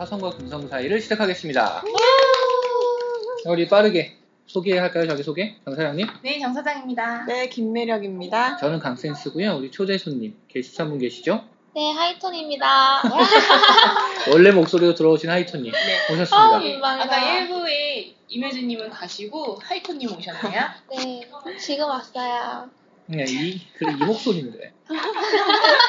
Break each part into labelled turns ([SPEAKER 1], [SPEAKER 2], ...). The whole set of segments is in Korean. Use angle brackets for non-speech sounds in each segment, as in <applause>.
[SPEAKER 1] 화성과 금성 사이를 시작하겠습니다. 우리 빠르게 소개할까요? 자기 소개, 장 사장님.
[SPEAKER 2] 네, 장 사장입니다.
[SPEAKER 3] 네, 김매력입니다.
[SPEAKER 1] 저는 강센스고요. 우리 초대 손님 게스트 한 분 계시죠?
[SPEAKER 4] 네, 하이톤입니다. <laughs>
[SPEAKER 1] 원래 목소리로 들어오신 하이톤님
[SPEAKER 2] 네.
[SPEAKER 1] 오셨습니다.
[SPEAKER 4] 아.
[SPEAKER 2] 아까 1부에 임혜진님은 가시고 하이톤님 오셨나요?
[SPEAKER 4] 네, 지금 왔어요.
[SPEAKER 1] 네, 이, 그래, 이 목소리인데.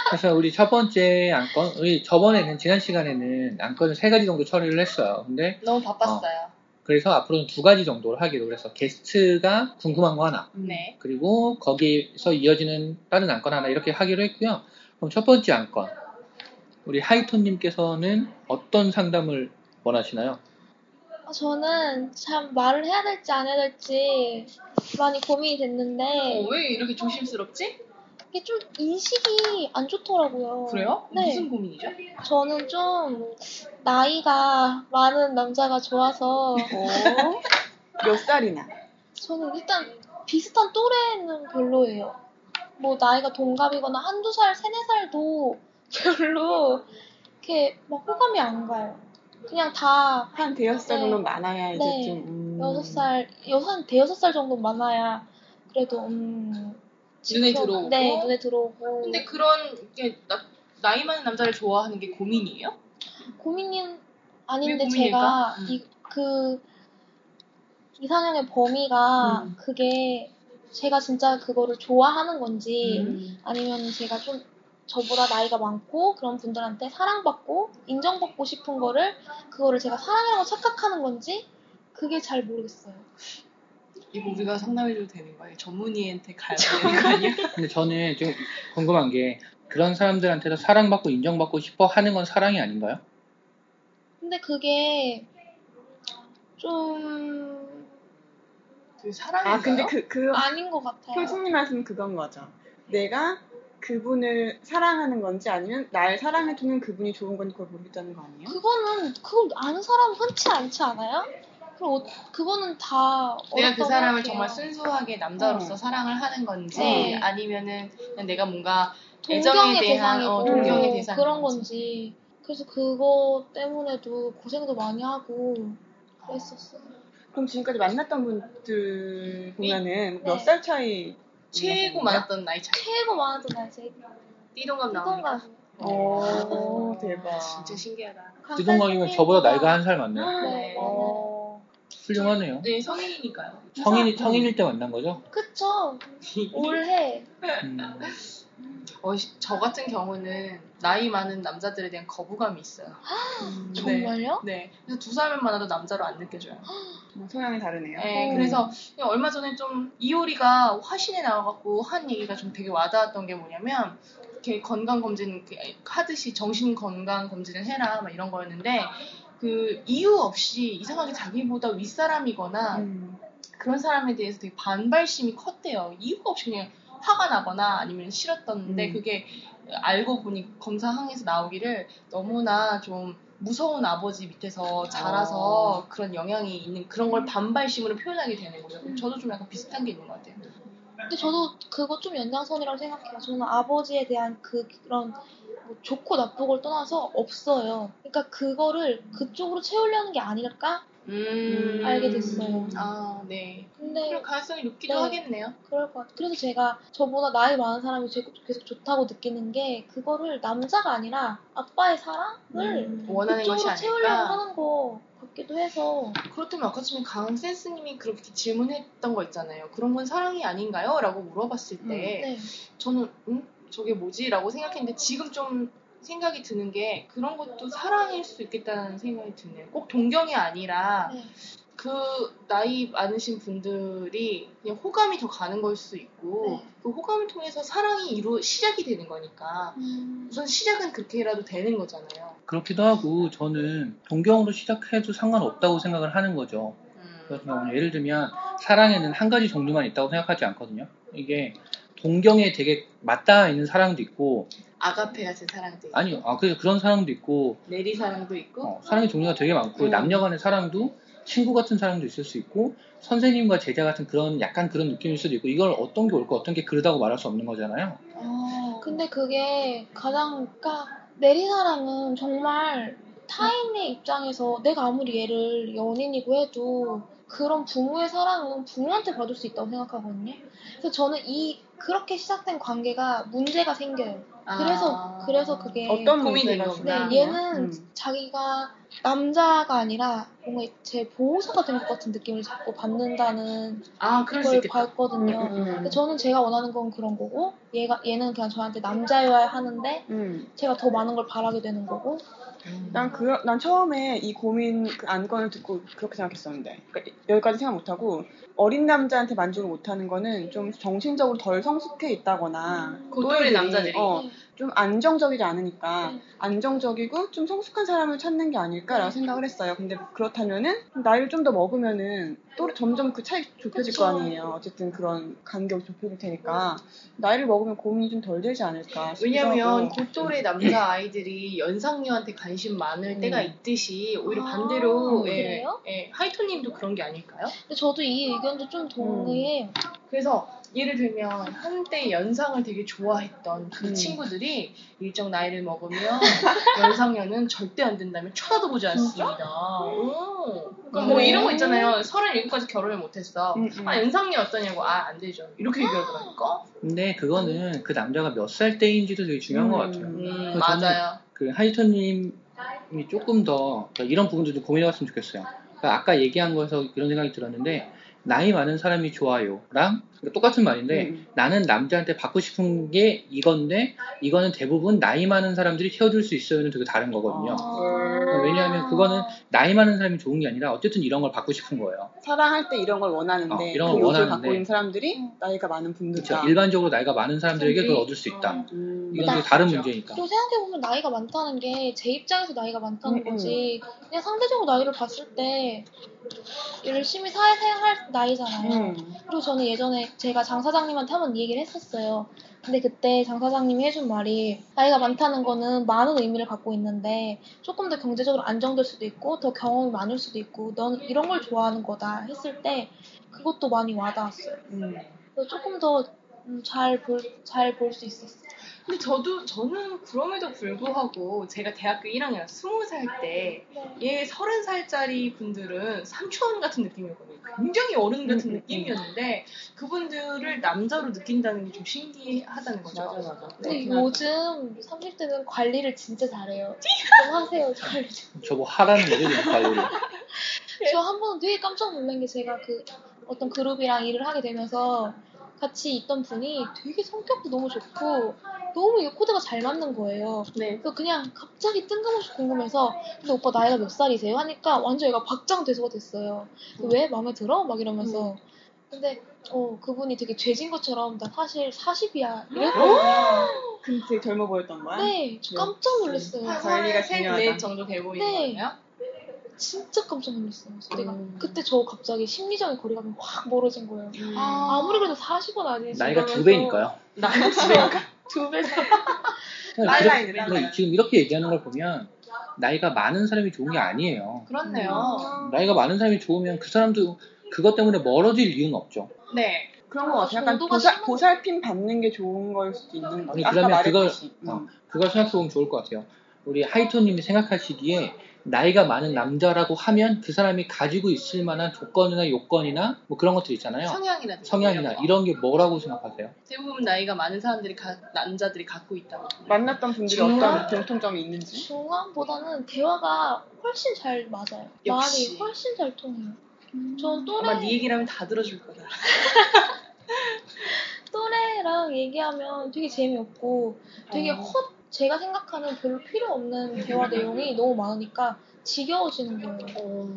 [SPEAKER 1] 그래서 우리 첫 번째 안건, 우리 저번에, 는 지난 시간에는 안건을 세 가지 정도 처리를 했어요. 근데,
[SPEAKER 2] 너무 바빴어요.
[SPEAKER 1] 그래서 앞으로는 두 가지 정도를 하기로 그래서 게스트가 궁금한 거 하나,
[SPEAKER 2] 네.
[SPEAKER 1] 그리고 거기서 이어지는 다른 안건 하나 이렇게 하기로 했고요. 그럼 첫 번째 안건. 우리 하이톤님께서는 어떤 상담을 원하시나요?
[SPEAKER 4] 아, 저는 참 말을 해야 될지 안 해야 될지 많이 고민이 됐는데
[SPEAKER 2] 어, 왜 이렇게 조심스럽지?
[SPEAKER 4] 이게 좀 인식이 안 좋더라고요.
[SPEAKER 2] 그래요?
[SPEAKER 4] 네.
[SPEAKER 2] 무슨 고민이죠?
[SPEAKER 4] 저는 좀 나이가 많은 남자가 좋아서
[SPEAKER 3] 오, 몇 살이나?
[SPEAKER 4] 저는 일단 비슷한 또래는 별로예요. 뭐 나이가 동갑이거나 한두 살, 세네 살도 별로 이렇게 막 호감이 안 가요. 그냥 다
[SPEAKER 3] 한 대여섯 살
[SPEAKER 4] 네.
[SPEAKER 3] 정도 많아야 이제
[SPEAKER 4] 네.
[SPEAKER 3] 좀. 음.
[SPEAKER 4] 여섯 살, 여섯, 대여섯 살 정도 많아야 그래도 음
[SPEAKER 2] 눈에
[SPEAKER 4] 지켜-
[SPEAKER 2] 들어오고?
[SPEAKER 4] 네, 눈에 들어오고.
[SPEAKER 2] 근데 그런 게 나, 나이 많은 남자를 좋아하는 게 고민이에요?
[SPEAKER 4] 고민은 아닌데
[SPEAKER 2] 왜 고민일까?
[SPEAKER 4] 제가
[SPEAKER 2] 음.
[SPEAKER 4] 이, 그 이상형의 범위가
[SPEAKER 3] 음.
[SPEAKER 4] 그게 제가 진짜 그거를 좋아하는 건지
[SPEAKER 3] 음.
[SPEAKER 4] 아니면 제가 좀 저보다 나이가 많고 그런 분들한테 사랑받고 인정받고 싶은 거를 그거를 제가 사랑이라고 착각하는 건지 그게 잘 모르겠어요.
[SPEAKER 2] 이거 우리가 상담해줘도 되는 거예요? 전문의한테 가야 되는 거 아니야? <laughs>
[SPEAKER 1] 근데 저는 좀 궁금한 게 그런 사람들한테도 사랑받고 인정받고 싶어 하는 건 사랑이 아닌가요?
[SPEAKER 4] 근데 그게
[SPEAKER 2] 좀그 사랑인가요?
[SPEAKER 3] 아, 근데 그, 그,
[SPEAKER 4] 아닌 것 같아요.
[SPEAKER 3] 효진님 말씀 그건 거죠. 내가 그분을 사랑하는 건지 아니면 날 사랑해주는 그분이 좋은 건지 그걸 모르겠다는 거 아니에요?
[SPEAKER 4] 그거는 그걸 아는 사람 흔치 않지 않아요? 그럼 어- 그거는 다
[SPEAKER 2] 내가 그 사람을. 정말 순수하게 남자로서
[SPEAKER 3] 어.
[SPEAKER 2] 사랑을 하는 건지
[SPEAKER 4] 네.
[SPEAKER 2] 아니면은 그냥 내가 뭔가 애정에 대한 어, 동경의 대상
[SPEAKER 4] 그런 건지 그래서 그거 때문에도 고생도 많이 하고 그랬었어요.
[SPEAKER 3] 그럼 지금까지 만났던 분들 보면은 몇
[SPEAKER 4] 네.
[SPEAKER 3] 살 차이?
[SPEAKER 2] 최고 많았던 나이 차이.
[SPEAKER 4] 최고 많았던 날제
[SPEAKER 2] 띠동갑 나오니까
[SPEAKER 4] 띠동갑.
[SPEAKER 3] 오, <laughs> 대박.
[SPEAKER 2] 진짜 신기하다.
[SPEAKER 1] 띠동갑이면 저보다 나이가 한 살 많네요.
[SPEAKER 4] 네.
[SPEAKER 3] 어,
[SPEAKER 1] 훌륭하네요.
[SPEAKER 2] 네 성인이니까요.
[SPEAKER 1] 성인이, 성인일 때 만난 거죠?
[SPEAKER 4] 그쵸. <laughs> 올해.
[SPEAKER 1] 음,
[SPEAKER 2] 어, 시- 저 같은 경우는 나이 많은 남자들에 대한 거부감이 있어요
[SPEAKER 3] 음, <gasps>
[SPEAKER 2] 네.
[SPEAKER 4] 정말요?
[SPEAKER 2] 네 그래서 두 살만 많아도 남자로 안 느껴져요 <gasps>
[SPEAKER 3] 뭐 성향이 다르네요.
[SPEAKER 2] 네,
[SPEAKER 4] 어.
[SPEAKER 2] 그래서 얼마 전에 좀 이효리가 화신에 나와갖고 한 얘기가 좀 되게 와닿았던 게 뭐냐면 이렇게 건강 검진 하듯이 정신 건강 검진을 해라 막 이런 거였는데 그 이유 없이 이상하게 자기보다 윗사람이거나
[SPEAKER 3] 음.
[SPEAKER 2] 그런 사람에 대해서 되게 반발심이 컸대요. 이유가 없이 그냥 화가 나거나 아니면 싫었던데
[SPEAKER 3] 음.
[SPEAKER 2] 그게 알고 보니 검사항에서 나오기를 너무나 좀 무서운 아버지 밑에서 자라서
[SPEAKER 3] 어.
[SPEAKER 2] 그런 영향이 있는 그런 걸 반발심으로 표현하게 되는 거죠. 저도 좀 약간 비슷한 게 있는 것 같아요.
[SPEAKER 4] 근데 저도 그거 좀 연장선이라고 생각해요. 저는 아버지에 대한 그, 그런 뭐 좋고 나쁘고를 떠나서 없어요. 그러니까 그거를 그쪽으로 채우려는 게 아닐까?
[SPEAKER 2] 음.
[SPEAKER 4] 알게 됐어요.
[SPEAKER 2] 아, 네.
[SPEAKER 4] 근데
[SPEAKER 2] 그럴 가능성이 높기도
[SPEAKER 4] 네.
[SPEAKER 2] 하겠네요.
[SPEAKER 4] 그럴 것 같아요. 그래서 제가 저보다 나이 많은 사람이 제- 계속 좋다고 느끼는 게 그거를 남자가 아니라 아빠의 사랑을
[SPEAKER 3] 음.
[SPEAKER 2] 원하는 것이
[SPEAKER 4] 그쪽으로 채우려고
[SPEAKER 2] 아닐까.
[SPEAKER 4] 하는 거 같기도 해서
[SPEAKER 2] 그렇다면 아까 전에 강 센스님이 그렇게 질문했던 거 있잖아요. 그런 건 사랑이 아닌가요? 라고 물어봤을 때
[SPEAKER 4] 네.
[SPEAKER 2] 저는 응? 저게 뭐지? 라고 생각했는데 지금 좀 생각이 드는 게 그런 것도 사랑일 수 있겠다는 생각이 드네요. 꼭 동경이 아니라
[SPEAKER 4] 네.
[SPEAKER 2] 그 나이 많으신 분들이 그냥 호감이 더 가는 걸 수 있고
[SPEAKER 4] 네.
[SPEAKER 2] 그 호감을 통해서 사랑이 이루 시작이 되는 거니까
[SPEAKER 4] 음,
[SPEAKER 2] 우선 시작은 그렇게라도 되는 거잖아요.
[SPEAKER 1] 그렇기도 하고 저는 동경으로 시작해도 상관없다고 생각을 하는 거죠.
[SPEAKER 2] 음.
[SPEAKER 1] 경우는 예를 들면 사랑에는 한 가지 종류만 있다고 생각하지 않거든요. 이게 동경에 되게 맞닿아 있는 사랑도 있고
[SPEAKER 2] 아가페 같은 사랑도 있고
[SPEAKER 1] 아니요, 아 그래서 그런 사랑도 있고
[SPEAKER 2] 내리 사랑도 있고
[SPEAKER 1] 어, 사랑의 종류가 되게 많고
[SPEAKER 2] 음.
[SPEAKER 1] 남녀 간의 사랑도 친구 같은 사랑도 있을 수 있고 선생님과 제자 같은 그런 약간 그런 느낌일 수도 있고 이걸 어떤 게 옳고 어떤 게 그르다고 말할 수 없는 거잖아요.
[SPEAKER 2] 어.
[SPEAKER 4] 근데 그게 가장 그러니까 내리 사랑은 정말 타인의 입장에서 내가 아무리 얘를 연인이고 해도 그런 부모의 사랑은 부모한테 받을 수 있다고 생각하거든요. 그래서 저는 이 그렇게 시작된 관계가 문제가 생겨요. 그래서
[SPEAKER 2] 아.
[SPEAKER 4] 그래서 그게
[SPEAKER 3] 어떤
[SPEAKER 2] 고민인 거구나.
[SPEAKER 4] 네, 얘는
[SPEAKER 3] 음.
[SPEAKER 4] 자기가 남자가 아니라 뭔가 제 보호자가 된것 같은 느낌을 자꾸 받는다는
[SPEAKER 2] 아 그럴 수
[SPEAKER 4] 걸. 봤거든요.
[SPEAKER 3] 음, 음,
[SPEAKER 4] 근데 저는 제가 원하는 건 그런 거고 얘가 얘는 그냥 저한테 남자여야 하는데
[SPEAKER 3] 음.
[SPEAKER 4] 제가 더 많은 걸 바라게 되는 거고
[SPEAKER 3] 난, 그, 난 처음에 이 고민 그 안건을 듣고 그렇게 생각했었는데 그러니까 여기까지 생각 못하고 어린 남자한테 만족을 못하는 거는 좀 정신적으로 덜 성숙해 있다거나 또래들이,
[SPEAKER 2] 남자들이.
[SPEAKER 3] 어, 좀 안정적이지 않으니까
[SPEAKER 4] 네.
[SPEAKER 3] 안정적이고 좀 성숙한 사람을 찾는 게 아닐까라고 생각을 했어요. 근데 그렇다면은 나이를 좀 더 먹으면은 또 점점 그 차이 좁혀질
[SPEAKER 4] 그쵸.
[SPEAKER 3] 거 아니에요. 어쨌든 그런 간격이 좁혀질 테니까 나이를 먹으면 고민이 좀 덜 되지 않을까 싶기도
[SPEAKER 2] 왜냐면
[SPEAKER 3] 하고.
[SPEAKER 2] 고또래 남자 아이들이 연상녀한테 관심 많을
[SPEAKER 3] 음.
[SPEAKER 2] 때가 있듯이 오히려
[SPEAKER 4] 아,
[SPEAKER 2] 반대로 예? 예, 하이토님도 그런 게 아닐까요?
[SPEAKER 4] 근데 저도 이 의견도 좀 동의해요.
[SPEAKER 2] 그래서 예를 들면 한때 연상을 되게 좋아했던 그
[SPEAKER 3] 음.
[SPEAKER 2] 친구들이 일정 나이를 먹으면 연상녀는 절대 안 된다면 쳐다도 보지 않습니다. 오. 그러니까 뭐
[SPEAKER 3] 음.
[SPEAKER 2] 이런 거 있잖아요. 37까지 결혼을 못했어.
[SPEAKER 3] 음, 음.
[SPEAKER 2] 아 연상녀 어떠냐고 아 안 되죠. 이렇게 얘기하더라니까.
[SPEAKER 1] 근데 그거는 그 남자가 몇 살 때인지도 되게 중요한
[SPEAKER 3] 음.
[SPEAKER 1] 것 같아요.
[SPEAKER 2] 음,
[SPEAKER 1] 저는
[SPEAKER 2] 맞아요.
[SPEAKER 1] 그 하이터님이 조금 더 그러니까 이런 부분들도 고민해봤으면 좋겠어요. 그러니까 아까 얘기한 거에서 이런 생각이 들었는데 나이 많은 사람이 좋아요랑 그러니까 똑같은 말인데
[SPEAKER 3] 음.
[SPEAKER 1] 나는 남자한테 받고 싶은 게 이건데 이거는 대부분 나이 많은 사람들이 채워줄 수 있어요는 되게 다른 거거든요.
[SPEAKER 3] 아.
[SPEAKER 1] 왜냐하면 그거는 나이 많은 사람이 좋은 게 아니라 어쨌든 이런 걸 받고 싶은 거예요.
[SPEAKER 3] 사랑할 때 이런 걸 원하는데
[SPEAKER 1] 어, 이런
[SPEAKER 3] 걸그 요소를
[SPEAKER 1] 원하는데.
[SPEAKER 3] 갖고 있는 사람들이
[SPEAKER 4] 음.
[SPEAKER 3] 나이가 많은 분들이다.
[SPEAKER 1] 그렇죠. 일반적으로 나이가 많은 사람들에게 그걸
[SPEAKER 2] 사람들이-
[SPEAKER 1] 얻을 수 있다.
[SPEAKER 3] 음.
[SPEAKER 1] 이건 되게 다른
[SPEAKER 2] 그렇죠.
[SPEAKER 1] 문제니까.
[SPEAKER 4] 그리고 생각해 보면 나이가 많다는 게 제 입장에서 나이가 많다는
[SPEAKER 3] 음, 음.
[SPEAKER 4] 거지 그냥 상대적으로 나이를 봤을 때 열심히 사회생활 나이잖아요.
[SPEAKER 3] 음.
[SPEAKER 4] 그리고 저는 예전에 제가 장 사장님한테 한번 이 얘기를 했었어요. 근데 그때 장 사장님이 해준 말이 나이가 많다는 거는 많은 의미를 갖고 있는데 조금 더 경제적으로 안정될 수도 있고 더 경험이 많을 수도 있고 넌 이런 걸 좋아하는 거다 했을 때 그것도 많이 와닿았어요.
[SPEAKER 3] 음.
[SPEAKER 4] 조금 더 잘 볼 잘 볼 수 있었어요.
[SPEAKER 2] 근데 저도 저는 그럼에도 불구하고 제가 대학교 1학년 20살 때얘 서른 살짜리 분들은 삼촌 같은 느낌이었거든요. 굉장히 어른 같은
[SPEAKER 3] 음, 음,
[SPEAKER 2] 느낌이었는데 그분들을 남자로 느낀다는 게 좀 신기하다는 거죠.
[SPEAKER 3] 맞아 맞아.
[SPEAKER 4] 근데
[SPEAKER 2] 네.
[SPEAKER 4] 요즘 30대는 관리를 진짜 잘해요. 좀 하세요, 관리 좀.
[SPEAKER 1] 저보 하라는 지금 관리를.
[SPEAKER 4] 저 한 번은 되게 깜짝 놀란 게 제가 그 어떤 그룹이랑 일을 하게 되면서 같이 있던 분이 되게 성격도 너무 좋고 너무 이 코드가 잘 맞는 거예요.
[SPEAKER 2] 네.
[SPEAKER 4] 그래서 그냥 갑자기 뜬금없이 궁금해서 근데 오빠 나이가 몇 살이세요? 하니까 완전 얘가 박장대소가 됐어요. 왜 마음에 들어? 막 이러면서 근데 어 그분이 되게 죄진 것처럼 나 사실 40이야 이랬거든요.
[SPEAKER 3] 근데 되게 젊어 보였던 거야?
[SPEAKER 4] 네, 저 깜짝 놀랐어요.
[SPEAKER 3] 아, 관리가 중요하다.
[SPEAKER 2] 넷 정도 돼 보이는
[SPEAKER 4] 네.
[SPEAKER 2] 거예요?
[SPEAKER 4] 진짜 깜짝 놀랐어요. 그래서 내가
[SPEAKER 3] 음.
[SPEAKER 4] 그때 저 갑자기 심리적인 거리감이 확 멀어진 거예요.
[SPEAKER 3] 음.
[SPEAKER 2] 아.
[SPEAKER 4] 아무리 그래도 40은 아니지.
[SPEAKER 1] 나이가 두 배니까요.
[SPEAKER 2] 나이 집에니까.
[SPEAKER 4] 두 배.
[SPEAKER 3] 빨라이네,
[SPEAKER 1] 그래-
[SPEAKER 3] 빨라이.
[SPEAKER 1] 지금 이렇게 얘기하는 걸 보면 나이가 많은 사람이 좋은 게 아니에요.
[SPEAKER 2] 그렇네요.
[SPEAKER 1] 나이가 많은 사람이 좋으면 그 사람도 그것 때문에 멀어질 이유는 없죠.
[SPEAKER 2] 네.
[SPEAKER 3] 그런 거 같아. 약간 보살, 보살핌 받는 게 좋은 걸 수도 있는 거
[SPEAKER 1] 아니, 그러면 그걸-.
[SPEAKER 3] 음.
[SPEAKER 1] 어, 그걸 생각해보면 좋을 것 같아요. 우리 하이토님이 생각하시기에 나이가 많은 남자라고 하면 그 사람이 가지고 있을 만한 조건이나 요건이나 뭐 그런 것들 있잖아요.
[SPEAKER 2] 성향이라든지
[SPEAKER 1] 성향이나
[SPEAKER 2] 이런
[SPEAKER 1] 게 뭐라고 생각하세요?
[SPEAKER 2] 대부분 나이가 많은 사람들이 가- 남자들이 갖고 있다고.
[SPEAKER 3] 만났던 분들이 어떤 공통점이 있는지.
[SPEAKER 4] 중앙보다는 대화가 훨씬 잘 맞아요.
[SPEAKER 2] 역시.
[SPEAKER 4] 말이 훨씬 잘 통해요. 전 또래,
[SPEAKER 2] 아마 네 얘기라면 다 들어줄 거다. <laughs>
[SPEAKER 4] 또래랑 얘기하면 되게 재미없고 되게
[SPEAKER 2] 어.
[SPEAKER 4] 헛, 제가 생각하는 별로 필요 없는 대화 내용이 너무 많으니까 지겨워지는 거예요.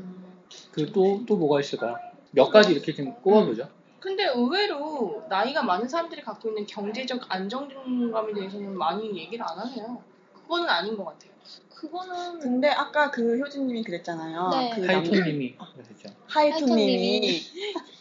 [SPEAKER 1] 그 또 또 뭐가 있을까요? 몇 가지 이렇게 좀 꼽아보죠.
[SPEAKER 2] 근데 의외로 나이가 많은 사람들이 갖고 있는 경제적 안정감에 대해서는 많이 얘기를 안 하네요. 그거는 아닌 것 같아요.
[SPEAKER 4] 그거는
[SPEAKER 3] 근데 아까 그 효진님이 그랬잖아요.
[SPEAKER 4] 네.
[SPEAKER 3] 그 남-
[SPEAKER 1] 하이토님이 그러셨죠.
[SPEAKER 3] 하이토님이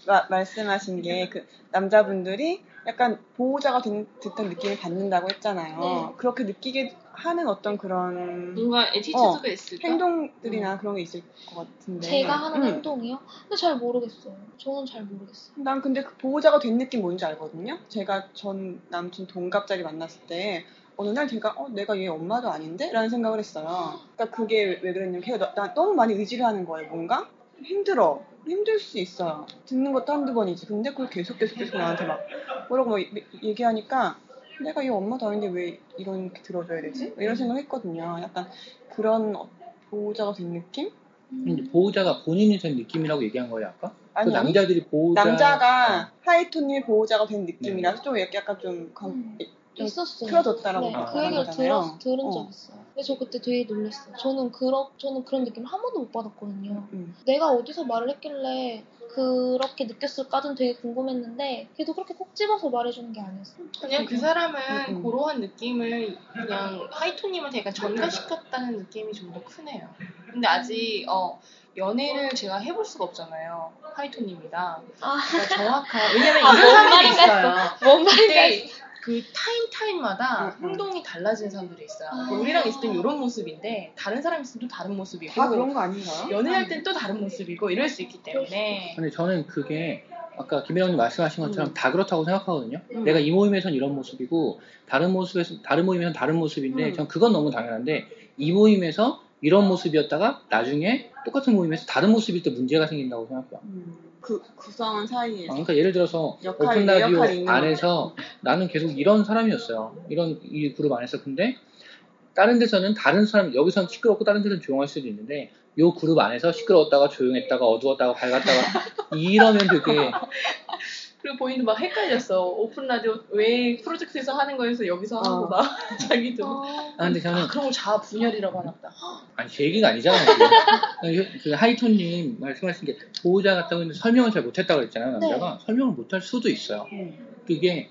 [SPEAKER 3] 마- 말씀하신 게 그 남자분들이 약간 보호자가 된 듯한 느낌을 받는다고 했잖아요.
[SPEAKER 4] 네.
[SPEAKER 3] 그렇게 느끼게 하는 어떤 그런
[SPEAKER 2] 뭔가 attitude가 있을까?
[SPEAKER 3] 행동들이나 그런 게 있을 것 같은데.
[SPEAKER 4] 제가 하는
[SPEAKER 3] 음.
[SPEAKER 4] 행동이요? 근데 잘 모르겠어요. 저는 잘 모르겠어요.
[SPEAKER 3] 난 근데 그 보호자가 된 느낌 뭔지 알거든요. 제가 전 남친 동갑짜리 만났을 때 어느 날 제가 어 내가 얘 엄마도 아닌데? 라는 생각을 했어요. 그러니까 그게 왜, 왜 그랬냐면 걔가 나, 나 너무 많이 의지를 하는 거예요. 뭔가 힘들어. 힘들 수 있어요. 듣는 것도 한두 번이지. 근데 그걸 계속 계속 계속 나한테 막 뭐라고 막 이- 얘기하니까 내가 얘 엄마도 아닌데 왜 이런 게 들어줘야 되지? 이런 생각을 했거든요. 약간 그런 어- 보호자가 된 느낌?
[SPEAKER 1] 근데 보호자가 본인이 된 느낌이라고 얘기한 거예요 아까? 그
[SPEAKER 3] 아니,
[SPEAKER 1] 남자들이 보호자
[SPEAKER 3] 남자가 하이톤님의 보호자가 된 느낌이라서 좀 약간, 약간 좀 건-
[SPEAKER 4] 음.
[SPEAKER 3] 좀
[SPEAKER 4] 있었어요.
[SPEAKER 3] 틀어졌다라고
[SPEAKER 4] 네,
[SPEAKER 1] 아,
[SPEAKER 4] 그 얘기를. 들었, 들은 적
[SPEAKER 3] 어.
[SPEAKER 4] 있어요. 근데 저 그때 되게 놀랐어요. 저는 그러, 저는 그런 느낌을 한 번도 못 받았거든요.
[SPEAKER 3] 음.
[SPEAKER 4] 내가 어디서 말을 했길래 그렇게 느꼈을까는 되게 궁금했는데 걔도 그렇게 꼭 집어서 말해주는 게 아니었어.
[SPEAKER 2] 그냥 그 사람은
[SPEAKER 3] 음, 음.
[SPEAKER 2] 그러한 느낌을 그냥 하이톤님한테 약간 전가시켰다는 느낌이 좀 더 크네요. 근데 아직 어, 연애를 제가 해볼 수가 없잖아요. 하이톤님이랑.
[SPEAKER 4] 아,
[SPEAKER 2] 그러니까 정확한 왜냐면
[SPEAKER 4] 아,
[SPEAKER 2] 이런
[SPEAKER 4] 말인가
[SPEAKER 2] 있어요.
[SPEAKER 4] 뭔 말인가
[SPEAKER 2] 그 타임 타임마다
[SPEAKER 3] 음, 음.
[SPEAKER 2] 행동이 달라지는 사람들이 있어요.
[SPEAKER 4] 아.
[SPEAKER 2] 우리랑 있을 땐 이런 모습인데 다른 사람 땐 또 다른 모습이고
[SPEAKER 3] 다 그런 거 아닌가요?
[SPEAKER 2] 연애할 땐 또 다른 모습이고 이럴 수 있기 때문에
[SPEAKER 1] 근데 저는 그게 아까 김혜영님 말씀하신 것처럼
[SPEAKER 3] 음.
[SPEAKER 1] 다 그렇다고 생각하거든요.
[SPEAKER 3] 음.
[SPEAKER 1] 내가 이 모임에선 이런 모습이고 다른 모습에서 다른 모임에선 다른 모습인데
[SPEAKER 3] 음.
[SPEAKER 1] 전 그건 너무 당연한데 이 모임에서 이런 모습이었다가 나중에 똑같은 모임에서 다른 모습일 때 문제가 생긴다고 생각해요.
[SPEAKER 3] 음. 그 구성원
[SPEAKER 1] 아,
[SPEAKER 3] 사이에서
[SPEAKER 1] 그러니까 예를 들어서 오픈
[SPEAKER 3] 내
[SPEAKER 1] 라디오 안에서 나는 계속 이런 사람이었어요. 이런 이 그룹 안에서 근데 다른 데서는 다른 사람 여기서는 시끄럽고 다른 데서는 조용할 수도 있는데 요 그룹 안에서 시끄러웠다가 조용했다가 어두웠다가 밝았다가 <laughs> 이러면 되게
[SPEAKER 2] 그리고 본인도 막 헷갈렸어. 오픈 라디오 왜 프로젝트에서 하는 거에서 여기서 하고
[SPEAKER 3] 어.
[SPEAKER 2] 막 <laughs> 자기도
[SPEAKER 4] 아,
[SPEAKER 1] 아 근데 저는
[SPEAKER 2] 아, 그런 걸 자아 분열이라고 하나 보다.
[SPEAKER 1] 아니 제 얘기가 아니잖아요. 지금. <laughs> 그 하이톤님 말씀하신 게 보호자 같다고 했는데 설명을 잘 못했다고 그랬잖아요. 남자가 설명을 못할 수도 있어요.
[SPEAKER 3] 음.
[SPEAKER 1] 그게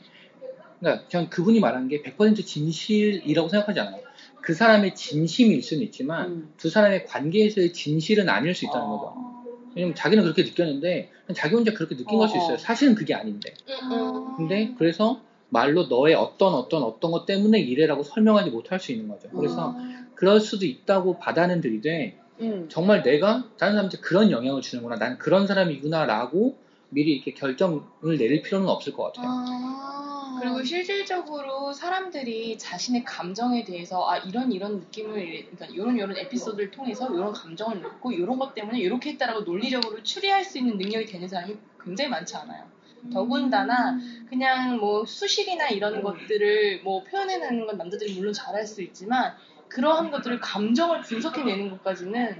[SPEAKER 1] 그러니까 전 그분이 말한 게 100% 진실이라고 생각하지 않아요. 그 사람의 진심일 수는 있지만
[SPEAKER 3] 음.
[SPEAKER 1] 두 사람의 관계에서의 진실은 아닐 수 있다는 거죠. 왜냐면 자기는 그렇게 느꼈는데 자기 혼자 그렇게 느낀
[SPEAKER 3] 어,
[SPEAKER 1] 걸수 있어요.
[SPEAKER 3] 어.
[SPEAKER 1] 사실은 그게 아닌데.
[SPEAKER 4] 아.
[SPEAKER 1] 근데 그래서 말로 너의 어떤 어떤 어떤 것 때문에 이래라고 설명하지 못할 수 있는 거죠. 그래서
[SPEAKER 4] 아.
[SPEAKER 1] 그럴 수도 있다고 받아는 들이되
[SPEAKER 3] 음.
[SPEAKER 1] 정말 내가 다른 사람한테 그런 영향을 주는구나. 난 그런 사람이구나라고 미리 이렇게 결정을 내릴 필요는 없을 것 같아요.
[SPEAKER 4] 아.
[SPEAKER 2] 그리고 실질적으로 사람들이 자신의 감정에 대해서 아 이런 이런 느낌을 그러니까 이런 이런 에피소드를 통해서 이런 감정을 느끼고 이런 것 때문에 이렇게 했다라고 논리적으로 추리할 수 있는 능력이 되는 사람이 굉장히 많지 않아요. 더군다나
[SPEAKER 4] 음.
[SPEAKER 2] 그냥 뭐 수식이나 이런
[SPEAKER 3] 음.
[SPEAKER 2] 것들을 뭐 표현해내는 건 남자들이 물론 잘할 수 있지만 그러한 것들을 감정을 분석해내는 것까지는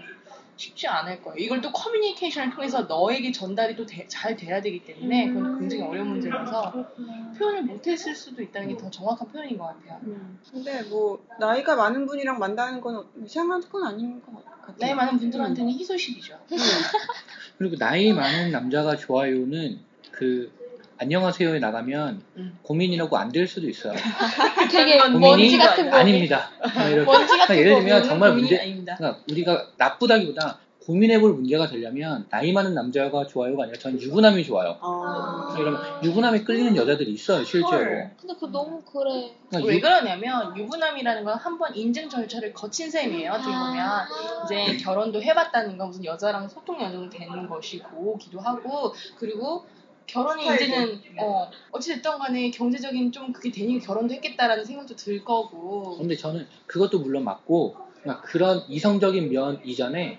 [SPEAKER 2] 쉽지 않을 거예요. 이걸 또 커뮤니케이션을 통해서 너에게 전달이 또 잘 돼야 되기 때문에 그건 굉장히 어려운 문제라서. 표현을 못했을 수도 있다는 게 더 정확한 표현인 것 같아요.
[SPEAKER 3] 음. 근데 뭐 나이가 많은 분이랑 만나는 건 이상한 건 아닌 것 같아요.
[SPEAKER 2] 나이 많은 분들한테는 희소식이죠.
[SPEAKER 3] 음.
[SPEAKER 1] 그리고 나이 많은 남자가 좋아요는 그 안녕하세요에 나가면
[SPEAKER 2] 음.
[SPEAKER 1] 고민이라고 안 될 수도 있어요. <laughs>
[SPEAKER 4] 되게
[SPEAKER 1] 고민이
[SPEAKER 4] 먼지 같은 거.
[SPEAKER 1] 아닙니다. 뭐 이렇게.
[SPEAKER 4] 먼지 같은
[SPEAKER 1] 그러니까 예를
[SPEAKER 4] 거.
[SPEAKER 1] 들면 정말 문제,
[SPEAKER 2] 아닙니다.
[SPEAKER 1] 그러니까 우리가 나쁘다기보다 고민해볼 문제가 되려면 나이 많은 남자가 좋아요가 아니라 전 유부남이 좋아요.
[SPEAKER 3] 어.
[SPEAKER 1] 이러면 유부남에 끌리는 여자들이 있어요, 실제로.
[SPEAKER 3] 헐.
[SPEAKER 4] 근데 그거 너무 그래.
[SPEAKER 1] 그러니까
[SPEAKER 2] 왜
[SPEAKER 1] 유-
[SPEAKER 2] 그러냐면 유부남이라는 건 한 번 인증 절차를 거친 셈이에요. 어떻게 보면
[SPEAKER 4] 아.
[SPEAKER 2] 이제 결혼도 해봤다는 건 무슨 여자랑 소통 연ung 되는 것이고 기도 하고 그리고 결혼이. 이제는 어 어찌됐든 간에 경제적인 좀 그게 되니까 결혼도 했겠다라는 생각도 들 거고
[SPEAKER 1] 근데 저는 그것도 물론 맞고 그러니까 그런 이성적인 면 이전에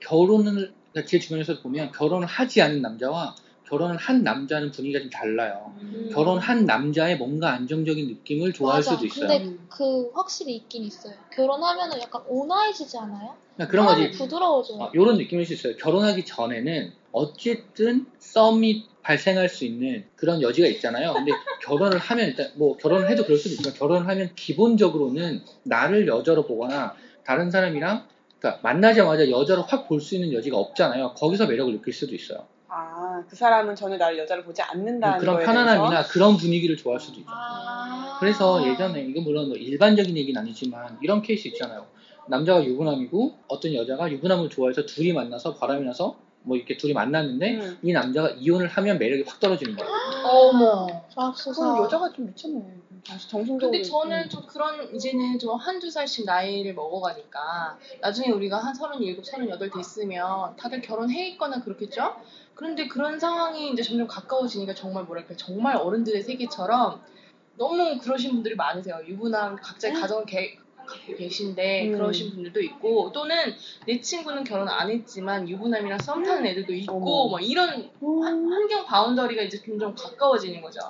[SPEAKER 1] 결혼을 그러니까 제 주변에서 보면 결혼을 하지 않은 남자와 결혼을 한 남자는 분위기가 좀 달라요.
[SPEAKER 3] 음.
[SPEAKER 1] 결혼한 남자의 뭔가 안정적인 느낌을 좋아할
[SPEAKER 4] 맞아.
[SPEAKER 1] 수도 있어요.
[SPEAKER 4] 근데 그 확실히 있긴 있어요. 결혼하면은 약간 온화해지지 않아요?
[SPEAKER 1] 그러니까 그런 거지.
[SPEAKER 4] 부드러워져요.
[SPEAKER 1] 이런 느낌일 수 있어요. 결혼하기 전에는 어쨌든 썸이 발생할 수 있는 그런 여지가 있잖아요. 근데 <laughs> 결혼을 하면 일단 뭐 결혼을 해도 그럴 수도 있지만 결혼을 하면 기본적으로는 나를 여자로 보거나 다른 사람이랑 그러니까 만나자마자 여자로 확 볼 수 있는 여지가 없잖아요. 거기서 매력을 느낄 수도 있어요.
[SPEAKER 3] 아, 그 사람은 전혀 나를 여자로 보지 않는다는
[SPEAKER 1] 그런
[SPEAKER 3] 거에
[SPEAKER 1] 편안함이나
[SPEAKER 3] 대해서?
[SPEAKER 1] 그런 분위기를 좋아할 수도 있죠.
[SPEAKER 4] 아.
[SPEAKER 1] 그래서 예전에 이거 물론 뭐 일반적인 얘기는 아니지만 이런 케이스 있잖아요. 남자가 유부남이고 어떤 여자가 유부남을 좋아해서 둘이 만나서 바람이 나서 뭐 이렇게 둘이 만났는데
[SPEAKER 3] 음.
[SPEAKER 1] 이 남자가 이혼을 하면 매력이 확 떨어지는 거예요. <gasps>
[SPEAKER 2] 어머
[SPEAKER 4] 맙소사.
[SPEAKER 3] 그건 여자가 좀 미쳤네. 다시 정신적으로.
[SPEAKER 2] 근데 저는
[SPEAKER 3] 음.
[SPEAKER 2] 좀 그런 이제는 좀 한두 살씩 나이를 먹어가니까 나중에 우리가 한 37, 38 됐으면 다들 결혼해 있거나 그렇겠죠? 그런데 그런 상황이 이제 점점 가까워지니까 정말 뭐랄까 정말 어른들의 세계처럼 너무 그러신 분들이 많으세요. 유부남 각자의 가정을 개- 갖고 계신데
[SPEAKER 3] 음.
[SPEAKER 2] 그러신 분들도 있고 또는 내 친구는 결혼 안 했지만 유부남이랑 썸 타는 애들도 있고. 뭐 이런 한- 환경 바운더리가 이제 점점 가까워지는 거죠.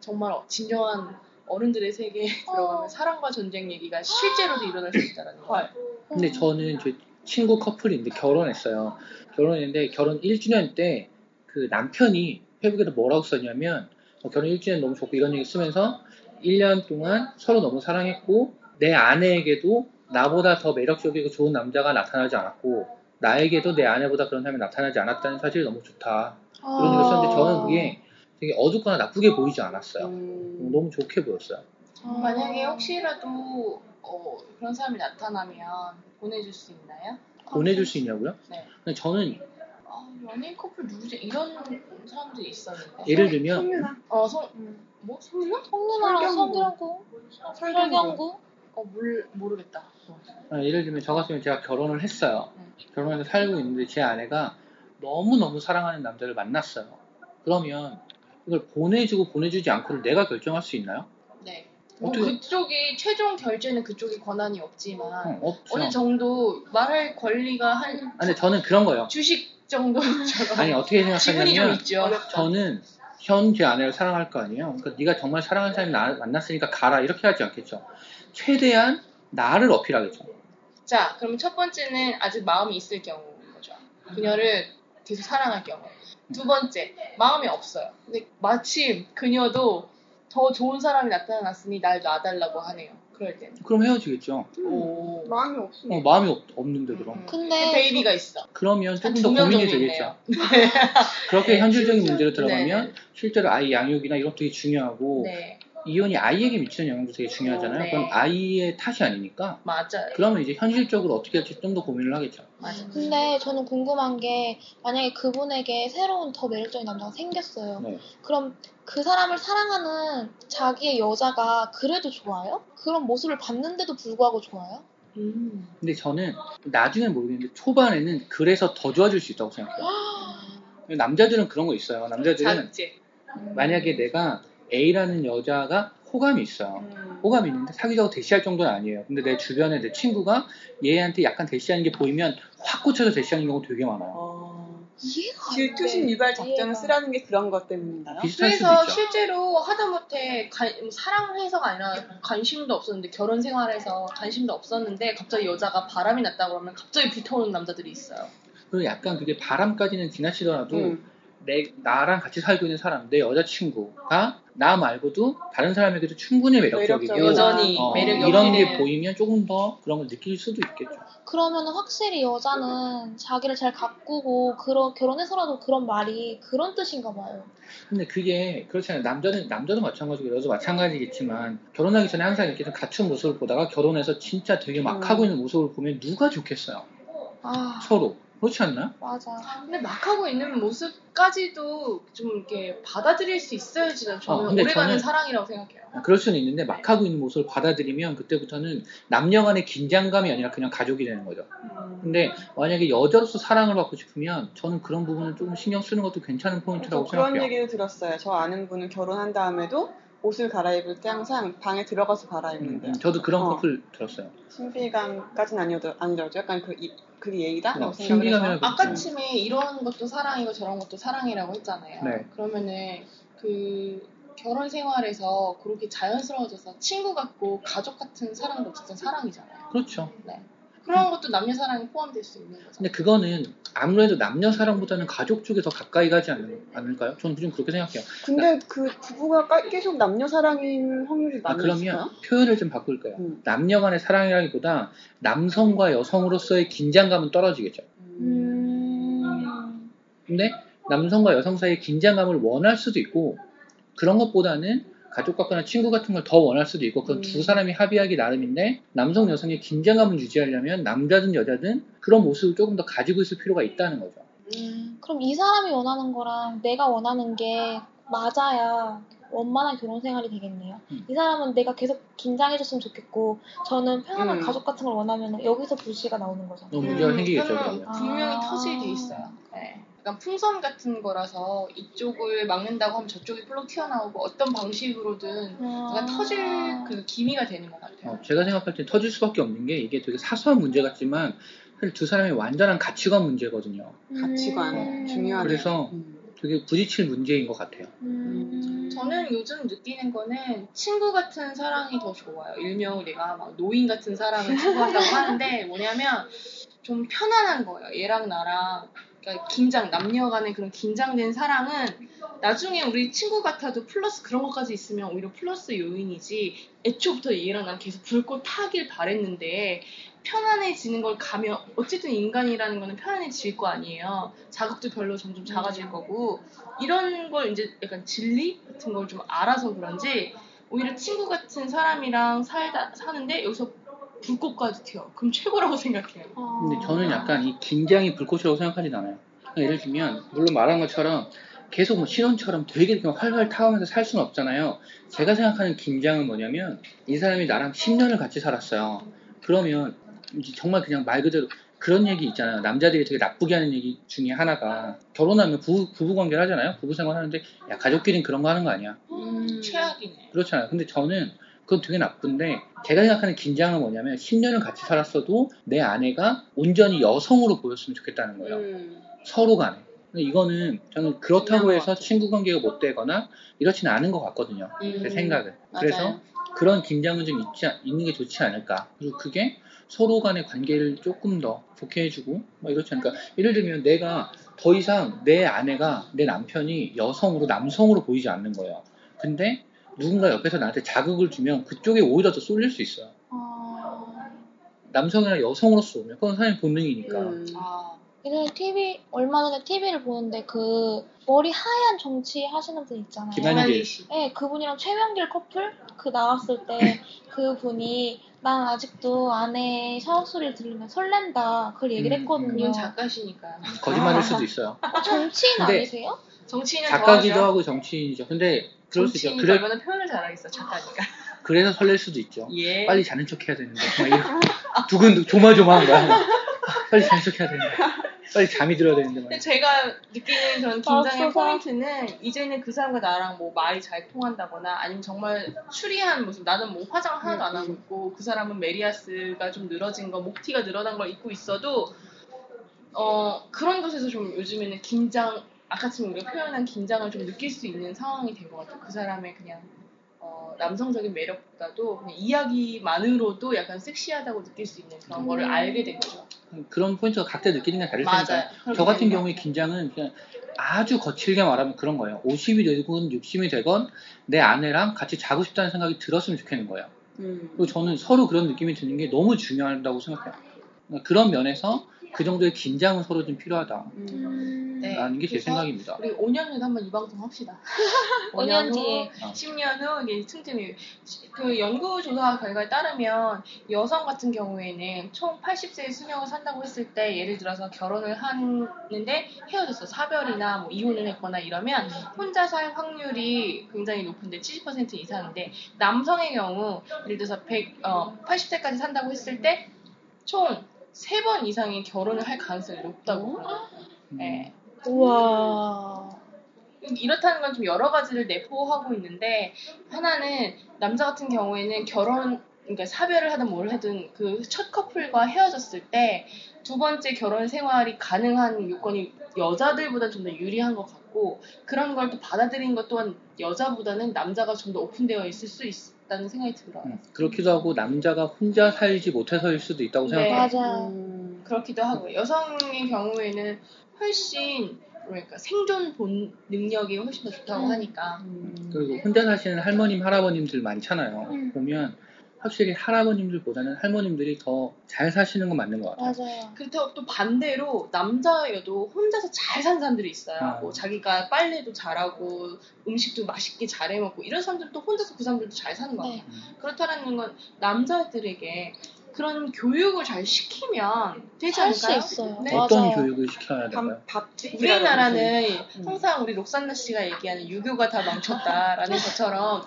[SPEAKER 2] 정말 진정한 어른들의 세계에 들어가면 사랑과 전쟁 얘기가 실제로도 일어날 수 있다는 거.
[SPEAKER 3] 헐.
[SPEAKER 1] 근데 저는 저 친구 커플인데 결혼했어요. 결혼했는데 결혼 1주년 때 그 남편이 페북에도 뭐라고 썼냐면 어, 결혼 1주년 너무 좋고 이런 얘기 쓰면서 1년 동안 서로 너무 사랑했고 내 아내에게도 나보다 더 매력적이고 좋은 남자가 나타나지 않았고 나에게도 내 아내보다 그런 사람이 나타나지 않았다는 사실이 너무 좋다. 이런 얘기를 썼는데 저는 그게 되게 어둡거나 나쁘게 보이지 않았어요.
[SPEAKER 3] 음.
[SPEAKER 1] 너무 좋게 보였어요.
[SPEAKER 2] 만약에 혹시라도 어, 그런 사람이 나타나면 보내줄 수 있나요?
[SPEAKER 1] 보내줄 수 있냐고요?
[SPEAKER 2] 네.
[SPEAKER 1] 근데 저는
[SPEAKER 2] 아, 연예인 커플 누구지? 이런 사람들이 있었는데.
[SPEAKER 1] 예를 들면
[SPEAKER 3] 성윤아.
[SPEAKER 2] 어, 성,
[SPEAKER 3] 음.
[SPEAKER 2] 뭐? 성윤아?
[SPEAKER 4] 성윤아랑. 성경구,
[SPEAKER 3] 설경구.
[SPEAKER 2] 어, 몰, 모르겠다.
[SPEAKER 1] 아, 예를 들면 저 같으면 제가 결혼을 했어요.
[SPEAKER 2] 음.
[SPEAKER 1] 결혼해서 살고 있는데 제 아내가 너무너무 사랑하는 남자를 만났어요. 그러면 이걸 보내주고 보내주지 않고를 내가 결정할 수 있나요?
[SPEAKER 2] 네. 뭐
[SPEAKER 1] 어떻게-
[SPEAKER 2] 그쪽이 최종 결제는 그쪽이 권한이 없지만
[SPEAKER 1] 어.
[SPEAKER 2] 어느 정도 말할 권리가 한
[SPEAKER 1] 아, 근데 저는 그런 거예요.
[SPEAKER 2] 주식 정도처럼 <laughs>
[SPEAKER 1] 아니 어떻게 생각하냐면. 저는 현제 아내를 사랑할 거 아니에요. 그러니까 네가 정말 사랑하는 사람이 나- 만났으니까 가라 이렇게 하지 않겠죠. 최대한 나를 어필하겠죠.
[SPEAKER 2] 자, 그러면 첫 번째는 아직 마음이 있을 경우인 거죠. 그녀를 계속 사랑할 경우. 두 번째, 마음이 없어요. 근데 마침 그녀도 더 좋은 사람이 나타났으니 날 놔달라고 하네요. 그럴 때는.
[SPEAKER 1] 그럼 헤어지겠죠.
[SPEAKER 2] 오.
[SPEAKER 3] 마음이 없으면
[SPEAKER 1] 어, 마음이 없, 없는데 그럼.
[SPEAKER 2] 음.
[SPEAKER 4] 근데
[SPEAKER 2] 베이비가 있어.
[SPEAKER 1] 그러면 조금 더 고민이 되겠죠.
[SPEAKER 2] 있네요. <laughs>
[SPEAKER 1] 그렇게 <laughs>
[SPEAKER 2] 네.
[SPEAKER 1] 현실적인 문제로
[SPEAKER 2] 네.
[SPEAKER 1] 들어가면 실제로 아이 양육이나 이런 것도 되게 중요하고
[SPEAKER 2] 네,
[SPEAKER 1] 이혼이 아이에게 미치는 영향도 되게 중요하잖아요.
[SPEAKER 2] 네.
[SPEAKER 1] 그건 아이의 탓이 아니니까.
[SPEAKER 2] 맞아요.
[SPEAKER 1] 그러면 이제 현실적으로 어떻게 할지 좀 더 고민을 하겠죠.
[SPEAKER 2] 맞아요.
[SPEAKER 4] 근데 저는 궁금한 게 만약에 그분에게 새로운 더 매력적인 남자가 생겼어요.
[SPEAKER 1] 네.
[SPEAKER 4] 그럼 그 사람을 사랑하는 자기의 여자가 그래도 좋아요? 그런 모습을 봤는데도 불구하고 좋아요?
[SPEAKER 2] 음.
[SPEAKER 1] 근데 저는 나중엔 모르겠는데 초반에는 그래서 더 좋아질 수 있다고 생각해요. <gasps> 남자들은 그런 거 있어요. 남자들은
[SPEAKER 2] 자극제.
[SPEAKER 1] 만약에 내가 A라는 여자가 호감이 있어요.
[SPEAKER 3] 음.
[SPEAKER 1] 호감이 있는데 사귀자고 대시할 정도는 아니에요. 근데 내 주변에 내 친구가 얘한테 약간 대시하는 게 보이면 확 꽂혀서 대시하는 경우 되게 많아요.
[SPEAKER 3] 어. 질투심
[SPEAKER 4] 돼.
[SPEAKER 3] 유발 작전을
[SPEAKER 4] 이해가.
[SPEAKER 3] 쓰라는 게 그런 것 때문인가요?
[SPEAKER 2] 그래서. 실제로 하다못해 관- 사랑해서가 아니라 관심도 없었는데 결혼 생활에서 관심도 없었는데 갑자기 여자가 바람이 났다고 하면 갑자기 불타오르는 남자들이 있어요.
[SPEAKER 1] 그리고 약간 그게 바람까지는 지나치더라도
[SPEAKER 3] 음.
[SPEAKER 1] 내 나랑 같이 살고 있는 사람, 내 여자친구가 나 말고도 다른 사람에게도 충분히 매력적이고.
[SPEAKER 2] 여전히
[SPEAKER 1] 어,
[SPEAKER 2] 매력이
[SPEAKER 1] 이런 게 보이면 조금 더 그런 걸 느낄 수도 있겠죠.
[SPEAKER 4] 그러면 확실히 여자는 자기를 잘 가꾸고 그런 결혼해서라도 그런 말이 그런 뜻인가 봐요.
[SPEAKER 1] 근데 그게 그렇잖아요. 남자는 남자도 마찬가지고 여자도 마찬가지겠지만 결혼하기 전에 항상 이렇게 좀 갖춘 모습을 보다가 결혼해서 진짜 되게 막
[SPEAKER 3] 음.
[SPEAKER 1] 하고 있는 모습을 보면 누가 좋겠어요.
[SPEAKER 4] 아
[SPEAKER 1] 서로 그렇지 않나요?
[SPEAKER 4] 맞아.
[SPEAKER 2] 근데 막 하고 있는 모습까지도 좀 이렇게 받아들일 수 있어야지 저는
[SPEAKER 1] 어, 근데
[SPEAKER 2] 오래가는
[SPEAKER 1] 저는-
[SPEAKER 2] 사랑이라고 생각해요.
[SPEAKER 1] 그럴 수는 있는데 막 하고 있는 모습을 받아들이면 그때부터는 남녀 간의 긴장감이 아니라 그냥 가족이 되는 거죠.
[SPEAKER 3] 음.
[SPEAKER 1] 근데 만약에 여자로서 사랑을 받고 싶으면 저는 그런 부분을 조금 신경 쓰는 것도 괜찮은
[SPEAKER 3] 저
[SPEAKER 1] 포인트라고
[SPEAKER 3] 그런
[SPEAKER 1] 생각해요.
[SPEAKER 3] 얘기를 들었어요. 저 아는 분은 결혼한 다음에도 옷을 갈아입을 때 항상 방에 들어가서 갈아입는데요.
[SPEAKER 1] 음, 저도 그런
[SPEAKER 3] 어.
[SPEAKER 1] 커플 들었어요.
[SPEAKER 3] 신비감까지는 아니어도 아니더라도 약간 그 이, 그게 예의다라고
[SPEAKER 1] 어,
[SPEAKER 3] 생각을 해서
[SPEAKER 1] 신비감이라고
[SPEAKER 2] 아까쯤에 이런 것도 사랑이고 저런 것도 사랑이라고 했잖아요.
[SPEAKER 1] 네.
[SPEAKER 2] 그러면은 그 결혼 생활에서 그렇게 자연스러워져서 친구 같고 가족 같은 사랑도 어쨌든 사랑이잖아요.
[SPEAKER 1] 그렇죠.
[SPEAKER 2] 그런 것도 남녀 사랑이 포함될 수 있는 거죠.
[SPEAKER 1] 근데 그거는 아무래도 남녀 사랑보다는 가족 쪽에 더 가까이 가지 않을, 않을까요? 저는 좀 그렇게 생각해요.
[SPEAKER 3] 근데 그 부부가 까- 계속 남녀 사랑인 확률이
[SPEAKER 1] 아,
[SPEAKER 3] 많이
[SPEAKER 1] 그러면
[SPEAKER 3] 있어요?
[SPEAKER 1] 표현을 좀 바꿀까요?
[SPEAKER 3] 음.
[SPEAKER 1] 남녀 간의 사랑이라기보다 남성과 여성으로서의 긴장감은 떨어지겠죠.
[SPEAKER 4] 음.
[SPEAKER 1] 근데 남성과 여성 사이의 긴장감을 원할 수도 있고 그런 것보다는 가족 같거나 친구 같은 걸 더 원할 수도 있고 그건
[SPEAKER 3] 음.
[SPEAKER 1] 두 사람이 합의하기 나름인데 남성 여성의 긴장감을 유지하려면 남자든 여자든 그런 모습을 조금 더 가지고 있을 필요가 있다는 거죠.
[SPEAKER 2] 음.
[SPEAKER 4] 그럼 이 사람이 원하는 거랑 내가 원하는 게 맞아야 원만한 결혼 생활이 되겠네요.
[SPEAKER 1] 음.
[SPEAKER 4] 이 사람은 내가 계속 긴장해줬으면 좋겠고 저는 평안한
[SPEAKER 3] 음.
[SPEAKER 4] 가족 같은 걸 원하면 여기서 불씨가 나오는 거죠.
[SPEAKER 1] 너무 문제가
[SPEAKER 2] 음,
[SPEAKER 1] 생기겠죠.
[SPEAKER 2] 분명히
[SPEAKER 4] 아.
[SPEAKER 2] 터질 일이 있어요. 네. 약간 풍선 같은 거라서 이쪽을 막는다고 하면 저쪽이 플럭 튀어나오고 어떤 방식으로든 약간
[SPEAKER 4] 아.
[SPEAKER 2] 터질 그 기미가 되는 것 같아요.
[SPEAKER 1] 어, 제가 생각할 때 터질 수밖에 없는 게 이게 되게 사소한 문제 같지만 사실 두 사람의 완전한 가치관 문제거든요.
[SPEAKER 3] 가치관
[SPEAKER 4] 음.
[SPEAKER 3] 중요하네요.
[SPEAKER 1] 그래서
[SPEAKER 3] 음.
[SPEAKER 1] 되게 부딪힐 문제인 것 같아요.
[SPEAKER 4] 음.
[SPEAKER 2] 저는 요즘 느끼는 거는 친구 같은 사랑이 더 좋아요. 일명 우리가 막 노인 같은 사랑을 추구한다고 하는데 뭐냐면 좀 편안한 거예요. 얘랑 나랑 그러니까 긴장 남녀 간의 그런 긴장된 사랑은 나중에 우리 친구 같아도 플러스 그런 것까지 있으면 오히려 플러스 요인이지 애초부터 얘랑 난 계속 불꽃 타길 바랬는데 편안해지는 걸 가면 어쨌든 인간이라는 거는 편안해질 거 아니에요. 자극도 별로 점점 작아질 거고 이런 걸 이제 약간 진리 같은 걸 좀 알아서 그런지 오히려 친구 같은 사람이랑 살다 사는데 여기서 불꽃까지 튀어. 그럼 최고라고 생각해요.
[SPEAKER 4] 아.
[SPEAKER 1] 근데 저는 약간 이 긴장이 불꽃이라고 생각하진 않아요. 그러니까 예를 들면 물론 말한 것처럼 계속 뭐 신혼처럼 되게 그냥 활활 타오면서 살 수는 없잖아요. 제가 생각하는 긴장은 뭐냐면 이 사람이 나랑 10년을 같이 살았어요. 그러면 이제 정말 그냥 말 그대로 그런 얘기 있잖아요. 남자들이 되게 나쁘게 하는 얘기 중에 하나가 결혼하면 부부, 부부 관계를 하잖아요. 부부 생활 하는데 야 가족끼리는 그런 거 하는 거 아니야.
[SPEAKER 2] 음, 최악이네.
[SPEAKER 1] 그렇잖아요. 근데 저는 그건 되게 나쁜데 제가 생각하는 긴장은 뭐냐면 10년을 같이 살았어도 내 아내가 온전히 여성으로 보였으면 좋겠다는 거예요.
[SPEAKER 3] 음.
[SPEAKER 1] 서로 간에. 이거는 저는 그렇다고 해서. 친구 관계가 못 되거나 이렇지는 않은 것 같거든요.
[SPEAKER 2] 음,
[SPEAKER 1] 제 생각은.
[SPEAKER 2] 맞아요.
[SPEAKER 1] 그래서 그런 긴장은 좀 있지, 않- 있는 게 좋지 않을까. 그리고 그게 서로 간의 관계를 조금 더 좋게 해주고, 뭐 이렇지 않을까. 예를 들면 내가 더 이상 내 아내가, 내 남편이 여성으로, 남성으로 보이지 않는 거예요. 근데 누군가 옆에서 나한테 자극을 주면 그쪽에 오히려 더 쏠릴 수 있어요.
[SPEAKER 4] 아.
[SPEAKER 1] 남성이나 여성으로서 오면. 그건 사람의 본능이니까.
[SPEAKER 3] 음.
[SPEAKER 2] 아,
[SPEAKER 4] 예전에 TV 얼마 전에 TV를 보는데 그 머리 하얀 정치 하시는 분 있잖아요.
[SPEAKER 1] 김한길.
[SPEAKER 2] 씨.
[SPEAKER 4] 네, 그분이랑 최명길 커플 그 나왔을 때 그분이 난 아직도 아내의 샤워 소리를 들으면 설렌다 그걸 얘기를
[SPEAKER 1] 음,
[SPEAKER 4] 했거든요.
[SPEAKER 2] 그분 작가시니까요.
[SPEAKER 1] 거짓말일 수도 있어요.
[SPEAKER 4] 어, 정치인
[SPEAKER 1] 근데
[SPEAKER 4] 아니세요?
[SPEAKER 2] 정치인은
[SPEAKER 1] 작가기도
[SPEAKER 2] 좋아하죠.
[SPEAKER 1] 하고 정치인이죠. 근데 그럴 수 있죠. 그래,
[SPEAKER 2] 얼마나 표현을 잘하겠어, 작가니까. <laughs>
[SPEAKER 1] 그래서 설렐 수도 있죠.
[SPEAKER 2] 예.
[SPEAKER 1] 빨리 자는 척 해야 되는데 막 두근 조마조마한 거야. 막. <laughs> 빨리 자는 척 해야 되는데 빨리 잠이 들어야 되는데 막.
[SPEAKER 2] 근데 제가 느끼는 그런 긴장의. 포인트는 이제는 그 사람과 나랑 뭐 말이 잘 통한다거나 아니면 정말 추리한 모습 나는 뭐 화장 하나도 안 하고
[SPEAKER 3] 음.
[SPEAKER 2] 있고 그 사람은 메리아스가 좀 늘어진 거 목티가 늘어난 걸 입고 있어도 어 그런 것에서 좀 요즘에는 긴장 아까처럼 우리가 표현한 긴장을 좀 느낄 수 있는 상황이 된 것 같아요 그 사람의 그냥 어, 남성적인 매력보다도 그냥 이야기만으로도 약간 섹시하다고 느낄 수 있는 그런 거를
[SPEAKER 4] 음.
[SPEAKER 2] 알게 된 거죠
[SPEAKER 1] 그런 포인트가 각자 느끼는 게 다를 테니까. 저 같은 경우에 긴장은 그냥 아주 거칠게 말하면 그런 거예요. 50이 되건 60이 되건 내 아내랑 같이 자고 싶다는 생각이 들었으면 좋겠는 거예요.
[SPEAKER 3] 음.
[SPEAKER 1] 그리고 저는 서로 그런 느낌이 드는 게 너무 중요하다고 생각해요. 그러니까 그런 면에서 그 정도의 긴장은 서로 좀 필요하다.
[SPEAKER 3] 음.
[SPEAKER 4] 음.
[SPEAKER 2] 네.
[SPEAKER 1] 라는 게 제 생각입니다.
[SPEAKER 2] 우리 5년 후에 한번 이 방송 합시다.
[SPEAKER 4] 5년
[SPEAKER 2] 5년
[SPEAKER 4] 뒤에.
[SPEAKER 2] 후, 10년 후 이게 틈틈이 그 연구 조사 결과에 따르면 여성 같은 경우에는 총 80세의 수명을 산다고 했을 때 예를 들어서 결혼을 하는데 헤어졌어 사별이나 뭐 이혼을 했거나 이러면 혼자 살 확률이 굉장히 높은데 70% 이상인데 남성의 경우 예를 들어서 100, 어, 80세까지 산다고 했을 때총 3번 이상의 결혼을 할 가능성이 높다고.
[SPEAKER 1] 음,
[SPEAKER 2] 네.
[SPEAKER 4] 우와.
[SPEAKER 2] 이렇다는 건 좀 여러 가지를 내포하고 있는데 하나는 남자 같은 경우에는 결혼 그러니까 사별을 하든 뭘 하든 그 첫 커플과 헤어졌을 때 두 번째 결혼 생활이 가능한 요건이 여자들보다 좀 더 유리한 것 같고 그런 걸 또 받아들인 것 또한 여자보다는 남자가 좀 더 오픈되어 있을 수 있 다는 생각이 들어요.
[SPEAKER 1] 음, 그렇기도 하고 남자가 혼자 살지 못해서일 수도 있다고
[SPEAKER 2] 네.
[SPEAKER 1] 생각해요.
[SPEAKER 4] 맞아요.
[SPEAKER 3] 음.
[SPEAKER 2] 그렇기도 하고 여성의 경우에는 훨씬 뭐랄까 생존 본 능력이 훨씬 더 좋다고
[SPEAKER 4] 음.
[SPEAKER 2] 하니까
[SPEAKER 3] 음.
[SPEAKER 1] 그리고 혼자 사시는 할머님, 할아버님들 많잖아요.
[SPEAKER 4] 음.
[SPEAKER 1] 보면 확실히 할아버님들보다는 할머님들이 더 잘 사시는 건 맞는 것 같아요.
[SPEAKER 4] 맞아요.
[SPEAKER 2] 그렇다고 또 반대로 남자여도 혼자서 잘 사는 사람들이 있어요.
[SPEAKER 1] 아.
[SPEAKER 2] 뭐 자기가 빨래도 잘하고 음식도 맛있게 잘 해 먹고 이런 사람들도 혼자서 그 사람들도 잘 사는 거 같아요.
[SPEAKER 4] 네.
[SPEAKER 1] 음.
[SPEAKER 2] 그렇다는 건 남자들에게 그런 교육을 잘 시키면 되지
[SPEAKER 4] 할 수
[SPEAKER 2] 않을까요?
[SPEAKER 4] 있어요.
[SPEAKER 2] 네.
[SPEAKER 1] 어떤
[SPEAKER 4] 맞아요.
[SPEAKER 1] 교육을 시켜야 될까요?
[SPEAKER 3] 밥, 밥
[SPEAKER 2] 우리나라는
[SPEAKER 3] 음.
[SPEAKER 2] 항상 우리 록산나 씨가 얘기하는 유교가 다 망쳤다라는 <laughs> 것처럼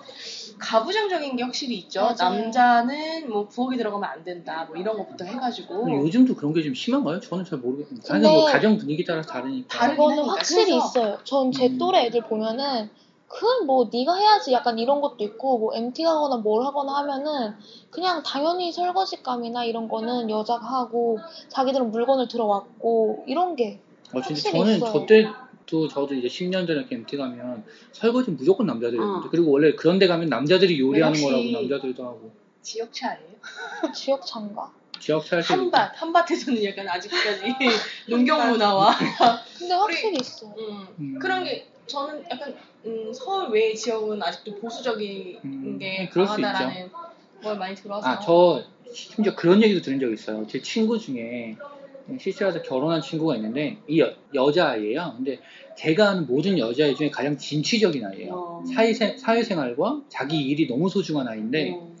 [SPEAKER 2] 가부장적인 게 확실히 있죠.
[SPEAKER 4] 맞아요.
[SPEAKER 2] 남자는 뭐 부엌에 들어가면 안 된다, 뭐 이런 것부터 해가지고
[SPEAKER 1] 요즘도 그런 게 좀 심한가요? 저는 잘 모르겠는데.
[SPEAKER 4] 근데-
[SPEAKER 1] 당연히 뭐 가정 분위기 따라 다르니까.
[SPEAKER 4] 그거는
[SPEAKER 2] 하니까.
[SPEAKER 4] 확실히
[SPEAKER 2] 그래서-
[SPEAKER 4] 있어요. 전 제
[SPEAKER 1] 음.
[SPEAKER 4] 또래 애들 보면은 그건 뭐 네가 해야지 약간 이런 것도 있고 뭐 MT 가거나 뭘 하거나 하면은 그냥 당연히 설거지감이나 이런 거는 여자가 하고 자기들은 물건을 들어왔고 이런 게
[SPEAKER 1] 어, 진짜
[SPEAKER 4] 확실히
[SPEAKER 1] 저는
[SPEAKER 4] 있어요.
[SPEAKER 1] 저 때도 저도 이제 10년 전에 이렇게 MT 가면 설거지 는 무조건 남자들이었는데
[SPEAKER 3] 어.
[SPEAKER 1] 그리고 원래 그런 데 가면 남자들이 요리하는
[SPEAKER 2] 혹시-
[SPEAKER 1] 거라고 남자들도 하고
[SPEAKER 2] 지역차 아니에요?
[SPEAKER 4] 지역 장가.
[SPEAKER 1] 지역 차에서
[SPEAKER 2] 한밭, 한밭에서는 약간 아직까지 <laughs> 농경 문화와
[SPEAKER 4] 근데 확실히 있어요.
[SPEAKER 2] 음,
[SPEAKER 1] 음.
[SPEAKER 2] 그런 게 저는 약간 음, 서울 외 지역은 아직도 보수적인
[SPEAKER 1] 음,
[SPEAKER 2] 게
[SPEAKER 1] 그럴 수
[SPEAKER 2] 강하다라는 걸 많이 들어서
[SPEAKER 1] 아 저 심지어 그런 얘기도 들은 적이 있어요. 제 친구 중에 실제로서 결혼한 친구가 있는데 이 여, 여자아이예요. 근데 제가 아는 모든 여자아이 중에 가장 진취적인 아이예요.
[SPEAKER 3] 어.
[SPEAKER 1] 사회생, 사회생활과 자기 일이 너무 소중한 아이인데
[SPEAKER 3] 어.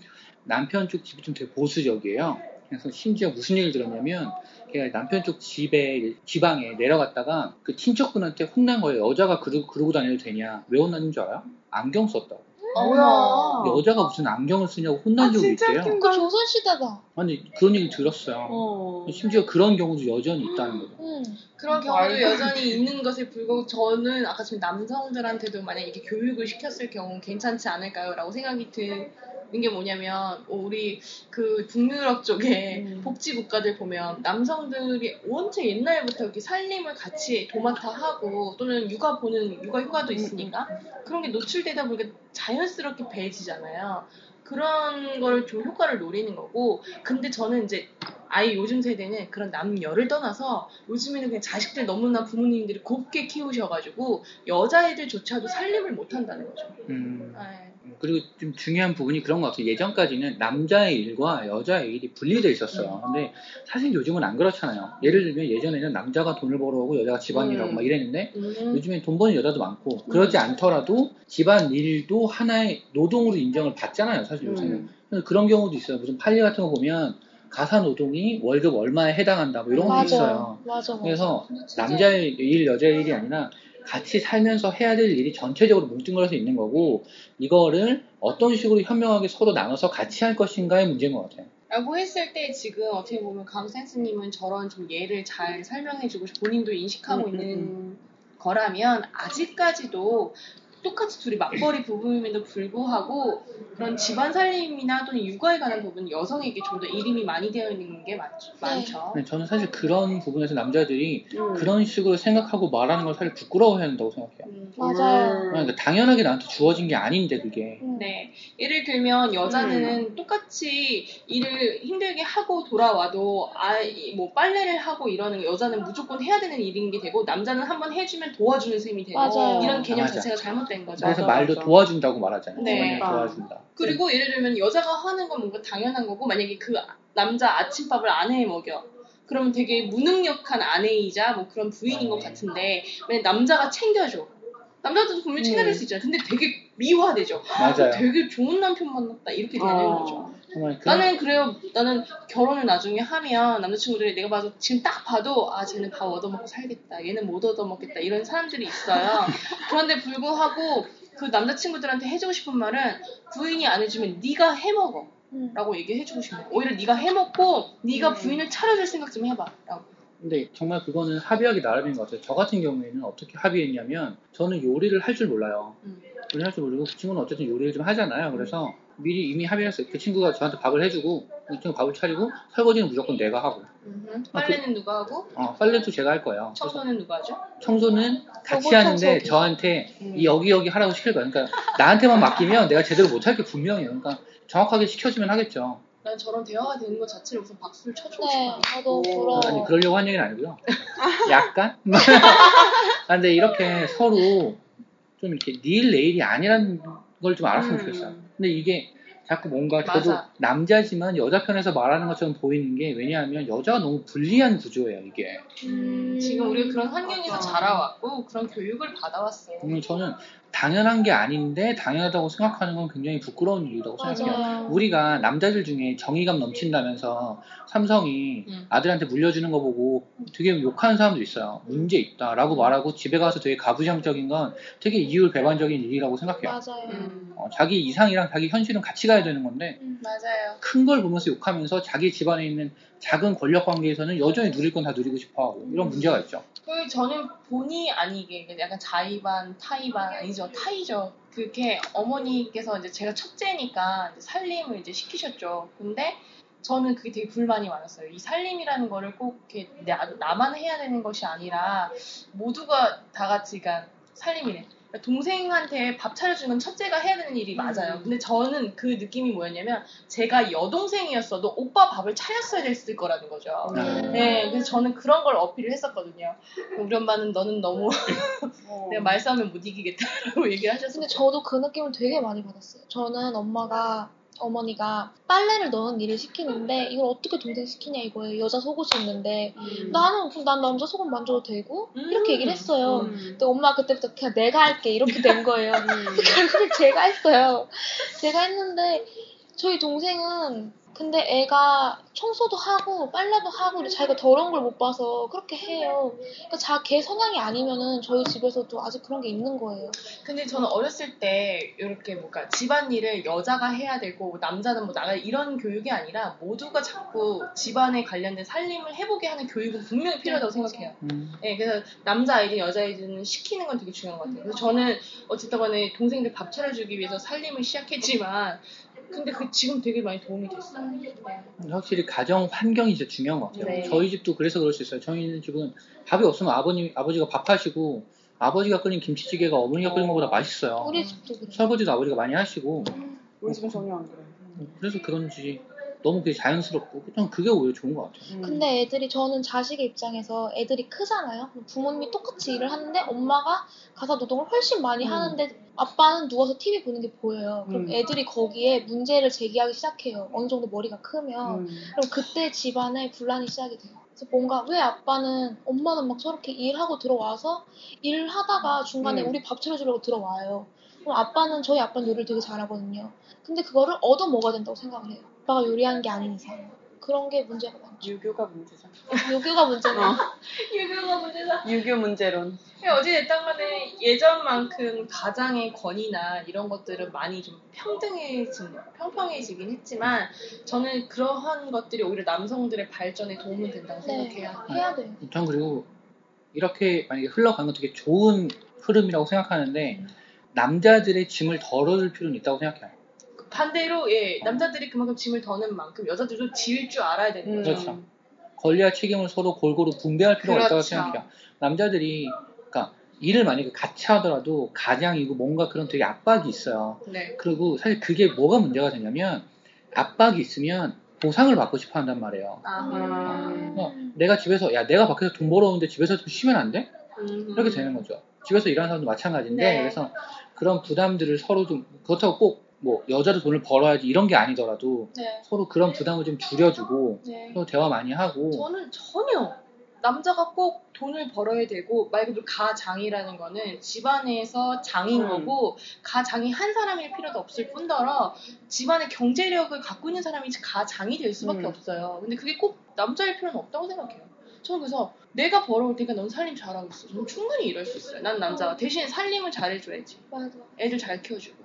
[SPEAKER 1] 남편 쪽 집이 좀 되게 보수적이에요. 그래서 심지어 무슨 일을 들었냐면 걔가 남편 쪽 집에 지방에 내려갔다가 그 친척분한테 혼난 거예요. 여자가 그러, 그러고 다녀도 되냐? 왜 혼났는 줄 알아요? 안경 썼다고.
[SPEAKER 3] 뭐야?
[SPEAKER 1] 여자가 무슨 안경을 쓰냐고 혼난
[SPEAKER 3] 아,
[SPEAKER 1] 적이
[SPEAKER 3] 진짜
[SPEAKER 1] 있대요.
[SPEAKER 4] 그
[SPEAKER 3] 거.
[SPEAKER 4] 조선시대다.
[SPEAKER 1] 아니 그런 얘기 들었어요.
[SPEAKER 3] 어.
[SPEAKER 1] 심지어 그런 경우도 여전히 있다는 거죠.
[SPEAKER 4] 음.
[SPEAKER 2] 그런
[SPEAKER 3] 그거
[SPEAKER 2] 경우도. 여전히 있는 것에 불구하고 저는 아까 지금 남성들한테도 만약 이렇게 교육을 시켰을 경우 괜찮지 않을까요? 라고 생각이 드는 게 뭐냐면 어, 우리 그 북유럽 쪽에
[SPEAKER 3] 음.
[SPEAKER 2] 복지 국가들 보면 남성들이 원체 옛날부터 이렇게 살림을 같이 도맡아 하고 또는 육아 보는 육아 휴가도 있으니까 그런 게 노출되다 보니까 자연스럽게 배지잖아요. 그런 걸좀 효과를 노리는 거고 근데 저는 이제 아예 요즘 세대는 그런 남녀를 떠나서 요즘에는 그냥 자식들 너무나 부모님들이 곱게 키우셔가지고 여자애들조차도 살림을 못 한다는 거죠.
[SPEAKER 1] 음,
[SPEAKER 2] 네.
[SPEAKER 1] 그리고 좀 중요한 부분이 그런 것 같아요. 예전까지는 남자의 일과 여자의 일이 분리돼 있었어요. 근데 사실 요즘은 안 그렇잖아요. 예를 들면 예전에는 남자가 돈을 벌어오고 여자가 집안일하고
[SPEAKER 3] 음.
[SPEAKER 1] 막 이랬는데
[SPEAKER 2] 음.
[SPEAKER 1] 요즘엔 돈 버는 여자도 많고 그러지 않더라도 집안 일도 하나의 노동으로 인정을 받잖아요. 사실 요새는.
[SPEAKER 3] 음.
[SPEAKER 1] 그래서 그런 경우도 있어요. 무슨 판례 같은 거 보면 가사 노동이 월급 얼마에 해당한다 뭐 이런 것도
[SPEAKER 4] 맞아.
[SPEAKER 1] 있어요.
[SPEAKER 4] 맞아. 맞아.
[SPEAKER 1] 그래서 남자의 일, 여자의 일이 아니라 같이 살면서 해야 될 일이 전체적으로 뭉뚱그려서 있는 거고 이거를 어떤 식으로 현명하게 서로 나눠서 같이 할 것인가의 문제인 것 같아요.
[SPEAKER 2] 라고 했을 때 지금 어떻게 보면 강센스님은 저런 좀 예를 잘 설명해주고 본인도 인식하고
[SPEAKER 3] 음, 음,
[SPEAKER 2] 있는 거라면 아직까지도 똑같이 둘이 맞벌이 부부임에도 불구하고 그런 집안 살림이나 또는 육아에 관한 부분은 여성에게 좀 더 이름이 많이 되어 있는 게 많, 많죠.
[SPEAKER 1] 근데 저는 사실 그런 부분에서 남자들이
[SPEAKER 3] 음.
[SPEAKER 1] 그런 식으로 생각하고 말하는 걸 사실 부끄러워해야 한다고 생각해요.
[SPEAKER 2] 음.
[SPEAKER 4] 맞아요.
[SPEAKER 1] 그러니까 당연하게 나한테 주어진 게 아닌데 그게
[SPEAKER 4] 음.
[SPEAKER 2] 네. 예를 들면 여자는 똑같이 일을 힘들게 하고 돌아와도 아, 뭐 빨래를 하고 이러는 거 여자는 무조건 해야 되는 일인 게 되고 남자는 한번 해주면 도와주는 셈이 되고
[SPEAKER 4] 맞아요.
[SPEAKER 2] 이런 개념
[SPEAKER 1] 맞아.
[SPEAKER 2] 자체가 잘못 된 거죠.
[SPEAKER 1] 그래서
[SPEAKER 3] 맞아,
[SPEAKER 1] 말도
[SPEAKER 3] 맞아.
[SPEAKER 1] 도와준다고 말하잖아요.
[SPEAKER 2] 네.
[SPEAKER 1] 네. 도와준다.
[SPEAKER 2] 그리고 예를 들면 여자가 하는 건 뭔가 당연한 거고 만약에 그 남자 아침밥을 아내에 먹여. 그러면 되게 무능력한 아내이자 뭐 그런 부인인 것 같은데 만약 남자가 챙겨줘. 남자도 분명히 챙겨줄
[SPEAKER 3] 음.
[SPEAKER 2] 수 있잖아요. 근데 되게 미화되죠.
[SPEAKER 1] 맞아요.
[SPEAKER 2] 되게 좋은 남편 만났다 이렇게 되는
[SPEAKER 3] 어.
[SPEAKER 2] 거죠.
[SPEAKER 1] 정말 그
[SPEAKER 2] 나는 그래요. 나는 결혼을 나중에 하면 남자친구들이 내가 봐도 지금 딱 봐도 아 쟤는 다 얻어먹고 살겠다. 얘는 못 얻어먹겠다. 이런 사람들이 있어요. <laughs> 그런데 불구하고 그 남자친구들한테 해주고 싶은 말은 부인이 안 해주면 네가 해먹어.
[SPEAKER 4] 음.
[SPEAKER 2] 라고 얘기해주고 싶은 거예요. 오히려 네가 해먹고 네가
[SPEAKER 3] 음.
[SPEAKER 2] 부인을 차려줄 생각 좀 해봐. 라고.
[SPEAKER 1] 근데 정말 그거는 합의하기 나름인 것 같아요. 저 같은 경우에는 어떻게 합의했냐면 저는 요리를 할 줄 몰라요.
[SPEAKER 2] 음.
[SPEAKER 1] 요리를 할 줄 모르고 그 친구는 어쨌든 요리를 좀 하잖아요. 그래서 미리 이미 합의했어요. 그 친구가 저한테 밥을 해주고 그 친구 밥을 차리고 설거지는 무조건 내가 하고
[SPEAKER 2] 음흠.
[SPEAKER 1] 아,
[SPEAKER 2] 빨래는 누가 하고
[SPEAKER 1] 어, 빨래도 제가 할 거예요.
[SPEAKER 2] 청소는 누가 하죠?
[SPEAKER 1] 청소는 같이 하는데
[SPEAKER 4] 청소기.
[SPEAKER 1] 저한테
[SPEAKER 2] 음.
[SPEAKER 1] 이 여기 여기 하라고 시킬 거예요. 그러니까 나한테만 맡기면 내가 제대로 못 할 게 분명해요. 그러니까 정확하게 시켜주면 하겠죠.
[SPEAKER 2] 난 저런 대화가 되는 것 자체를 우선 박수를 쳐주고
[SPEAKER 4] 네,
[SPEAKER 2] 싶어요.
[SPEAKER 4] 저도
[SPEAKER 3] 오.
[SPEAKER 4] 부러워.
[SPEAKER 1] 아니 그러려고 한 얘기는 아니고요. <laughs> 약간. <laughs> 아, 근데 이렇게 서로 좀 이렇게 니일 내일이 아니라는 걸 좀 알았으면
[SPEAKER 3] 음.
[SPEAKER 1] 좋겠어요. 근데 이게 자꾸 뭔가 저도
[SPEAKER 2] 맞아.
[SPEAKER 1] 남자지만 여자 편에서 말하는 것처럼 보이는 게 왜냐하면 여자가 너무 불리한 구조예요 이게.
[SPEAKER 4] 음.
[SPEAKER 2] 지금 우리가 그런 환경에서
[SPEAKER 3] 맞아.
[SPEAKER 2] 자라왔고 그런 교육을 받아왔어.
[SPEAKER 1] 음, 저는 당연한 게 아닌데 당연하다고 생각하는 건 굉장히 부끄러운 일이라고 생각해요.
[SPEAKER 4] 맞아요.
[SPEAKER 1] 우리가 남자들 중에 정의감 넘친다면서 삼성이
[SPEAKER 2] 음.
[SPEAKER 1] 아들한테 물려주는 거 보고 되게 욕하는 사람도 있어요. 문제 있다라고 말하고 집에 가서 되게 가부장적인 건 되게 이율 배반적인 일이라고 생각해요.
[SPEAKER 4] 맞아요.
[SPEAKER 2] 음,
[SPEAKER 1] 어, 자기 이상이랑 자기 현실은 같이 가야 되는 건데
[SPEAKER 4] 음.
[SPEAKER 2] 맞아요.
[SPEAKER 1] 큰 걸 보면서 욕하면서 자기 집안에 있는 작은 권력 관계에서는 여전히 누릴 건 다 누리고 싶어하고 이런 문제가 있죠.
[SPEAKER 2] 그 저는 본의 아니게 약간 자의반 타의반 아니 죠 타의죠. 그게 어머니께서 이제 제가 첫째니까 이제 살림을 이제 시키셨죠. 근데 저는 그게 되게 불만이 많았어요. 이 살림이라는 거를 꼭 이렇게 나, 나만 해야 되는 것이 아니라 모두가 다 같이 그러니까 살림이래. 그러니까 동생한테 밥 차려주는 건 첫째가 해야 되는 일이 맞아요.
[SPEAKER 3] 음.
[SPEAKER 2] 근데 저는 그 느낌이 뭐였냐면 제가 여동생이었어도 오빠 밥을 차렸어야 됐을 거라는 거죠.
[SPEAKER 1] 음.
[SPEAKER 2] 네, 그래서 저는 그런 걸 어필을 했었거든요. 우리 엄마는 너는 너무
[SPEAKER 3] 어. <laughs>
[SPEAKER 2] 내가 말싸움을 못 이기겠다라고 <laughs> 얘기를 하셨어요.
[SPEAKER 4] 근데 저도 그 느낌을 되게 많이 받았어요. 저는 엄마가 어머니가 빨래를 넣는 일을 시키는데 이걸 어떻게 동생 시키냐 이거예요. 여자 속옷이 있는데
[SPEAKER 2] 음.
[SPEAKER 4] 나는 그럼 난 남자 속옷 만져도 되고 이렇게 얘기를 했어요.
[SPEAKER 3] 음.
[SPEAKER 4] 근데 엄마 그때부터 그냥 내가 할게 이렇게 된 거예요.
[SPEAKER 3] 음. <laughs>
[SPEAKER 4] 결국엔 제가 했어요. 제가 했는데 저희 동생은 근데 애가 청소도 하고 빨래도 하고 자기가 더러운 걸 못 봐서 그렇게 해요. 그러니까 자걔 성향이 아니면은 저희 집에서도 아직 그런 게 있는 거예요.
[SPEAKER 2] 근데 저는 어렸을 때 이렇게 뭔가 집안일을 여자가 해야 되고 남자는 뭐 나가 이런 교육이 아니라 모두가 자꾸 집안에 관련된 살림을 해보게 하는 교육은 분명히 필요하다고
[SPEAKER 4] 네,
[SPEAKER 2] 생각해요.
[SPEAKER 1] 음.
[SPEAKER 2] 네, 그래서 남자 아이든 여자 아이든 시키는 건 되게 중요한 것 같아요. 그래서 저는 어쨌든 간에 동생들 밥 차려주기 위해서 살림을 시작했지만 근데 그 지금 되게 많이 도움이 됐어요. 네.
[SPEAKER 1] 확실히 가정 환경이 진짜 중요한 것 같아요.
[SPEAKER 2] 네.
[SPEAKER 1] 저희 집도 그래서 그럴 수 있어요. 저희는 집은 밥이 없으면 아버님 아버지가 밥하시고 아버지가 끓인 김치찌개가 어머니가 끓인 것보다 맛있어요.
[SPEAKER 4] 우리 집도 그래요.
[SPEAKER 1] 설거지도 아버지가 많이 하시고
[SPEAKER 3] 우리 집은 전혀 안 그래.
[SPEAKER 1] 그래서 그런지 너무 그게 자연스럽고 전 그게 오히려 좋은 것 같아요.
[SPEAKER 3] 음.
[SPEAKER 4] 근데 애들이 저는 자식의 입장에서 애들이 크잖아요. 부모님이 똑같이 일을 하는데 엄마가 가사 노동을 훨씬 많이
[SPEAKER 3] 음.
[SPEAKER 4] 하는데 아빠는 누워서 TV 보는 게 보여요. 그럼
[SPEAKER 3] 음.
[SPEAKER 4] 애들이 거기에 문제를 제기하기 시작해요. 어느 정도 머리가 크면.
[SPEAKER 3] 음.
[SPEAKER 4] 그럼 그때 집안에 분란이 시작이 돼요. 그래서 뭔가 왜 아빠는 엄마는 막 저렇게 일하고 들어와서 일을 하다가 중간에
[SPEAKER 3] 음.
[SPEAKER 4] 우리 밥 차려주려고 들어와요. 그럼 아빠는 저희 아빠는 요리를 되게 잘하거든요. 근데 그거를 얻어 먹어야 된다고 생각을 해요. 아빠가 요리하는 게 아닌 이상. 그런 게 문제가 많죠.
[SPEAKER 3] 유교가 문제죠.
[SPEAKER 4] 요교가 문제는
[SPEAKER 3] 어. <laughs>
[SPEAKER 2] 유교가 문제다.
[SPEAKER 3] 유교 문제론.
[SPEAKER 2] 어찌됐든 간에 예전만큼 가장의 권위나 이런 것들은 많이 좀 평등해진, 평평해지긴 했지만 저는 그러한 것들이 오히려 남성들의 발전에 도움이 된다고
[SPEAKER 4] 네,
[SPEAKER 2] 생각해요.
[SPEAKER 4] 해야 돼요.
[SPEAKER 1] 전 그리고 이렇게 만약에 흘러가는 건 되게 좋은 흐름이라고 생각하는데
[SPEAKER 2] 음.
[SPEAKER 1] 남자들의 짐을 덜어줄 필요는 있다고 생각해요.
[SPEAKER 2] 반대로 예 남자들이 그만큼 짐을 더는 만큼 여자들도 질 줄 알아야 되는
[SPEAKER 3] 음.
[SPEAKER 2] 거죠.
[SPEAKER 1] 그렇죠. 권리와 책임을 서로 골고루 분배할 필요가 있다고
[SPEAKER 2] 그렇죠.
[SPEAKER 1] 생각해요. 남자들이 그러니까 일을 만약에 같이 하더라도 가장이고 뭔가 그런 되게 압박이 있어요.
[SPEAKER 2] 네.
[SPEAKER 1] 그리고 사실 그게 뭐가 문제가 되냐면 압박이 있으면 보상을 받고 싶어 한단 말이에요.
[SPEAKER 2] 아,
[SPEAKER 3] 음.
[SPEAKER 1] 어, 내가 집에서 야 내가 밖에서 돈 벌어오는데 집에서 좀 쉬면 안 돼?
[SPEAKER 2] 음.
[SPEAKER 1] 이렇게 되는 거죠. 집에서 일하는 사람도 마찬가지인데
[SPEAKER 2] 네.
[SPEAKER 1] 그래서 그런 부담들을 서로 좀 그렇다고 꼭 뭐 여자도 돈을 벌어야지 이런 게 아니더라도
[SPEAKER 2] 네.
[SPEAKER 1] 서로 그런 부담을 좀 줄여주고
[SPEAKER 2] 네.
[SPEAKER 1] 서로 대화 많이 하고
[SPEAKER 2] 저는 전혀 남자가 꼭 돈을 벌어야 되고 말 그대로 가장이라는 거는 집안에서 장인
[SPEAKER 3] 음.
[SPEAKER 2] 거고 가장이 한 사람일 필요도 없을 뿐더러 집안의 경제력을 갖고 있는 사람이 가장이 될 수밖에
[SPEAKER 3] 음.
[SPEAKER 2] 없어요. 근데 그게 꼭 남자일 필요는 없다고 생각해요. 저는 그래서 내가 벌어올 테니까 넌 살림 잘하고 있어. 저는 충분히 이럴 수 있어요. 난 남자가 대신 살림을 잘해줘야지.
[SPEAKER 4] 맞아.
[SPEAKER 2] 애들 잘 키워주고.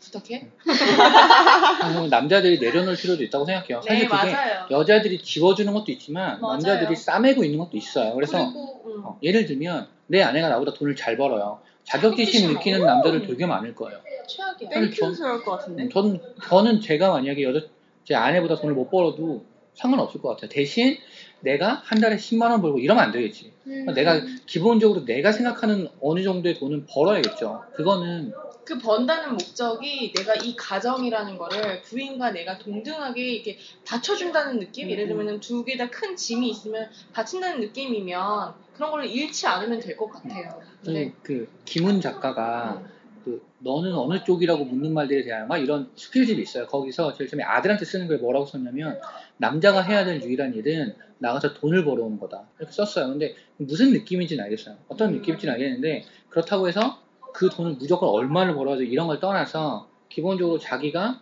[SPEAKER 2] 부탁해?
[SPEAKER 1] 그래서 <laughs> 남자들이 내려놓을 필요도 있다고 생각해요. 사실
[SPEAKER 2] 네,
[SPEAKER 1] 그게
[SPEAKER 2] 맞아요.
[SPEAKER 1] 여자들이 지워주는 것도 있지만
[SPEAKER 2] 맞아요.
[SPEAKER 1] 남자들이 싸매고 있는 것도 있어요. 그래서
[SPEAKER 2] 그리고 음.
[SPEAKER 1] 어, 예를 들면 내 아내가 나보다 돈을 잘 벌어요. 자격지심 느끼는
[SPEAKER 2] 오.
[SPEAKER 1] 남자들 되게 많을 거예요.
[SPEAKER 2] 최악이야.
[SPEAKER 1] 땡.
[SPEAKER 3] thank you스러울 것 같은데.
[SPEAKER 1] 음, 전, 저는 제가 만약에 여자, 제 아내보다 돈을 못 벌어도 상관없을 것 같아요. 대신 내가 한 달에 10만 원 벌고 이러면 안 되겠지.
[SPEAKER 4] 음.
[SPEAKER 1] 내가 기본적으로 내가 생각하는 어느 정도의 돈은 벌어야겠죠. 그거는
[SPEAKER 2] 그 번다는 목적이 내가 이 가정이라는 거를 부인과 내가 동등하게 이렇게 받쳐준다는 느낌?
[SPEAKER 3] 음.
[SPEAKER 2] 예를 들면 두 개 다 큰 짐이 있으면 받친다는 느낌이면 그런 걸 잃지 않으면 될 것 같아요.
[SPEAKER 1] 그,
[SPEAKER 2] 네.
[SPEAKER 1] 그 김훈 작가가 그 너는 어느 쪽이라고 묻는 말들에 대한 막 이런 스킬집이 있어요. 거기서 제일 처음에 아들한테 쓰는 걸 뭐라고 썼냐면 남자가 해야 될 유일한 일은 나가서 돈을 벌어오는 거다. 이렇게 썼어요. 근데 무슨 느낌인지는 알겠어요. 어떤 느낌인지는 알겠는데 그렇다고 해서 그 돈을 무조건 얼마를 벌어야 돼 이런 걸 떠나서 기본적으로 자기가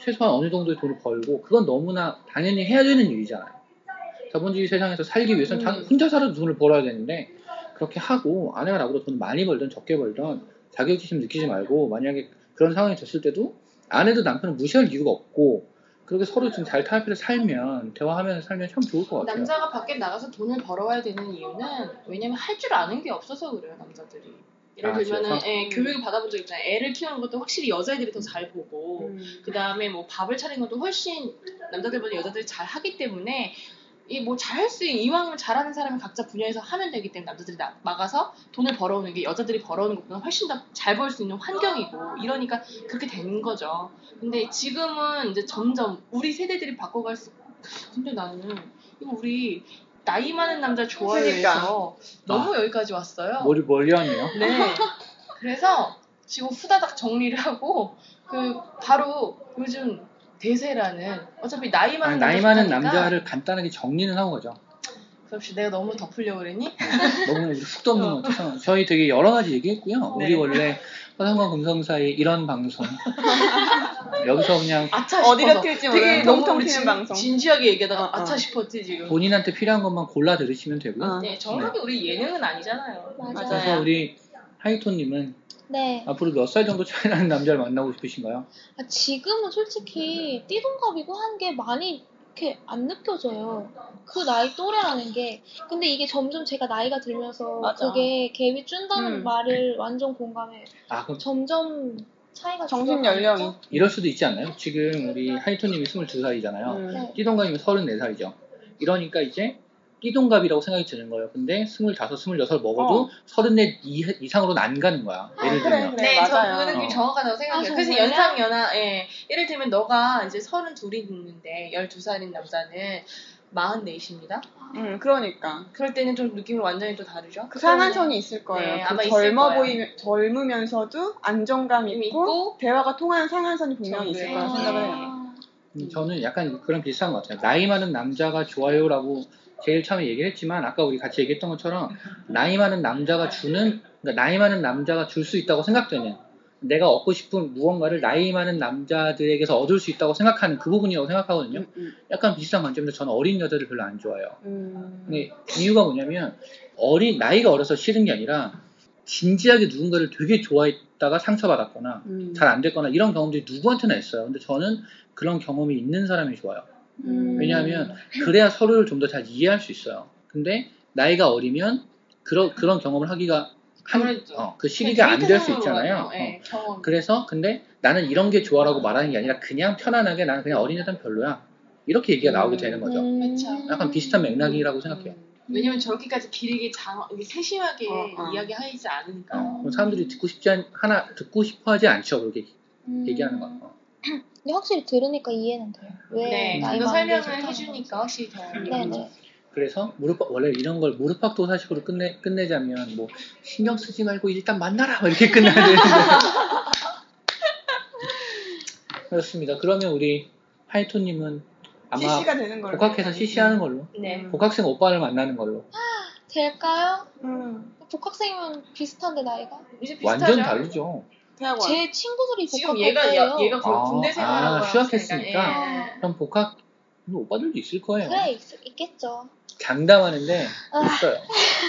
[SPEAKER 1] 최소한 어느 정도의 돈을 벌고 그건 너무나 당연히 해야 되는 일이잖아요. 자본주의 세상에서 살기 위해서는 자-
[SPEAKER 2] 음.
[SPEAKER 1] 혼자 살아도 돈을 벌어야 되는데 그렇게 하고 아내가 나보다 돈을 많이 벌든 적게 벌든 자격지심 느끼지 말고 만약에 그런 상황이 됐을 때도 아내도 남편을 무시할 이유가 없고 그렇게 서로 좀 잘 타협해서 살면 대화하면서 살면 참 좋을 것 같아요.
[SPEAKER 2] 남자가 밖에 나가서 돈을 벌어와야 되는 이유는 왜냐면 할 줄 아는 게 없어서 그래요 남자들이. 예를
[SPEAKER 1] 아,
[SPEAKER 2] 들면은? 애, 교육을 받아본 적 있잖아요. 애를 키우는 것도 확실히 여자애들이 더 잘 보고
[SPEAKER 3] 음.
[SPEAKER 2] 그 다음에 뭐 밥을 차리는 것도 훨씬 남자들보다 여자들이 잘 하기 때문에 이 뭐 잘할 수 있는 이왕이면 잘하는 사람이 각자 분야에서 하면 되기 때문에 남자들이 나, 나가서 돈을 벌어오는 게 여자들이 벌어오는 것보다 훨씬 더 잘 벌 수 있는 환경이고 이러니까 그렇게 되는 거죠. 근데 지금은 이제 점점 우리 세대들이 바꿔갈 수 근데 나는 이거 우리 나이 많은 남자 좋아해서 너무 여기까지 왔어요.
[SPEAKER 1] 머리 멀리 왔네요.
[SPEAKER 2] 네. 그래서 지금 후다닥 정리를 하고 그 바로 요즘 대세라는 어차피 나이 많은
[SPEAKER 1] 아니, 나이
[SPEAKER 2] 남자
[SPEAKER 1] 많은
[SPEAKER 2] 좋다니까
[SPEAKER 1] 남자를 간단하게 정리는 하고 가죠.
[SPEAKER 2] 그렇지 내가 너무 덮으려고 그랬니?
[SPEAKER 1] 너무 우리 훅 덮는 것 같아서 저희 되게 여러 가지 얘기했고요. 우리
[SPEAKER 2] 네.
[SPEAKER 1] 원래 화상과 금성 사이 이런 방송 <laughs> 여기서 그냥
[SPEAKER 2] 아차
[SPEAKER 3] 어디로
[SPEAKER 2] 싶어서
[SPEAKER 3] 튈지
[SPEAKER 2] 되게 너무 우리 진,
[SPEAKER 3] 방송.
[SPEAKER 2] 진지하게 얘기하다가
[SPEAKER 3] 어, 어.
[SPEAKER 2] 아차 싶었지 지금
[SPEAKER 1] 본인한테 필요한 것만 골라 들으시면 되고요.
[SPEAKER 3] 어.
[SPEAKER 2] 네 정확하게 우리 예능은 아니잖아요
[SPEAKER 4] 맞아요.
[SPEAKER 3] 맞아요.
[SPEAKER 1] 그래서 우리 하이톤님은
[SPEAKER 4] 네.
[SPEAKER 1] 앞으로 몇 살 정도 차이 나는 남자를 만나고 싶으신가요?
[SPEAKER 4] 아, 지금은 솔직히 띠동갑이고 한 게 많이 이렇게 안 느껴져요. 그 나이 또래라는 게. 근데 이게 점점 제가 나이가 들면서
[SPEAKER 3] 맞아.
[SPEAKER 4] 그게 갭이 준다는
[SPEAKER 3] 음.
[SPEAKER 4] 말을 완전 공감해요.
[SPEAKER 1] 아 그럼
[SPEAKER 4] 점점 차이가
[SPEAKER 3] 정신. 연령이.
[SPEAKER 1] 이럴 수도 있지 않나요? 지금 우리 하이톤님이 22살이잖아요.
[SPEAKER 3] 음.
[SPEAKER 4] 네.
[SPEAKER 1] 띠동갑이면 34살이죠. 이러니까 이제 띠동갑이라고 생각이 드는 거예요. 근데 25, 26 먹어도
[SPEAKER 3] 어.
[SPEAKER 1] 34 이- 이상으로는 안 가는 거야. 예를
[SPEAKER 3] 그래,
[SPEAKER 1] 들면.
[SPEAKER 3] 그래.
[SPEAKER 2] 네, 저
[SPEAKER 3] 맞아요.
[SPEAKER 2] 그 느낌이
[SPEAKER 1] 어.
[SPEAKER 2] 정확하다고 생각해요.
[SPEAKER 4] 아,
[SPEAKER 2] 그래서? 연상 연하, 예. 예를 들면 너가 이제 32이 있는데 12살인 남자는 44이십니다.
[SPEAKER 3] 음, 그러니까.
[SPEAKER 2] 그럴 때는 좀 느낌이 완전히 또 다르죠.
[SPEAKER 3] 그 상한선이 있을 거예요.
[SPEAKER 2] 네,
[SPEAKER 3] 그
[SPEAKER 2] 아마 있을
[SPEAKER 3] 젊어
[SPEAKER 2] 거예요.
[SPEAKER 3] 보이 젊으면서도 안정감 있고,
[SPEAKER 2] 있고,
[SPEAKER 3] 대화가 통하는 상한선이 분명히. 있을
[SPEAKER 2] 네.
[SPEAKER 3] 거라 생각을 해요.
[SPEAKER 4] 아,
[SPEAKER 1] 음, 저는 약간 그런 비슷한 것 같아요. 나이 많은 남자가 좋아요라고 제일 처음에 얘기를 했지만 아까 우리 같이 얘기했던 것처럼 나이 많은 남자가 주는 그러니까 나이 많은 남자가 줄 수 있다고 생각되는 내가 얻고 싶은 무언가를 나이 많은 남자들에게서 얻을 수 있다고 생각하는 그 부분이라고 생각하거든요.
[SPEAKER 3] 음, 음,
[SPEAKER 1] 약간 비슷한 관점에서 저는 어린 여자를 별로 안 좋아해요.
[SPEAKER 3] 음.
[SPEAKER 1] 근데 이유가 뭐냐면 어린 나이가 어려서 싫은 게 아니라 진지하게 누군가를 되게 좋아했다가 상처받았거나
[SPEAKER 3] 음.
[SPEAKER 1] 잘안 됐거나 이런 경험들이 누구한테나 있어요. 근데 저는 그런 경험이 있는 사람이 좋아요.
[SPEAKER 3] 음.
[SPEAKER 1] 왜냐하면 그래야 서로를 좀 더 잘 이해할 수 있어요. 근데 나이가 어리면 그런 그런 경험을 하기가 한. 어, 그 시기가 안 될 수 있잖아요.
[SPEAKER 2] 네.
[SPEAKER 1] 어. 그래서 근데 나는 이런 게 좋아라고 말하는 게 아니라 그냥 편안하게 나는 그냥 어린애들은 별로야. 이렇게 얘기가 나오게
[SPEAKER 3] 음.
[SPEAKER 1] 되는 거죠.
[SPEAKER 4] 음.
[SPEAKER 1] 약간 비슷한 맥락이라고 생각해요.
[SPEAKER 2] 왜냐면 저렇게까지 길게 장, 세심하게
[SPEAKER 3] 어, 어.
[SPEAKER 2] 이야기하지 않으니까.
[SPEAKER 1] 어, 사람들이 듣고 싶지 않, 하나 듣고 싶어하지 않죠. 그렇게
[SPEAKER 4] 음.
[SPEAKER 1] 얘기하는 거. 어.
[SPEAKER 4] 근데 확실히 들으니까 이해는 돼요. 왜
[SPEAKER 2] 네,
[SPEAKER 4] 게
[SPEAKER 2] 설명을 해주니까 확실히 더.
[SPEAKER 4] 건지. 네네.
[SPEAKER 1] 그래서 무릎 원래 이런 걸 무릎팍도 사식으로 끝내 끝내자면 뭐 신경 쓰지 말고 일단 만나라 막 이렇게 끝나야 되는데 <laughs> 그렇습니다. 그러면 우리 하이토님은 아마
[SPEAKER 3] CC가 되는 걸로.
[SPEAKER 1] 복학해서 CC하는 걸로
[SPEAKER 2] 네.
[SPEAKER 3] 음.
[SPEAKER 1] 복학생 오빠를 만나는 걸로
[SPEAKER 4] 될까요?
[SPEAKER 3] 음.
[SPEAKER 4] 복학생이면 비슷한데 나이가?
[SPEAKER 2] 이제 비슷하죠.
[SPEAKER 1] 완전 다르죠.
[SPEAKER 3] 대학원.
[SPEAKER 4] 제 친구들이
[SPEAKER 2] 지금
[SPEAKER 4] 복학할
[SPEAKER 2] 얘가
[SPEAKER 4] 거예요.
[SPEAKER 2] 얘, 얘가 거의
[SPEAKER 1] 아,
[SPEAKER 2] 군대
[SPEAKER 1] 아,
[SPEAKER 2] 생활하고
[SPEAKER 1] 휴학했으니까.
[SPEAKER 2] 왔으니까, 예.
[SPEAKER 1] 그럼 복학 오빠들도 있을 거예요.
[SPEAKER 4] 그래 있, 있겠죠.
[SPEAKER 1] 장담하는데
[SPEAKER 4] 아.
[SPEAKER 1] 있어요.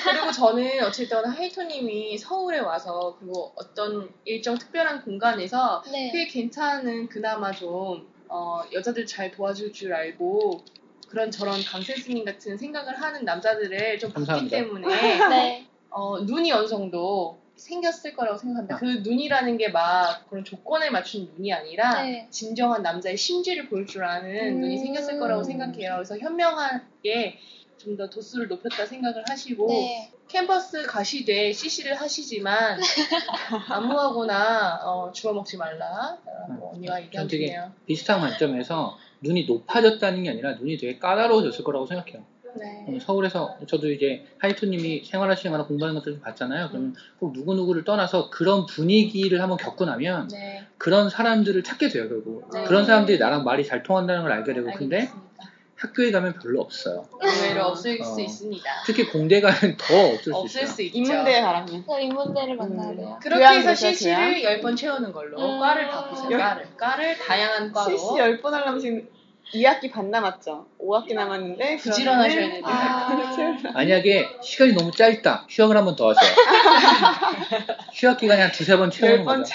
[SPEAKER 2] 그리고 저는 어쨌든 하이토님이 서울에 와서 그리고 어떤 일정 특별한 공간에서
[SPEAKER 4] 네.
[SPEAKER 2] 꽤 괜찮은 그나마 좀 어, 여자들 잘 도와줄 줄 알고 그런 저런 강세 스님 같은 생각을 하는 남자들을 좀 봤기
[SPEAKER 1] 감사합니다.
[SPEAKER 2] 때문에 <laughs>
[SPEAKER 4] 네.
[SPEAKER 2] 어, 눈이 어느 정도 생겼을 거라고 생각합니다.
[SPEAKER 1] 아.
[SPEAKER 2] 그 눈이라는 게 막 그런 조건에 맞춘 눈이 아니라
[SPEAKER 4] 네.
[SPEAKER 2] 진정한 남자의 심지를 볼줄 아는
[SPEAKER 4] 음.
[SPEAKER 2] 눈이 생겼을 거라고 생각해요. 그래서 현명하게 좀 더 도수를 높였다 생각을 하시고
[SPEAKER 4] 네.
[SPEAKER 2] 캔버스 가시되 CC를 하시지만 <laughs> 아무하고나 어, 주워먹지 말라라고 언니가 얘기하면
[SPEAKER 1] 되게
[SPEAKER 2] 되네요.
[SPEAKER 1] 비슷한 관점에서 눈이 높아졌다는 게 아니라 눈이 되게 까다로워졌을 거라고 생각해요.
[SPEAKER 2] 네.
[SPEAKER 1] 어, 서울에서 저도 이제 하이토님이 생활하시거나 공부하는 것들 좀 봤잖아요. 그러면 꼭 누구 누구를 떠나서 그런 분위기를 한번 겪고 나면
[SPEAKER 2] 네.
[SPEAKER 1] 그런 사람들을 찾게 돼요, 결국.
[SPEAKER 2] 네.
[SPEAKER 1] 그런 사람들이 나랑 말이 잘 통한다는 걸 알게 되고. 근데
[SPEAKER 2] 알겠습니다.
[SPEAKER 1] 학교에 가면 별로 없어요.
[SPEAKER 2] 의외로
[SPEAKER 3] 아,
[SPEAKER 2] 없을
[SPEAKER 1] 어.
[SPEAKER 2] 수 있습니다.
[SPEAKER 1] 특히 공대 가면 더 없을 수
[SPEAKER 2] 없을
[SPEAKER 1] 있어요.
[SPEAKER 2] 수 있죠.
[SPEAKER 3] 인문대에 가라면.
[SPEAKER 4] 그냥 인문대를 만나야
[SPEAKER 3] 음.
[SPEAKER 4] 돼요.
[SPEAKER 2] 그렇게 해서 CC를 10번 채우는 걸로
[SPEAKER 4] 음.
[SPEAKER 2] 과를 바꾸세요.
[SPEAKER 3] 열-
[SPEAKER 2] 과를. 과를 다양한 과로
[SPEAKER 3] CC 10번 하려면 지금 2학기 반 남았죠. 5학기 남았는데
[SPEAKER 2] 부지런하셔야
[SPEAKER 3] 그러면은
[SPEAKER 2] 되는데.
[SPEAKER 4] 아,
[SPEAKER 1] 만약에 시간이 너무 짧다. 휴학을 한 번 더 하세요. <laughs> 휴학 기간이 한 두세 번 채우는
[SPEAKER 3] 10번
[SPEAKER 1] 거죠.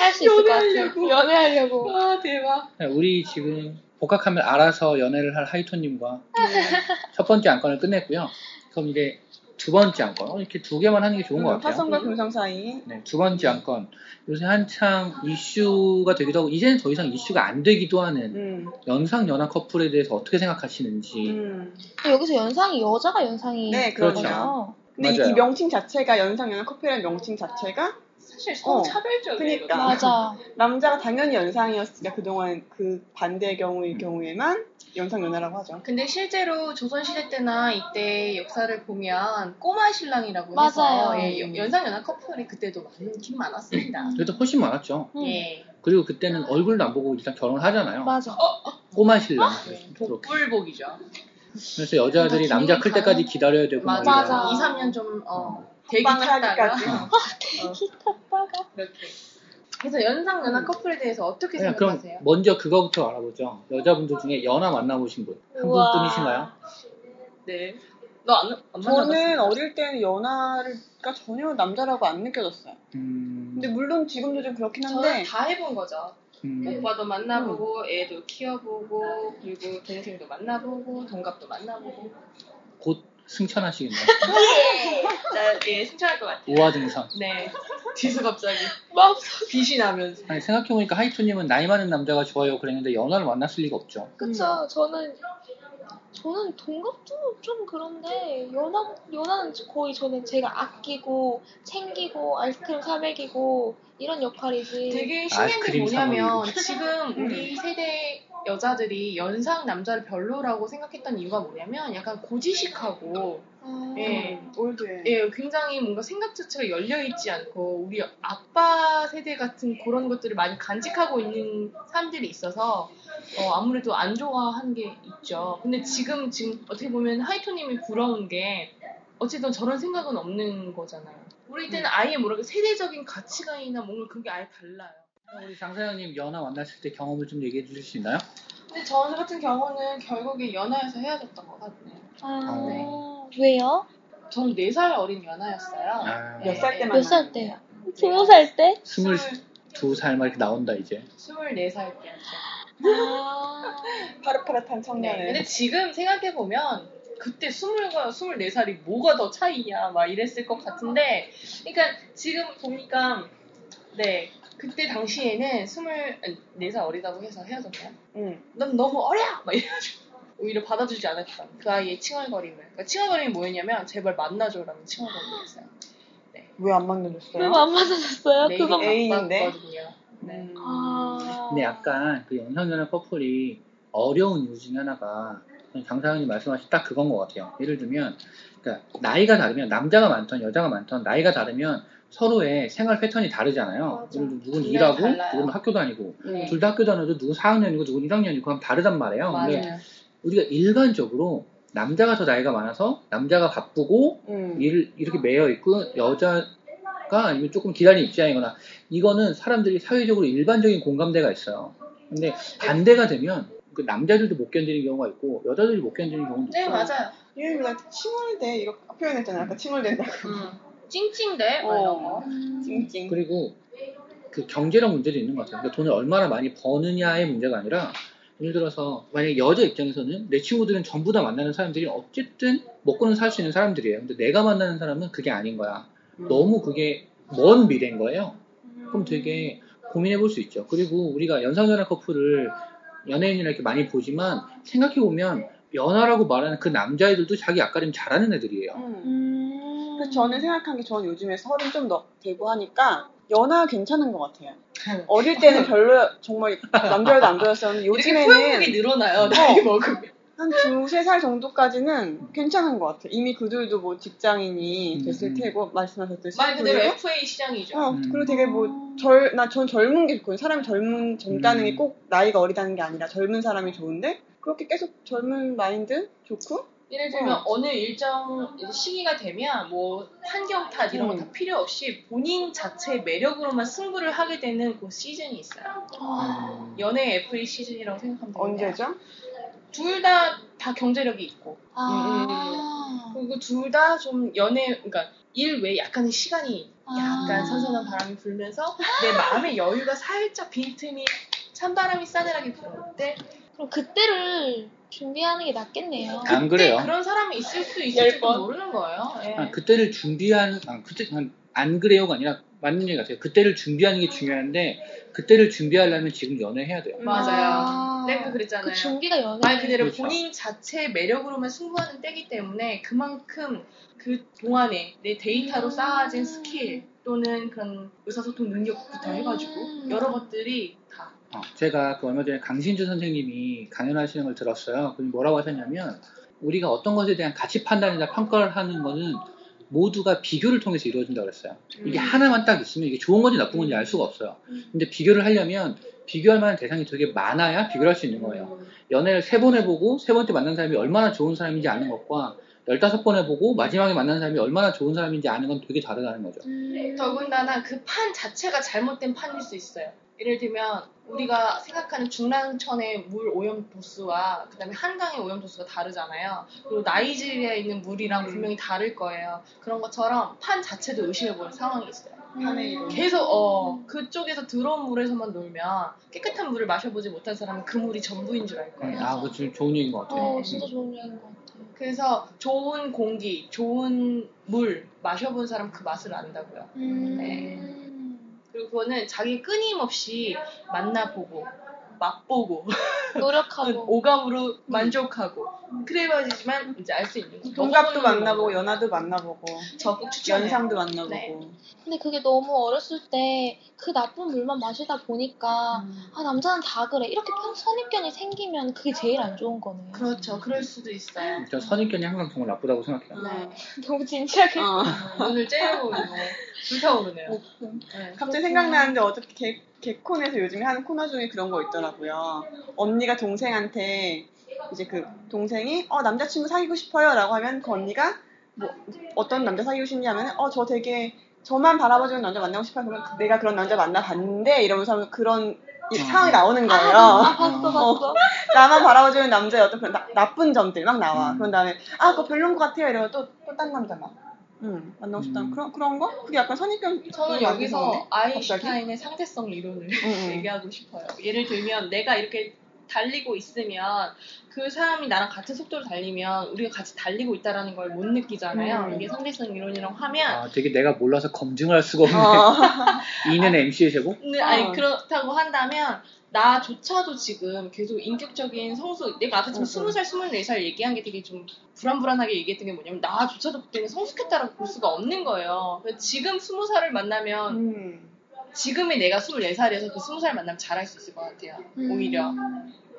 [SPEAKER 4] 할수 있을 것 같아요.
[SPEAKER 3] 연애하려고.
[SPEAKER 4] 연애하려고.
[SPEAKER 2] 와 대박.
[SPEAKER 1] 네, 우리 지금 복학하면 알아서 연애를 할 하이토님과 <laughs> 첫 번째 안건을 끝냈고요. 그럼 이제 두 번째 안건. 어, 이렇게 두 개만 하는 게 좋은 것 같아요.
[SPEAKER 3] 화성과 금성 사이.
[SPEAKER 1] 네, 두 번째 안건. 요새 한창 이슈가 되기도 하고, 이제는 더 이상 이슈가 안 되기도 하는
[SPEAKER 3] 음.
[SPEAKER 1] 연상 연하 커플에 대해서 어떻게 생각하시는지.
[SPEAKER 3] 음.
[SPEAKER 4] 여기서 연상이 여자가 연상이
[SPEAKER 3] 네,
[SPEAKER 1] 그렇죠.
[SPEAKER 4] 거죠.
[SPEAKER 3] 근데 이-
[SPEAKER 1] 맞아요.
[SPEAKER 3] 이 명칭 자체가 연상 연하 커플이라는 명칭 자체가
[SPEAKER 2] 사실
[SPEAKER 3] 어,
[SPEAKER 2] 성차별적이에요.
[SPEAKER 3] 그니까.
[SPEAKER 4] 맞아. <laughs>
[SPEAKER 3] 남자가 당연히 연상이었으니까 그동안 그 반대의 경우의 경우에만 연상연하라고 하죠.
[SPEAKER 2] 근데 실제로 조선시대 때나 이때 역사를 보면 꼬마 신랑이라고
[SPEAKER 4] 맞아요.
[SPEAKER 2] 해서 예, 여- 연상연하 커플이 그때도 많긴 많았습니다.
[SPEAKER 1] 그래도 훨씬 많았죠.
[SPEAKER 4] 음.
[SPEAKER 2] 예.
[SPEAKER 1] 그리고 그때는 얼굴도 안 보고 일단 결혼을 하잖아요.
[SPEAKER 4] 맞아.
[SPEAKER 1] 꼬마 신랑.
[SPEAKER 2] 네,
[SPEAKER 1] 그렇게.
[SPEAKER 2] 복불복이죠.
[SPEAKER 1] 그래서 여자들이
[SPEAKER 2] 뭔가
[SPEAKER 1] 남자 클 때까지 기다려야 되고.
[SPEAKER 2] 맞아. 2, 3년 좀 어, 대기
[SPEAKER 3] 빵을
[SPEAKER 2] 탔다가
[SPEAKER 3] 하기까지.
[SPEAKER 4] 대기 탔다가.
[SPEAKER 2] 그렇게. 그래서 연상 연하 커플에 대해서 어떻게
[SPEAKER 1] 그냥 그럼
[SPEAKER 2] 생각하세요?
[SPEAKER 1] 먼저 그거부터 알아보죠. 여자분들 중에 연하 만나보신 분. 한
[SPEAKER 4] 우와.
[SPEAKER 1] 분뿐이신가요?
[SPEAKER 2] 네. 너안 안
[SPEAKER 3] 저는
[SPEAKER 2] 만나봤어?
[SPEAKER 3] 어릴 때는 연하가 전혀 남자라고 안 느껴졌어요.
[SPEAKER 1] 음,
[SPEAKER 3] 근데 물론 지금도 좀 그렇긴
[SPEAKER 2] 저는
[SPEAKER 3] 한데
[SPEAKER 2] 다 해본 거죠.
[SPEAKER 1] 음,
[SPEAKER 2] 오빠도 만나보고, 애도 키워보고, 그리고 동생도 만나보고, 동갑도 만나보고.
[SPEAKER 1] 곧 승천하시겠네요.
[SPEAKER 2] 나, 예, 승천할 것 같아요.
[SPEAKER 1] 우화 등산.
[SPEAKER 2] 네. <laughs> 뒤에서 갑자기
[SPEAKER 4] 마음속.
[SPEAKER 2] 빛이 나면서.
[SPEAKER 1] 아니, 생각해보니까 하이토님은 나이 많은 남자가 좋아요 그랬는데 연하를 만났을 리가 없죠.
[SPEAKER 4] 그쵸. 저는 저는 동갑도 좀 그런데 연하 연하는 거의 저는 제가 아끼고 챙기고 아이스크림 사 먹이고 이런 역할이지.
[SPEAKER 2] 되게 신기한 게 뭐냐면
[SPEAKER 1] 사
[SPEAKER 2] 지금 우리 세대 여자들이 연상 남자를 별로라고 생각했던 이유가 뭐냐면 약간 고지식하고
[SPEAKER 4] 아,
[SPEAKER 2] 예.
[SPEAKER 3] 올드해.
[SPEAKER 2] 예, 굉장히 뭔가 생각 자체가 열려 있지 않고 우리 아빠 세대 같은 그런 것들을 많이 간직하고 있는 사람들이 있어서 어, 아무래도 안 좋아하는 게 있죠. 근데 지금 지금 어떻게 보면 하이토님이 부러운 게 어쨌든 저런 생각은 없는 거잖아요. 우리 때는 아예 모르게 세대적인 가치관이나 뭔가 그게 아예 달라요.
[SPEAKER 1] 우리 장사장님 연하 만났을 때 경험을 좀 얘기해 주실 수 있나요?
[SPEAKER 2] 근데 저 같은 경우는 결국에 연하에서 헤어졌던 것 같네요.
[SPEAKER 4] 아,
[SPEAKER 2] 네.
[SPEAKER 4] 왜요?
[SPEAKER 2] 전 4살 어린 연하였어요.
[SPEAKER 1] 아,
[SPEAKER 3] 몇
[SPEAKER 4] 살때몇 살? 때요? 스무 살 때?
[SPEAKER 1] 스물 두 살 막 이렇게 나온다 이제.
[SPEAKER 2] 24살 때였어요.
[SPEAKER 4] 아,
[SPEAKER 3] 파릇파릇한
[SPEAKER 2] 네.
[SPEAKER 3] 청년을.
[SPEAKER 2] 근데 지금 생각해보면 그때 20과 24살이 뭐가 더 차이냐 막 이랬을 것 같은데 그러니까 지금 보니까 네 그때 당시에는 24살 어리다고 해서 헤어졌나요?
[SPEAKER 3] 응.
[SPEAKER 2] 넌 너무 어려! 막 이래가지고 오히려 받아주지 않았던 그 아이의 칭얼거림을 그러니까 칭얼거림이 뭐였냐면 제발 만나줘라는 칭얼거림이었어요
[SPEAKER 3] 왜안 만나줬어요?
[SPEAKER 4] 왜안 맞아졌어요?
[SPEAKER 2] 네,
[SPEAKER 4] 그거?
[SPEAKER 2] 바빴거든요 네.
[SPEAKER 3] 음.
[SPEAKER 4] 아,
[SPEAKER 1] 근데 약간 그 연상연하 커플이 어려운 이유 중에 하나가 장사장님 말씀하신 딱 그건 것 같아요. 예를 들면 그러니까 나이가 다르면 남자가 많던 여자가 많던 나이가 다르면 서로의 생활 패턴이 다르잖아요.
[SPEAKER 4] 맞아.
[SPEAKER 1] 예를 들면 누군 일하고
[SPEAKER 2] 달라요.
[SPEAKER 1] 누군 학교 다니고
[SPEAKER 3] 음.
[SPEAKER 1] 둘다 학교 다녀도 누군 4학년이고 누군 1학년이고 그럼 다르단 말이에요. 근데
[SPEAKER 2] 맞아요
[SPEAKER 1] 우리가 일반적으로 남자가 더 나이가 많아서 남자가 바쁘고
[SPEAKER 3] 음.
[SPEAKER 1] 일 이렇게 매여 있고 여자 가 아니면 조금 기다리는 입장이거나 이거는 사람들이 사회적으로 일반적인 공감대가 있어요. 근데 반대가 되면 그 남자들도 못 견디는 경우가 있고 여자들이 못 견디는 경우도
[SPEAKER 2] 네
[SPEAKER 1] 있어요.
[SPEAKER 2] 맞아요
[SPEAKER 3] 유행이가 칭얼대 이렇게 표현했잖아요. 아까 칭얼댄다고.
[SPEAKER 2] 음. 찡찡대
[SPEAKER 4] 음,
[SPEAKER 3] 찡찡.
[SPEAKER 1] 그리고 그 경제력 문제도 있는 것 같아요. 그러니까 돈을 얼마나 많이 버느냐의 문제가 아니라 예를 들어서 만약에 여자 입장에서는 내 친구들은 전부 다 만나는 사람들이 어쨌든 먹고는 살 수 있는 사람들이에요. 근데 내가 만나는 사람은 그게 아닌 거야.
[SPEAKER 3] 음.
[SPEAKER 1] 너무 그게 먼 미래인 거예요. 그럼 되게 고민해 볼 수 있죠. 그리고 우리가 연상연하 커플을 연예인이나 이렇게 많이 보지만 생각해 보면 연하라고 말하는 그 남자애들도 자기 앞가림 잘하는 애들이에요.
[SPEAKER 3] 음.
[SPEAKER 4] 음.
[SPEAKER 3] 그래서 저는 생각한 게 저는 요즘에 서른 좀 더 되고 하니까 연하 괜찮은 것 같아요. 어릴 때는 별로 정말 남자여도 안
[SPEAKER 2] 이렇게 포용력이
[SPEAKER 3] 요즘에는
[SPEAKER 2] 늘어나요 나이 먹으면
[SPEAKER 3] 한 두세 살 정도까지는 괜찮은 것 같아요. 이미 그들도 뭐 직장인이 됐을
[SPEAKER 1] 음.
[SPEAKER 3] 테고, 말씀하셨듯이.
[SPEAKER 2] 말 그대로
[SPEAKER 3] 그리고
[SPEAKER 2] FA 시장이죠.
[SPEAKER 3] 어,
[SPEAKER 1] 음.
[SPEAKER 3] 그리고 되게 뭐, 절, 나 전 젊은 게 좋거든요. 사람이 젊은, 젊다는
[SPEAKER 1] 음.
[SPEAKER 3] 게꼭 나이가 어리다는 게 아니라 젊은 사람이 좋은데, 그렇게 계속 젊은 마인드 좋고,
[SPEAKER 2] 예를 들면
[SPEAKER 3] 어.
[SPEAKER 2] 어. 느 일정 시기가 되면 뭐 환경 탓 이런 거
[SPEAKER 3] 음.
[SPEAKER 2] 다 필요 없이 본인 자체의 매력으로만 승부를 하게 되는 그 시즌이 있어요.
[SPEAKER 4] 아,
[SPEAKER 2] 연애 FA 시즌이라고 생각하면 돼요.
[SPEAKER 3] 언제죠?
[SPEAKER 2] 둘 다 다 경제력이 있고
[SPEAKER 4] 아,
[SPEAKER 2] 그리고 둘 다 좀 연애 그러니까 일 외에 약간의 시간이 약간
[SPEAKER 4] 아.
[SPEAKER 2] 선선한 바람이 불면서 내 마음의 여유가 살짝 빈틈이 찬바람이 싸늘하게 불을 때
[SPEAKER 4] 그럼 그때를 준비하는 게 낫겠네요.
[SPEAKER 1] 안 그래요.
[SPEAKER 2] 그런 사람이 있을 수
[SPEAKER 3] 번.
[SPEAKER 2] 모르는 거예요. 예.
[SPEAKER 1] 아, 그때를 준비한, 아, 그때, 아, 안 그래요가 아니라 맞는 얘기 같아요. 그때를 준비하는 게 중요한데, 그때를 준비하려면 지금 연애해야 돼요.
[SPEAKER 2] 맞아요.
[SPEAKER 4] 아,
[SPEAKER 2] 내가 그랬잖아요.
[SPEAKER 4] 그 준비가 연애.
[SPEAKER 2] 말 그대로
[SPEAKER 1] 그렇죠.
[SPEAKER 2] 본인 자체의 매력으로만 승부하는 때기 때문에 그만큼 그 동안에 내 데이터로
[SPEAKER 4] 음.
[SPEAKER 2] 쌓아진 스킬 또는 그런 의사소통 능력부터 해가지고
[SPEAKER 4] 음.
[SPEAKER 2] 여러 것들이 다
[SPEAKER 1] 어, 제가 그 얼마 전에 강신주 선생님이 강연하시는 걸 들었어요. 그분이 뭐라고 하셨냐면, 우리가 어떤 것에 대한 가치 판단이나 평가를 하는 거는 모두가 비교를 통해서 이루어진다고 그랬어요. 이게
[SPEAKER 2] 음.
[SPEAKER 1] 하나만 딱 있으면 이게 좋은 건지 나쁜 건지 알 수가 없어요.
[SPEAKER 4] 음.
[SPEAKER 1] 근데 비교를 하려면 비교할 만한 대상이 되게 많아야 비교를 할 수 있는 거예요. 연애를 세 번 해보고 세 번째 만난 사람이 얼마나 좋은 사람인지 아는 것과 열다섯 번 해보고 마지막에 만난 사람이 얼마나 좋은 사람인지 아는 건 되게 다르다는 거죠.
[SPEAKER 4] 음.
[SPEAKER 2] 더군다나 그 판 자체가 잘못된 판일 수 있어요. 예를 들면 우리가 생각하는 중랑천의 물 오염 도수와 그다음에 한강의 오염 도수가 다르잖아요. 그리고 나이지리아에 있는 물이랑 분명히 다를 거예요. 그런 것처럼 판 자체도 의심해보는 상황이 있어요.
[SPEAKER 3] 이런.
[SPEAKER 2] 계속 어 그쪽에서 들어온 물에서만 놀면 깨끗한 물을 마셔보지 못한 사람은 그 물이 전부인 줄 알 거예요.
[SPEAKER 1] 아, 그거 좀 좋은 얘기인 것 같아요.
[SPEAKER 4] 어, 진짜 좋은 얘기인 것 같아요.
[SPEAKER 2] 그래서 좋은 공기, 좋은 물 마셔본 사람 그 맛을 안다고요.
[SPEAKER 4] 음.
[SPEAKER 2] 네. 그리고 그거는 자기 끊임없이 만나보고 맛보고
[SPEAKER 4] 노력하고. <laughs>
[SPEAKER 2] 오감으로 만족하고 그래야지만 이제 알 수 있는 거죠.
[SPEAKER 3] 동갑도 만나보고. 연하도 만나보고,
[SPEAKER 2] 적극 추천해요.
[SPEAKER 3] 연상도 만나보고.
[SPEAKER 2] 네.
[SPEAKER 4] 근데 그게 너무 어렸을 때 그 나쁜 물만 마시다 보니까
[SPEAKER 3] 음.
[SPEAKER 4] 아 남자는 다 그래 이렇게 편- 선입견이 생기면 그게 제일 안 좋은 거네요.
[SPEAKER 2] 그렇죠. 그럴 수도 있어요.
[SPEAKER 1] 저 선입견이 항상 정말 나쁘다고 생각해요.
[SPEAKER 3] 네.
[SPEAKER 4] 너무 진지하게.
[SPEAKER 3] 어. <laughs>
[SPEAKER 2] 눈을 째려보고 불타오르네요.
[SPEAKER 3] 뭐,
[SPEAKER 2] 네.
[SPEAKER 3] 갑자기 생각나는데 어저께 개, 개콘에서 요즘에 하는 코너 중에 그런 거 있더라고요. 언니가 동생한테 이제 그 동생이 어 남자친구 사귀고 싶어요라고 하면 그 언니가 뭐 어떤 남자 사귀고 싶냐면 어 저 되게 저만 바라봐주는 남자 만나고 싶어요. 그러면 그- 내가 그런 남자 만나봤는데 이러면서 그런 이
[SPEAKER 1] 어.
[SPEAKER 3] 상황이 나오는
[SPEAKER 4] 아,
[SPEAKER 3] 거예요.
[SPEAKER 4] 봤어 봤어.
[SPEAKER 3] 나만 바라봐주는 남자의 어떤 그런 나, 나쁜 점들 막 나와.
[SPEAKER 1] 음.
[SPEAKER 3] 그런 다음에 아 그거 별론 것 같아요. 이러면 또 또 딴 남자 막. 응 만나고 싶다는
[SPEAKER 1] 음.
[SPEAKER 3] 그런 그런 거? 그게 약간 선입견.
[SPEAKER 2] 저는 여기서? 아인슈타인의 상대성 이론을
[SPEAKER 3] 응, 응. <laughs>
[SPEAKER 2] 얘기하고 싶어요. 예를 들면 내가 이렇게 달리고 있으면 그 사람이 나랑 같은 속도로 달리면 우리가 같이 달리고 있다라는 걸 못 느끼잖아요.
[SPEAKER 3] 음.
[SPEAKER 2] 이게 상대성 이론이라고 하면
[SPEAKER 1] 아, 되게 내가 몰라서 검증을 할 수가 없네.
[SPEAKER 3] 어. <laughs>
[SPEAKER 1] 이는 MC의 제곱?
[SPEAKER 2] 근데 아니
[SPEAKER 3] 어.
[SPEAKER 2] 그렇다고 한다면 나조차도 지금 계속 인격적인 성숙 내가 아까 지금
[SPEAKER 3] 응, 응.
[SPEAKER 2] 20살, 24살 얘기한 게 되게 좀 불안불안하게 얘기했던 게 뭐냐면 나조차도 그때는 성숙했다라고 볼 수가 없는 거예요. 지금 20살을 만나면
[SPEAKER 3] 음.
[SPEAKER 2] 지금의 내가 24살이어서 그 20살 만나면 잘할 수 있을 것 같아요.
[SPEAKER 4] 음.
[SPEAKER 2] 오히려.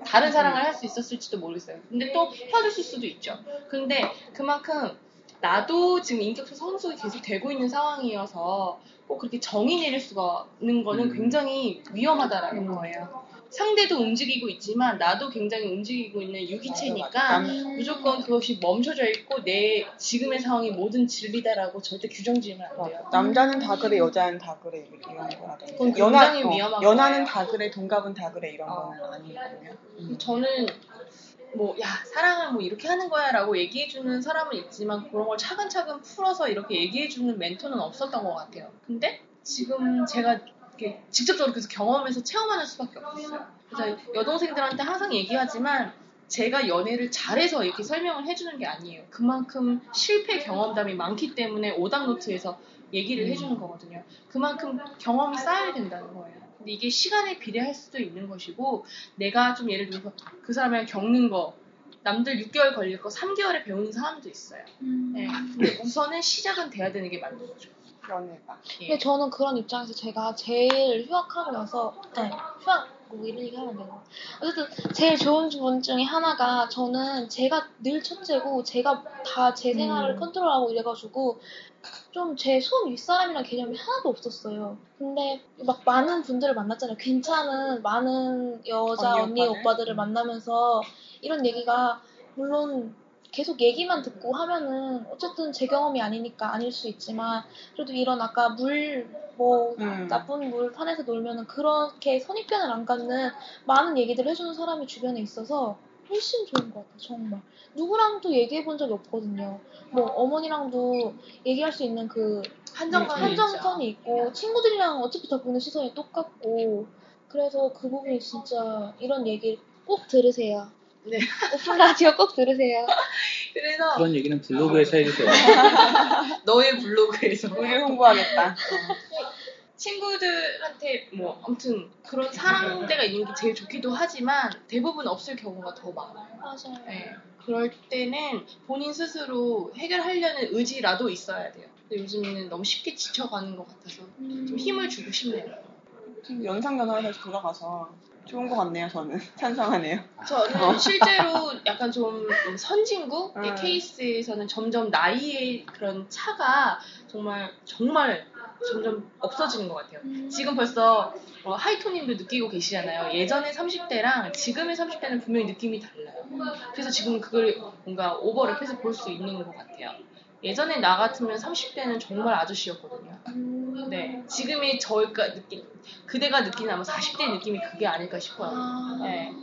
[SPEAKER 2] 다른 사랑을 할 수 있었을지도 모르겠어요. 근데 또 헤어졌을 수도 있죠. 근데 그만큼 나도 지금 인격적 성숙이 계속 되고 있는 상황이어서 꼭 그렇게 정의 내릴 수가 있는 거는
[SPEAKER 1] 음.
[SPEAKER 2] 굉장히 위험하다라는
[SPEAKER 3] 음.
[SPEAKER 2] 거예요. 상대도 움직이고 있지만 나도 굉장히 움직이고 있는 유기체니까
[SPEAKER 3] 남-
[SPEAKER 4] 음.
[SPEAKER 2] 무조건 그것이 멈춰져 있고 내 지금의 상황이 모든 진리다라고 절대 규정 지으면 안 돼요.
[SPEAKER 3] 남자는 다 그래, 여자는 다 그래 이런 거라든지.
[SPEAKER 2] 그건 굉장히 위험한
[SPEAKER 3] 연하는
[SPEAKER 2] 거예요.
[SPEAKER 3] 다 그래, 동갑은 다 그래 이런
[SPEAKER 2] 어.
[SPEAKER 3] 거는 아니거든요. 음.
[SPEAKER 2] 저는 뭐 야 사랑을 뭐 이렇게 하는 거야 라고 얘기해주는 사람은 있지만 그런 걸 차근차근 풀어서 이렇게 얘기해주는 멘토는 없었던 것 같아요. 근데 지금 제가 이렇게 직접적으로 그래서 경험해서 체험하는 수밖에 없었어요. 그래서 여동생들한테 항상 얘기하지만 제가 연애를 잘해서 이렇게 설명을 해주는 게 아니에요. 그만큼 실패 경험담이 많기 때문에 오답노트에서 얘기를 해주는 거거든요. 그만큼 경험이 쌓여야 된다는 거예요. 근데 이게 시간에 비례할 수도 있는 것이고 내가 좀 예를 들어서 그 사람이랑 겪는 거 남들 6개월 걸릴 거 3개월에 배우는 사람도 있어요.
[SPEAKER 4] 음.
[SPEAKER 2] 네. 근데 우선은 시작은 돼야 되는 게 맞는 거죠.
[SPEAKER 3] 연애가.
[SPEAKER 2] 예.
[SPEAKER 4] 근데 저는 그런 입장에서 제가 제일 휴학하고 나서 네, 휴학 뭐 이런 얘기 하면 안 되고 어쨌든 제일 좋은 분 중에 하나가 저는 제가 늘 첫째고 제가 다 제 생활을
[SPEAKER 3] 음.
[SPEAKER 4] 컨트롤하고 이래가지고 좀 제 손 윗사람이란 개념이 하나도 없었어요. 근데 막 많은 분들을 만났잖아요. 괜찮은 많은 여자
[SPEAKER 3] 언니,
[SPEAKER 4] 언니,
[SPEAKER 3] 오빠들?
[SPEAKER 4] 오빠들을 만나면서 이런 얘기가 물론 계속 얘기만 듣고 하면은 어쨌든 제 경험이 아니니까 아닐 수 있지만 그래도 이런 아까 물뭐
[SPEAKER 3] 음.
[SPEAKER 4] 나쁜 물 판에서 놀면은 그렇게 선입견을 안 갖는 많은 얘기들을 해주는 사람이 주변에 있어서 훨씬 좋은 것 같아요 정말. 누구랑도 얘기해 본 적이 없거든요. 뭐 어머니랑도 얘기할 수 있는 그
[SPEAKER 2] 한정감이
[SPEAKER 4] 한정선이 있고 친구들이랑 어차피 다 보는 시선이 똑같고 그래서 그 부분이 진짜 이런 얘기 꼭 들으세요
[SPEAKER 2] 네.
[SPEAKER 4] 오픈 라디오 꼭 들으세요
[SPEAKER 2] 그래서
[SPEAKER 1] 그런 얘기는 블로그에서 해주세요. <laughs>
[SPEAKER 2] 너의 블로그에서
[SPEAKER 3] 우리 홍보하겠다.
[SPEAKER 2] 친구들한테 뭐 아무튼 그런 사랑대가 있는 게 제일 좋기도 하지만 대부분 없을 경우가 더 많아요.
[SPEAKER 4] 맞아요
[SPEAKER 2] 네. 그럴 때는 본인 스스로 해결하려는 의지라도 있어야 돼요. 근데 요즘에는 너무 쉽게 지쳐가는 것 같아서
[SPEAKER 4] 음.
[SPEAKER 2] 좀 힘을 주고 싶네요.
[SPEAKER 3] 지금 연상 연하로 다시 돌아가서 좋은 것 같네요. 저는 <laughs> 찬성하네요.
[SPEAKER 2] 저는 실제로 <laughs> 약간 좀 선진국 의
[SPEAKER 3] 음.
[SPEAKER 2] 케이스에서는 점점 나이의 그런 차가 정말 정말 점점 없어지는 것 같아요.
[SPEAKER 4] 음.
[SPEAKER 2] 지금 벌써 어, 하이토님도 느끼고 계시잖아요. 예전의 30대랑 지금의 30대는 분명히 느낌이 달라요. 그래서 지금 그걸 뭔가 오버랩해서 볼 수 있는 것 같아요. 예전에 나 같으면 30대는 정말 아저씨였거든요.
[SPEAKER 4] 음.
[SPEAKER 2] 네, 지금의 저희가 느낀 그대가 느끼는 아마 40대 느낌이 그게 아닐까 싶어요.
[SPEAKER 4] 아.
[SPEAKER 2] 네.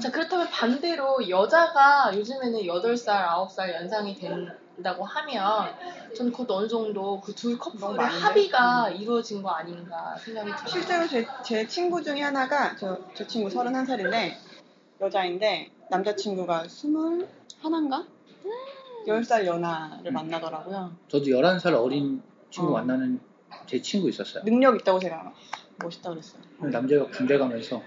[SPEAKER 2] 자 그렇다면 반대로 여자가 요즘에는 8살, 9살 연상이 된다고 하면 저는 그것도 어느 정도 그 둘 커플의? 합의가 이루어진 거 아닌가 생각이 들어요.
[SPEAKER 3] 실제로 제, 제 친구 중에 하나가 저, 저 친구 31살인데 여자인데 남자친구가 21인가? 10살 연하를
[SPEAKER 1] 음.
[SPEAKER 3] 만나더라고요.
[SPEAKER 1] 저도 11살 어린 친구
[SPEAKER 3] 어.
[SPEAKER 1] 만나는 제 친구 있었어요.
[SPEAKER 3] 능력 있다고 제가 멋있다 그랬어요.
[SPEAKER 1] 남자가 군대 가면서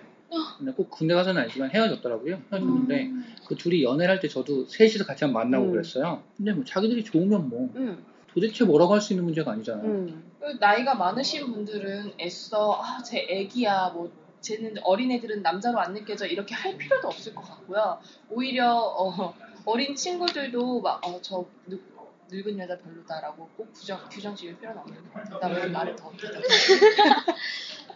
[SPEAKER 1] 근데 꼭 군대 가서는 아니지만 헤어졌더라고요. 헤어졌는데
[SPEAKER 4] 음.
[SPEAKER 1] 그 둘이 연애를 할 때 저도 셋이서 같이 한번 만나고
[SPEAKER 3] 음.
[SPEAKER 1] 그랬어요. 근데 뭐 자기들이 좋으면 뭐
[SPEAKER 3] 응,
[SPEAKER 1] 도대체 뭐라고 할 수 있는 문제가 아니잖아요.
[SPEAKER 3] 응.
[SPEAKER 2] 그 나이가 많으신 분들은 애써 아, 제 애기야 뭐 쟤는 어린애들은 남자로 안 느껴져 이렇게 할 필요도 없을 것 같고요. 오히려 어, 어린 친구들도 막저 늙은 여자 별로다라고 꼭 규정, 규정 지을 필요는 없는 것 같아요. 나왜 말을 더 듣다 <laughs>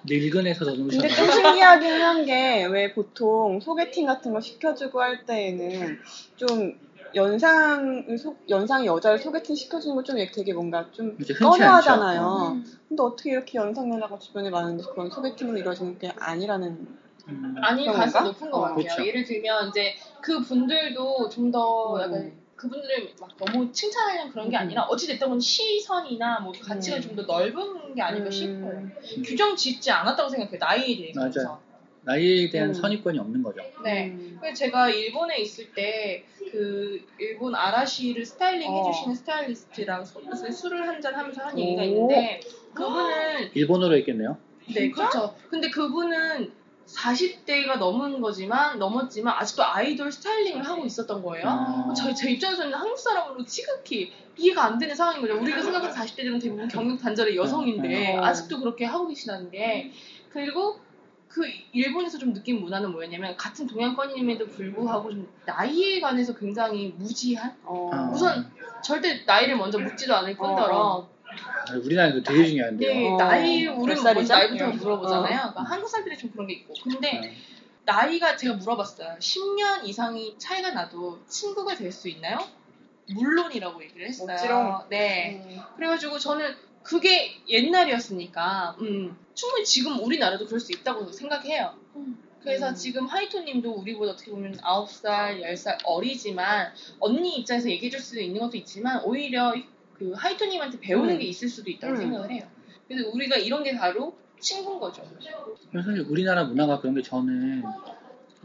[SPEAKER 1] 늙은에서 더
[SPEAKER 3] 근데 좀? 신기하긴 한 게 왜 보통 소개팅 같은 거 시켜주고 할 때에는 좀 연상을 소, 연상 여자를 소개팅 시켜주는 거 좀 되게 뭔가 좀. 꺼려하잖아요.
[SPEAKER 4] 음.
[SPEAKER 3] 근데 어떻게 이렇게 연상 연하가 주변에 많은데 그건 소개팅으로 이루어지는 게 아니라는
[SPEAKER 1] 음,
[SPEAKER 3] 그런
[SPEAKER 2] 가능성이? 높은 것
[SPEAKER 3] 어,
[SPEAKER 2] 같아요.
[SPEAKER 1] 그렇죠.
[SPEAKER 2] 예를 들면 이제 그 분들도 좀더
[SPEAKER 3] 음.
[SPEAKER 2] 약간 그분들을 막 너무 칭찬하려는 그런 게
[SPEAKER 3] 음.
[SPEAKER 2] 아니라 어찌됐든 시선이나 뭐 가치가
[SPEAKER 3] 음.
[SPEAKER 2] 좀더 넓은 게
[SPEAKER 3] 음.
[SPEAKER 2] 싶어요. 규정 짓지 않았다고 생각해요. 나이에 대해서.
[SPEAKER 1] 맞아요. 나이에 대한
[SPEAKER 3] 음.
[SPEAKER 1] 선입견이 없는 거죠.
[SPEAKER 2] 네.
[SPEAKER 3] 음.
[SPEAKER 2] 그래서 제가 일본에 있을 때 그 일본 아라시를 스타일링
[SPEAKER 3] 어.
[SPEAKER 2] 해주시는 스타일리스트랑 수- 술을 한 잔 하면서 한 얘기가
[SPEAKER 3] 오.
[SPEAKER 2] 있는데 그분은
[SPEAKER 1] 일본어로 했겠네요.
[SPEAKER 2] 네 그렇죠. 근데 그분은 40대가 넘은 거지만 넘었지만 아직도 아이돌 스타일링을 하고 있었던 거예요.
[SPEAKER 1] 아.
[SPEAKER 2] 저희 제 입장에서는 한국 사람으로 지극히 이해가 안 되는 상황인 거죠. 우리가 생각하는 40대들은 대부분 경력 단절의 여성인데
[SPEAKER 3] 어.
[SPEAKER 2] 아직도 그렇게 하고 계시다는 게 그리고 그 일본에서 좀 느낀 문화는 뭐였냐면 같은 동양권임에도 불구하고 좀 나이에 관해서 굉장히 무지한
[SPEAKER 3] 어.
[SPEAKER 1] 아.
[SPEAKER 2] 우선 절대 나이를 먼저 묻지도 않을 뿐더러
[SPEAKER 1] 아, 우리나라에도 되게 중요한데요.
[SPEAKER 2] 네,
[SPEAKER 3] 어.
[SPEAKER 2] 나이
[SPEAKER 3] 살이죠?
[SPEAKER 2] 먼저 나이부터
[SPEAKER 3] 이런.
[SPEAKER 2] 물어보잖아요.
[SPEAKER 3] 어.
[SPEAKER 2] 그러니까 한국 사람들이 좀 그런 게 있고 근데
[SPEAKER 1] 네.
[SPEAKER 2] 나이가 제가 물어봤어요. 10년 이상이 차이가 나도 친구가 될 수 있나요? 물론이라고 얘기를 했어요.
[SPEAKER 3] 억지로?
[SPEAKER 2] 네.
[SPEAKER 3] 음.
[SPEAKER 2] 그래가지고 저는 그게 옛날이었으니까 음, 충분히 지금 우리나라도 그럴 수 있다고 생각해요.
[SPEAKER 4] 음.
[SPEAKER 2] 그래서
[SPEAKER 3] 음.
[SPEAKER 2] 지금 하이토님도 우리보다 어떻게 보면 9살, 10살 어리지만 언니 입장에서 얘기해줄 수도 있는 것도 있지만 오히려 그 하이토님한테 배우는
[SPEAKER 3] 음.
[SPEAKER 2] 게 있을 수도 있다고
[SPEAKER 3] 음.
[SPEAKER 2] 생각을 해요. 그래서 우리가 이런 게 바로 친구인 거죠.
[SPEAKER 1] 사실 우리나라 문화가 그런 게 저는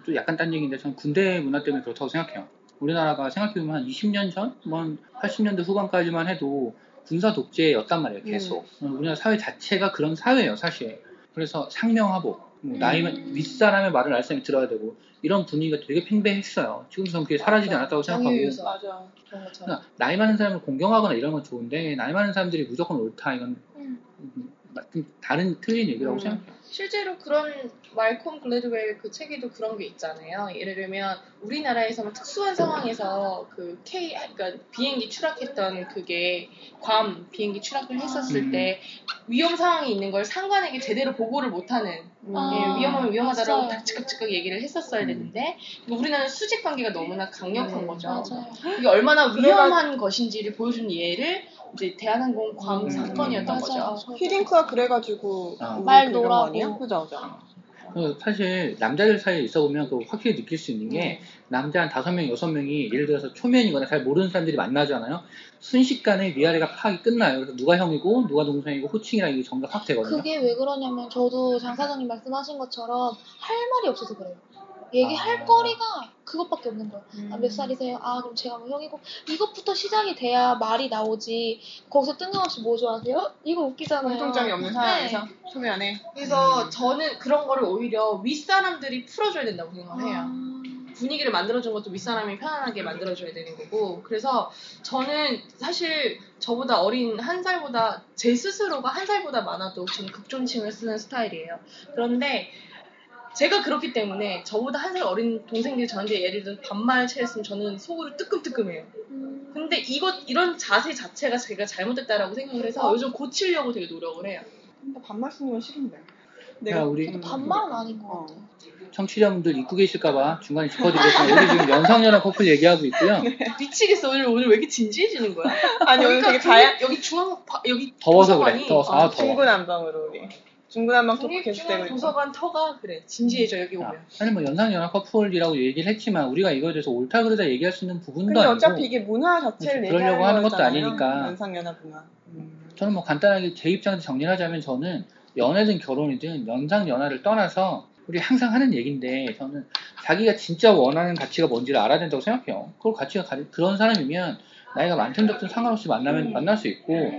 [SPEAKER 1] 또 약간 딴 얘기인데 저는 군대 문화 때문에 그렇다고 생각해요. 우리나라가 생각해보면 한 20년 전, 뭐 80년대 후반까지만 해도 군사 독재였단 말이에요, 계속. 우리나라 사회 자체가 그런 사회예요, 사실. 그래서 상명하복, 뭐 나이만
[SPEAKER 4] 음.
[SPEAKER 1] 윗사람의 말을 알 사람이 들어야 되고 이런 분위기가 되게 팽배했어요. 지금 저는 그게 사라지지 않았다고 생각하고.
[SPEAKER 3] 맞아.
[SPEAKER 1] 그러니까 나이 많은 사람을 공경하거나 이런 건 좋은데 나이 많은 사람들이 무조건 옳다 이건
[SPEAKER 4] 음.
[SPEAKER 1] 음, 좀 다른 틀린 얘기라고
[SPEAKER 3] 음.
[SPEAKER 1] 생각해요.
[SPEAKER 2] 실제로 그런 말콤 글래드웰 그 책에도 그런 게 있잖아요. 예를 들면 우리나라에서는 특수한 상황에서 그 K 그러니까 비행기 추락했던 그게 괌 비행기 추락을 했었을
[SPEAKER 1] 음.
[SPEAKER 2] 때 위험 상황이 있는 걸 상관에게 제대로 보고를 못하는
[SPEAKER 4] 아,
[SPEAKER 2] 예, 위험하면 위험하다라고. 즉각즉각 얘기를 했었어야
[SPEAKER 1] 음.
[SPEAKER 2] 되는데 우리나라는 수직 관계가 너무나 강력한
[SPEAKER 3] 음,
[SPEAKER 2] 거죠.
[SPEAKER 4] 맞아요.
[SPEAKER 2] 이게 얼마나
[SPEAKER 3] 그래가-
[SPEAKER 2] 위험한 것인지를 보여준 예를 이제 대한항공 괌
[SPEAKER 1] 음,
[SPEAKER 2] 사건이었던
[SPEAKER 4] 맞아요.
[SPEAKER 2] 거죠.
[SPEAKER 3] 히딩크가 그래가지고
[SPEAKER 1] 아.
[SPEAKER 3] 우리
[SPEAKER 4] 말.
[SPEAKER 3] 아니야? 그죠, 그죠.
[SPEAKER 1] 어, 사실 남자들 사이에 있어 보면 그 확실히 느낄 수 있는 게 남자 한 다섯 명 여섯 명이 예를 들어서 초면이거나 잘 모르는 사람들이 만나잖아요. 순식간에 위아래가 파악이 끝나요. 그래서 누가 형이고 누가 동생이고 호칭이랑 이게 정답 확 되거든요.
[SPEAKER 4] 그게 왜 그러냐면 저도 장 사장님 말씀하신 것처럼 할 말이 없어서 그래요. 얘기할
[SPEAKER 1] 아.
[SPEAKER 4] 거리가 그것밖에 없는 거예요.
[SPEAKER 3] 음.
[SPEAKER 4] 아, 몇 살이세요? 아, 그럼 제가 뭐 형이고. 이것부터 시작이 돼야 말이 나오지. 거기서 뜬금없이 뭐 좋아하세요? 이거 웃기잖아요.
[SPEAKER 3] 공통점이 없는 상황에서
[SPEAKER 4] 네.
[SPEAKER 3] 초면에
[SPEAKER 2] 그래서 저는 그런 거를 오히려 윗사람들이 풀어줘야 된다고 생각을 해요.
[SPEAKER 4] 아,
[SPEAKER 2] 분위기를 만들어준 것도 윗사람이 편안하게 만들어줘야 되는 거고 그래서 저는 사실 저보다 어린 한 살보다 제 스스로가 한 살보다 많아도 저는 극존칭을 쓰는 스타일이에요. 그런데 제가 그렇기 때문에 저보다 한 살 어린 동생들이 저한테 예를 들어 반말 체했으면 저는 속으로 뜨끔뜨끔해요.
[SPEAKER 4] 음.
[SPEAKER 2] 근데 이것 이런 자세 자체가 제가 잘못됐다라고 생각을 해서 요즘 고치려고 되게 노력을 해요.
[SPEAKER 3] 근데 반말 쓰는 건 싫은데.
[SPEAKER 1] 야, 우리
[SPEAKER 3] 음.
[SPEAKER 4] 반말은 아닌 것
[SPEAKER 3] 어.
[SPEAKER 4] 같아요.
[SPEAKER 1] 청취자분들 잊고 계실까봐 중간에 짚어드리겠습니다. 우리 지금 연상연하 커플 얘기하고 있고요.
[SPEAKER 2] 미치겠어 오늘 오늘 왜 이렇게 진지해지는 거야?
[SPEAKER 3] 아니 오늘 되게 다양
[SPEAKER 2] 여기 중앙 바- 여기
[SPEAKER 1] 더워서 그래. 더워서. 아, 더워.
[SPEAKER 3] 중구난방으로 우리 중구난방 토크 계속 되고
[SPEAKER 2] 국립중앙
[SPEAKER 3] 있고.
[SPEAKER 2] 도서관 터가 그래 진지해져 여기
[SPEAKER 1] 자,
[SPEAKER 2] 오면.
[SPEAKER 1] 사실 뭐 연상연하 커플이라고 얘기를 했지만 우리가 이거에 대해서 옳다 그르다 얘기할 수 있는 부분도
[SPEAKER 3] 근데
[SPEAKER 1] 아니고
[SPEAKER 3] 어차피 이게 문화 자체를
[SPEAKER 1] 그렇죠. 그러려고
[SPEAKER 3] 하는
[SPEAKER 1] 것도. 아니니까.
[SPEAKER 3] 연상연하 문화. 음.
[SPEAKER 1] 저는 뭐 간단하게 제 입장에서 정리를 하자면 저는 연애든 결혼이든 연상연하를 떠나서 우리 항상 하는 얘기인데 저는 자기가 진짜 원하는 가치가 뭔지를 알아야 된다고 생각해요. 그걸 가치가 가리- 그런 사람이면 나이가 많든 적든 상관없이 만나면
[SPEAKER 3] 음.
[SPEAKER 1] 만날 수 있고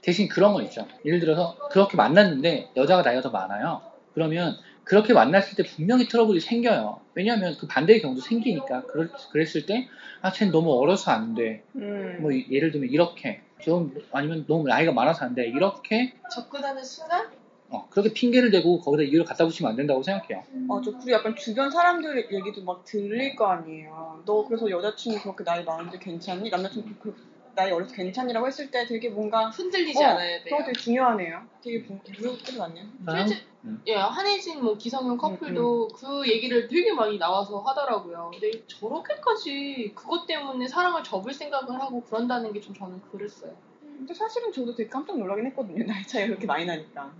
[SPEAKER 1] 대신 그런 건 있죠. 예를 들어서 그렇게 만났는데 여자가 나이가 더 많아요. 그러면 그렇게 만났을 때 분명히 트러블이 생겨요. 왜냐하면 그 반대의 경우도 생기니까 그럴, 그랬을 때 아, 쟤는 너무 어려서 안 돼.
[SPEAKER 3] 음.
[SPEAKER 1] 뭐 이- 예를 들면 이렇게 좀 아니면 너무 나이가 많아서 안 돼. 이렇게
[SPEAKER 2] 접근하는 순간
[SPEAKER 1] 어, 그렇게 핑계를 대고 거기다 이유를 갖다 붙이면 안 된다고 생각해요.
[SPEAKER 3] 어, 저 그리고 약간 주변 사람들 얘기도 막 들릴 거 아니에요. 너 그래서 여자친구 그렇게 나이 많은데 괜찮니? 남자친구 그 나이 어려서 괜찮니라고 했을 때 되게 뭔가
[SPEAKER 2] 흔들리지
[SPEAKER 3] 어,
[SPEAKER 2] 않아야 돼요.
[SPEAKER 3] 그거 되게 중요하네요. 되게 무섭게 맞네요.
[SPEAKER 2] 실제
[SPEAKER 1] 음.
[SPEAKER 2] 예, 한혜진 뭐 기성용 커플도 그 얘기를 되게 많이 나와서 하더라고요. 근데 저렇게까지 그것 때문에 사랑을 접을 생각을 하고 그런다는 게 좀 저는 그랬어요.
[SPEAKER 3] 근데 사실은 저도 되게 깜짝 놀라긴 했거든요. 나이 차이가 그렇게 많이 나니까.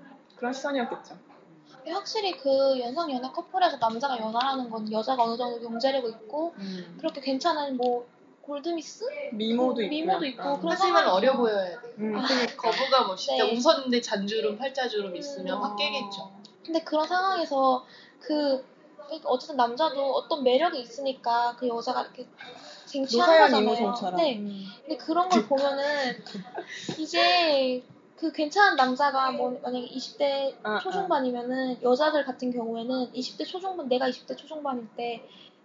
[SPEAKER 3] 그런 시선이었겠죠.
[SPEAKER 4] 확실히 그 연상 연하 커플에서 남자가 연하라는 건 여자가 어느 정도 경제력이 있고 그렇게 괜찮은 뭐 골드미스?
[SPEAKER 3] 미모도 있고.
[SPEAKER 4] 미모도. 있고 그런
[SPEAKER 2] 하지만. 어려 보여야 돼.
[SPEAKER 3] 음,
[SPEAKER 4] 아,
[SPEAKER 2] 거부감 없이 진짜
[SPEAKER 4] 네.
[SPEAKER 2] 웃었는데 잔주름, 팔자주름 있으면
[SPEAKER 3] 음.
[SPEAKER 2] 확 깨겠죠.
[SPEAKER 4] 근데 그런 상황에서 그 그러니까 어쨌든 남자도 어떤 매력이 있으니까 그 여자가 이렇게 쟁취하는 거잖아요. 네.
[SPEAKER 3] 음.
[SPEAKER 4] 근데 그런 걸 보면은 이제 그 괜찮은 남자가 뭐 만약에 20대
[SPEAKER 3] 아,
[SPEAKER 4] 초중반이면은 여자들 같은 경우에는 20대 초중반 내가 20대 초중반일 때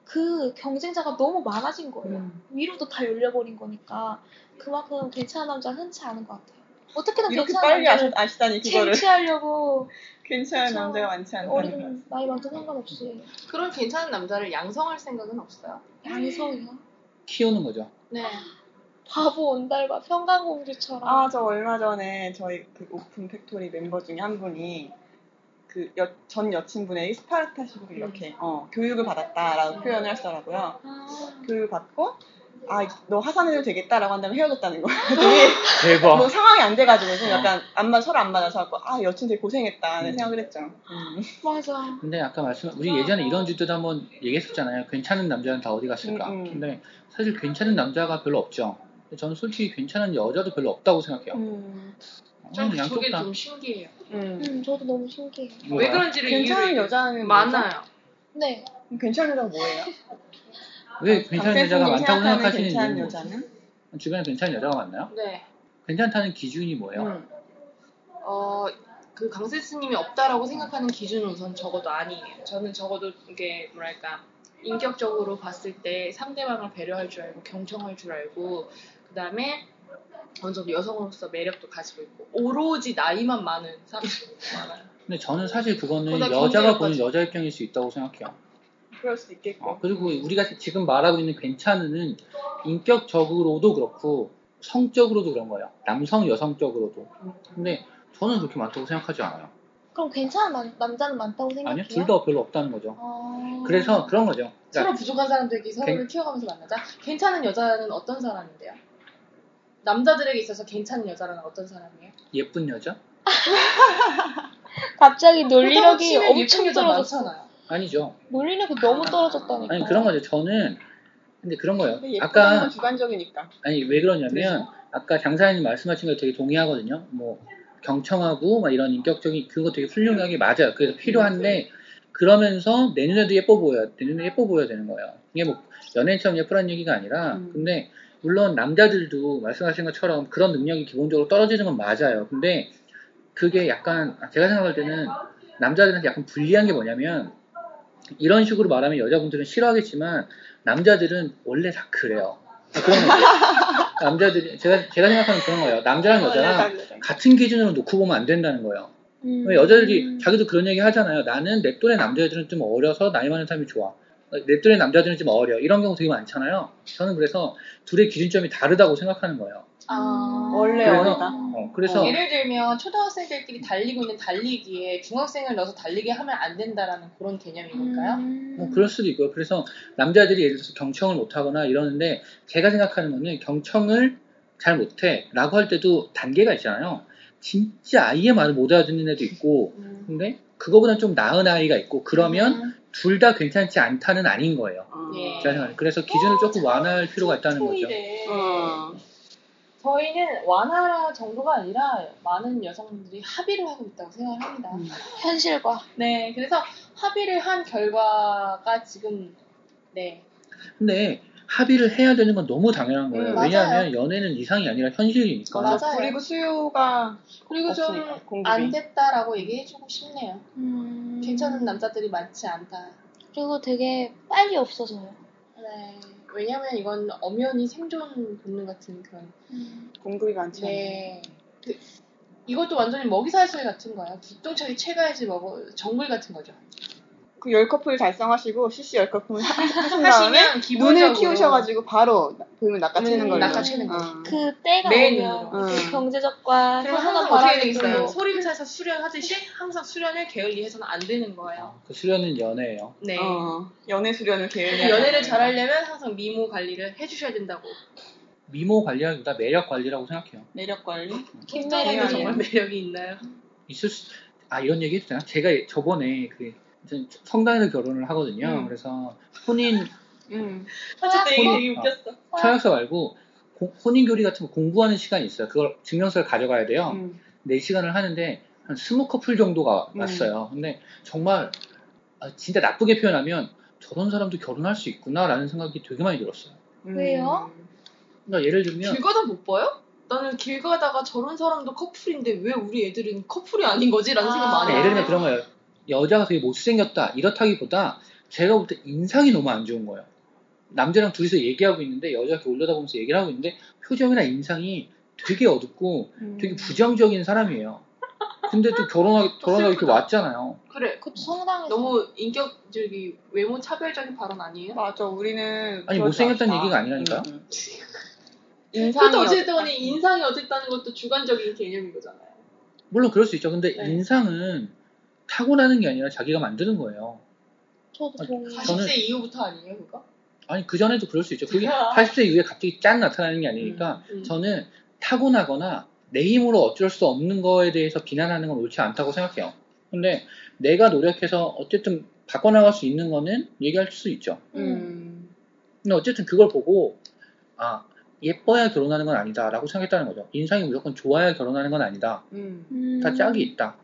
[SPEAKER 4] 그 경쟁자가 너무 많아진 거예요.
[SPEAKER 3] 음.
[SPEAKER 4] 위로도 다 열려버린 거니까 그만큼 괜찮은 남자 는 흔치 않은 것 같아요. 어떻게든
[SPEAKER 3] 이렇게
[SPEAKER 4] 괜찮은
[SPEAKER 3] 빨리
[SPEAKER 4] 남자를
[SPEAKER 3] 아시, 아시 다니 그거를
[SPEAKER 4] 쟁취하려고 <laughs>
[SPEAKER 3] 괜찮은
[SPEAKER 4] 그쵸.
[SPEAKER 3] 남자가 많지 않다는 거.
[SPEAKER 4] 어린 나이 많든 상관없이
[SPEAKER 2] 그런 괜찮은 남자를 양성할 생각은 없어요.
[SPEAKER 4] 양성이요.
[SPEAKER 1] 키우는 거죠.
[SPEAKER 2] 네.
[SPEAKER 4] 바보 온달과 평강공주처럼.
[SPEAKER 3] 아, 저 얼마 전에 저희 그 Open Factory 멤버 중에 한 분이 그 전 여친분에게 스파르타식으로 이렇게 어, 교육을 받았다라고 표현을 하시더라고요.
[SPEAKER 4] 아,
[SPEAKER 3] 교육을 받고 아, 너 하산해도 되겠다라고 한 다음에 헤어졌다는 거예요. <laughs> 되게
[SPEAKER 1] 대박.
[SPEAKER 3] 뭐 상황이 안 돼가지고 좀 약간 안 맞, 서로 안 맞아서 갖고 아, 여친 되게 고생했다 는
[SPEAKER 1] 음.
[SPEAKER 3] 생각을 했죠. 음.
[SPEAKER 4] 맞아.
[SPEAKER 1] 근데 아까 말씀 우리 예전에 이런 주제도 한번 얘기했었잖아요. 괜찮은 남자는 다 어디 갔을까?
[SPEAKER 3] 음, 음.
[SPEAKER 1] 근데 사실 괜찮은 남자가 별로 없죠. 저는 솔직히 괜찮은 여자도 별로 없다고 생각해요.
[SPEAKER 3] 음.
[SPEAKER 2] 전
[SPEAKER 1] 음, 양쪽
[SPEAKER 2] 그게 다좀 신기해요.
[SPEAKER 3] 음.
[SPEAKER 4] 음, 저도 너무 신기해요.
[SPEAKER 2] 왜 그런지를
[SPEAKER 3] 괜찮은
[SPEAKER 2] 이유를
[SPEAKER 3] 여자는
[SPEAKER 2] 많아요.
[SPEAKER 4] 네.
[SPEAKER 3] 괜찮은 여자가 뭐예요? <laughs>
[SPEAKER 1] 왜 괜찮은 여자가 많다고
[SPEAKER 3] 생각하는
[SPEAKER 1] 생각하시는
[SPEAKER 3] 괜찮은
[SPEAKER 1] 이유는
[SPEAKER 3] 여자는?
[SPEAKER 1] 주변에 괜찮은 여자가 많나요?
[SPEAKER 2] 네.
[SPEAKER 1] 괜찮다는 기준이 뭐예요?
[SPEAKER 3] 음.
[SPEAKER 2] 어, 그 강세스님이 없다라고 생각하는 기준은 우선 적어도 아니에요. 저는 적어도 이게 뭐랄까 인격적으로 봤을 때 상대방을 배려할 줄 알고 경청할 줄 알고 그 다음에 어느 정도 여성으로서 매력도 가지고 있고 오로지 나이만 많은 사람들이 많아요.
[SPEAKER 1] 근데 저는 사실 그거는 여자가
[SPEAKER 2] 경제력까지.
[SPEAKER 1] 보는 여자 입장일 수 있다고 생각해요.
[SPEAKER 3] 그럴 수 있겠고.
[SPEAKER 1] 어, 그리고 우리가 지금 말하고 있는 괜찮은은 인격적으로도 그렇고 성적으로도 그런 거예요. 남성, 여성적으로도. 근데 저는 그렇게 많다고 생각하지 않아요.
[SPEAKER 4] 그럼 괜찮은 남, 남자는 많다고 생각해요?
[SPEAKER 1] 아니요, 둘 다 별로 없다는 거죠.
[SPEAKER 4] 아...
[SPEAKER 1] 그래서 그런 거죠.
[SPEAKER 2] 서로
[SPEAKER 1] 그러니까
[SPEAKER 2] 부족한 사람들끼리 서로를 키워가면서 만나자. 괜찮은 여자는 어떤 사람인데요? 남자들에게 있어서 괜찮은 여자라는 어떤 사람이에요?
[SPEAKER 1] 예쁜 여자? <laughs>
[SPEAKER 4] 갑자기
[SPEAKER 2] 치면 예쁜
[SPEAKER 4] 엄청
[SPEAKER 2] 여자
[SPEAKER 4] 떨어졌어.
[SPEAKER 2] 많잖아요.
[SPEAKER 1] 아니죠.
[SPEAKER 4] 논리력이 너무 떨어졌다니까.
[SPEAKER 1] 아니 그런 거죠. 저는 근데 그런 거예요.
[SPEAKER 3] 근데
[SPEAKER 1] 아까
[SPEAKER 3] 건 주관적이니까.
[SPEAKER 1] 아니 왜 그러냐면 아까 장사님 말씀하신 거 되게 동의하거든요. 뭐 경청하고 막 이런 인격적인 그거 되게 훌륭하게 맞아요. 그래서 필요한데 그러면서 내 눈에도 예뻐 보여야 내 눈에 예뻐 보여야 되는 거예요. 이게 뭐 연예인처럼 예쁘라는 얘기가 아니라
[SPEAKER 3] 음.
[SPEAKER 1] 근데 물론 남자들도 말씀하신 것처럼 그런 능력이 기본적으로 떨어지는 건 맞아요. 근데 그게 약간 제가 생각할 때는 남자들한테 약간 불리한 게 뭐냐면 이런 식으로 말하면 여자분들은 싫어하겠지만 남자들은 원래 다 그래요. 그런. <laughs> 남자들이 제가 제가 생각하는 그런 거예요. 남자랑 여자랑 같은 기준으로 놓고 보면 안 된다는 거예요.
[SPEAKER 4] 음.
[SPEAKER 1] 왜 여자들이 자기도 그런 얘기 하잖아요. 나는 내 또래 남자애들은 좀 어려서 나이 많은 사람이 좋아. 내 또래 남자들은 좀 어려. 이런 경우 되게 많잖아요. 저는 그래서 둘의 기준점이 다르다고 생각하는 거예요.
[SPEAKER 2] 아,
[SPEAKER 3] 원래
[SPEAKER 1] 그래서-
[SPEAKER 3] 어리다.
[SPEAKER 1] 어, 그래서
[SPEAKER 2] 예를 들면 초등학생들끼리 달리고 있는 달리기에 중학생을 넣어서 달리게 하면 안 된다라는 그런 개념인 걸까요?
[SPEAKER 4] 음.
[SPEAKER 1] 뭐 그럴 수도 있고요. 그래서 남자들이 예를 들어서 경청을 못하거나 이러는데 제가 생각하는 거는 경청을 잘 못해 라고 할 때도 단계가 있잖아요. 진짜 아이의 말을 못 알아듣는 애도 있고
[SPEAKER 2] 음.
[SPEAKER 1] 근데 그거보다 좀 나은 아이가 있고 그러면
[SPEAKER 4] 음.
[SPEAKER 1] 둘 다 괜찮지 않다는 아닌 거예요.
[SPEAKER 3] 어.
[SPEAKER 2] 예.
[SPEAKER 1] 제가 생각해요. 그래서 기준을 조금 완화할 필요가 있다는 거죠.
[SPEAKER 3] 어.
[SPEAKER 2] 저희는 완화 정도가 아니라 많은 여성분들이 합의를 하고 있다고 생각을 합니다.
[SPEAKER 3] 음.
[SPEAKER 4] 현실과.
[SPEAKER 2] 네, 그래서 합의를 한 결과가 지금 네
[SPEAKER 1] 근데 합의를 해야 되는 건 너무 당연한 거예요.
[SPEAKER 3] 음,
[SPEAKER 1] 왜냐하면 연애는 이상이 아니라 현실이니까.
[SPEAKER 2] 맞아요.
[SPEAKER 3] 그리고 수요가
[SPEAKER 2] 그리고 좀. 안 됐다라고 얘기해주고 싶네요.
[SPEAKER 4] 음.
[SPEAKER 2] 괜찮은 남자들이 많지 않다.
[SPEAKER 4] 그리고 되게 빨리 없어져요.
[SPEAKER 2] 네, 왜냐면 이건 엄연히 생존 본능 같은 그런.
[SPEAKER 4] 음.
[SPEAKER 3] 공급이 많지 않아요.
[SPEAKER 2] 네. 그, 이것도 완전히 먹이사슬 같은 거예요. 기똥차게 채가야지 먹어 정글 같은 거죠.
[SPEAKER 3] 그 열 커플 달성하시고 CC 열 커플 하- 하신 다음에 눈을 키우셔가지고 바로 보면 낚아채는
[SPEAKER 2] 음,
[SPEAKER 3] 걸로.
[SPEAKER 2] 낚아채는.
[SPEAKER 3] 어.
[SPEAKER 4] 그 때가
[SPEAKER 2] 매일
[SPEAKER 4] 오면. 그
[SPEAKER 3] 음.
[SPEAKER 4] 경제적과 서로가
[SPEAKER 2] 항상 어떻게?
[SPEAKER 4] 걸로.
[SPEAKER 2] 소리를 사서 수련하듯이 항상 수련을 게을리해서는 안 되는 거예요.
[SPEAKER 1] 그 수련은 연애예요.
[SPEAKER 2] 네.
[SPEAKER 3] 어, 연애 수련을
[SPEAKER 2] 그
[SPEAKER 3] 계획.
[SPEAKER 2] 연애를 잘하려면 항상 미모 관리를 해주셔야 된다고.
[SPEAKER 1] 미모 관리라기보다 매력 관리라고 생각해요.
[SPEAKER 3] 매력 관리. 매력이에요.
[SPEAKER 2] 정말 매력이 있나요?
[SPEAKER 1] 있을 수, 아, 이런 얘기 해도 되나? 제가 저번에 그, 성당에서 결혼을 하거든요.
[SPEAKER 3] 음.
[SPEAKER 1] 그래서 혼인,
[SPEAKER 3] 음.
[SPEAKER 2] 어쨌든 이게
[SPEAKER 1] 혼인-
[SPEAKER 2] 되게 웃겼어.
[SPEAKER 1] 서약서 말고 고- 혼인 교리 같은 거 공부하는 시간이 있어요. 그걸 증명서를 가져가야 돼요.
[SPEAKER 3] 음.
[SPEAKER 1] 4시간을 하는데 한 20커플 정도가
[SPEAKER 3] 음.
[SPEAKER 1] 왔어요. 근데 정말 아, 진짜 나쁘게 표현하면 저런 사람도 결혼할 수 있구나라는 생각이 되게 많이 들었어요.
[SPEAKER 3] 음.
[SPEAKER 4] 왜요?
[SPEAKER 1] 그러니까 예를 들면
[SPEAKER 2] 길 가다 못 봐요? 나는 길 가다가 저런 사람도 커플인데 왜 우리 애들은 커플이 아닌 거지? 라는
[SPEAKER 4] 아.
[SPEAKER 2] 생각 많이
[SPEAKER 1] 예를 들면. 그런 거예요. 여자가 되게 못생겼다 이렇다기보다 제가 볼 때 인상이 너무 안 좋은 거예요. 남자랑 둘이서 얘기하고 있는데 여자가 이렇게 올려다보면서 얘기를 하고 있는데 표정이나 인상이 되게 어둡고
[SPEAKER 3] 음.
[SPEAKER 1] 되게 부정적인 사람이에요. 근데 또 결혼하기 <laughs> 결혼하기 이렇게. 왔잖아요.
[SPEAKER 2] 그래.
[SPEAKER 4] 그것도 성당에서.
[SPEAKER 2] 너무 인격, 저기, 외모 차별적인 발언 아니에요?
[SPEAKER 3] 맞아, 우리는.
[SPEAKER 1] 아니, 못생겼다는. 얘기가 아니라니까요?
[SPEAKER 3] 음, 음. 인상이
[SPEAKER 2] 그것도 어쨌든. 인상이 어쨌다는 것도 주관적인 개념인 거잖아요.
[SPEAKER 1] 물론 그럴 수 있죠. 근데
[SPEAKER 2] 네.
[SPEAKER 1] 인상은 타고나는 게 아니라 자기가 만드는 거예요.
[SPEAKER 4] 저도
[SPEAKER 1] 아,
[SPEAKER 4] 동의해요.
[SPEAKER 2] 40세
[SPEAKER 1] 저는-
[SPEAKER 2] 이후부터 아니에요, 그거?
[SPEAKER 1] 아니 그 전에도 그럴 수 있죠. 그게 <laughs> 80세 이후에 갑자기 짠 나타나는 게 아니니까
[SPEAKER 2] 음.
[SPEAKER 1] 저는 타고나거나 내 힘으로 어쩔 수 없는 거에 대해서 비난하는 건 옳지 않다고 생각해요. 근데 내가 노력해서 어쨌든 바꿔나갈 수 있는 거는 얘기할 수 있죠.
[SPEAKER 3] 음.
[SPEAKER 1] 근데 어쨌든 그걸 보고 아 예뻐야 결혼하는 건 아니다라고 생각했다는 거죠. 인상이 무조건 좋아야 결혼하는 건 아니다.
[SPEAKER 3] 음.
[SPEAKER 4] 음.
[SPEAKER 1] 다 짝이 있다.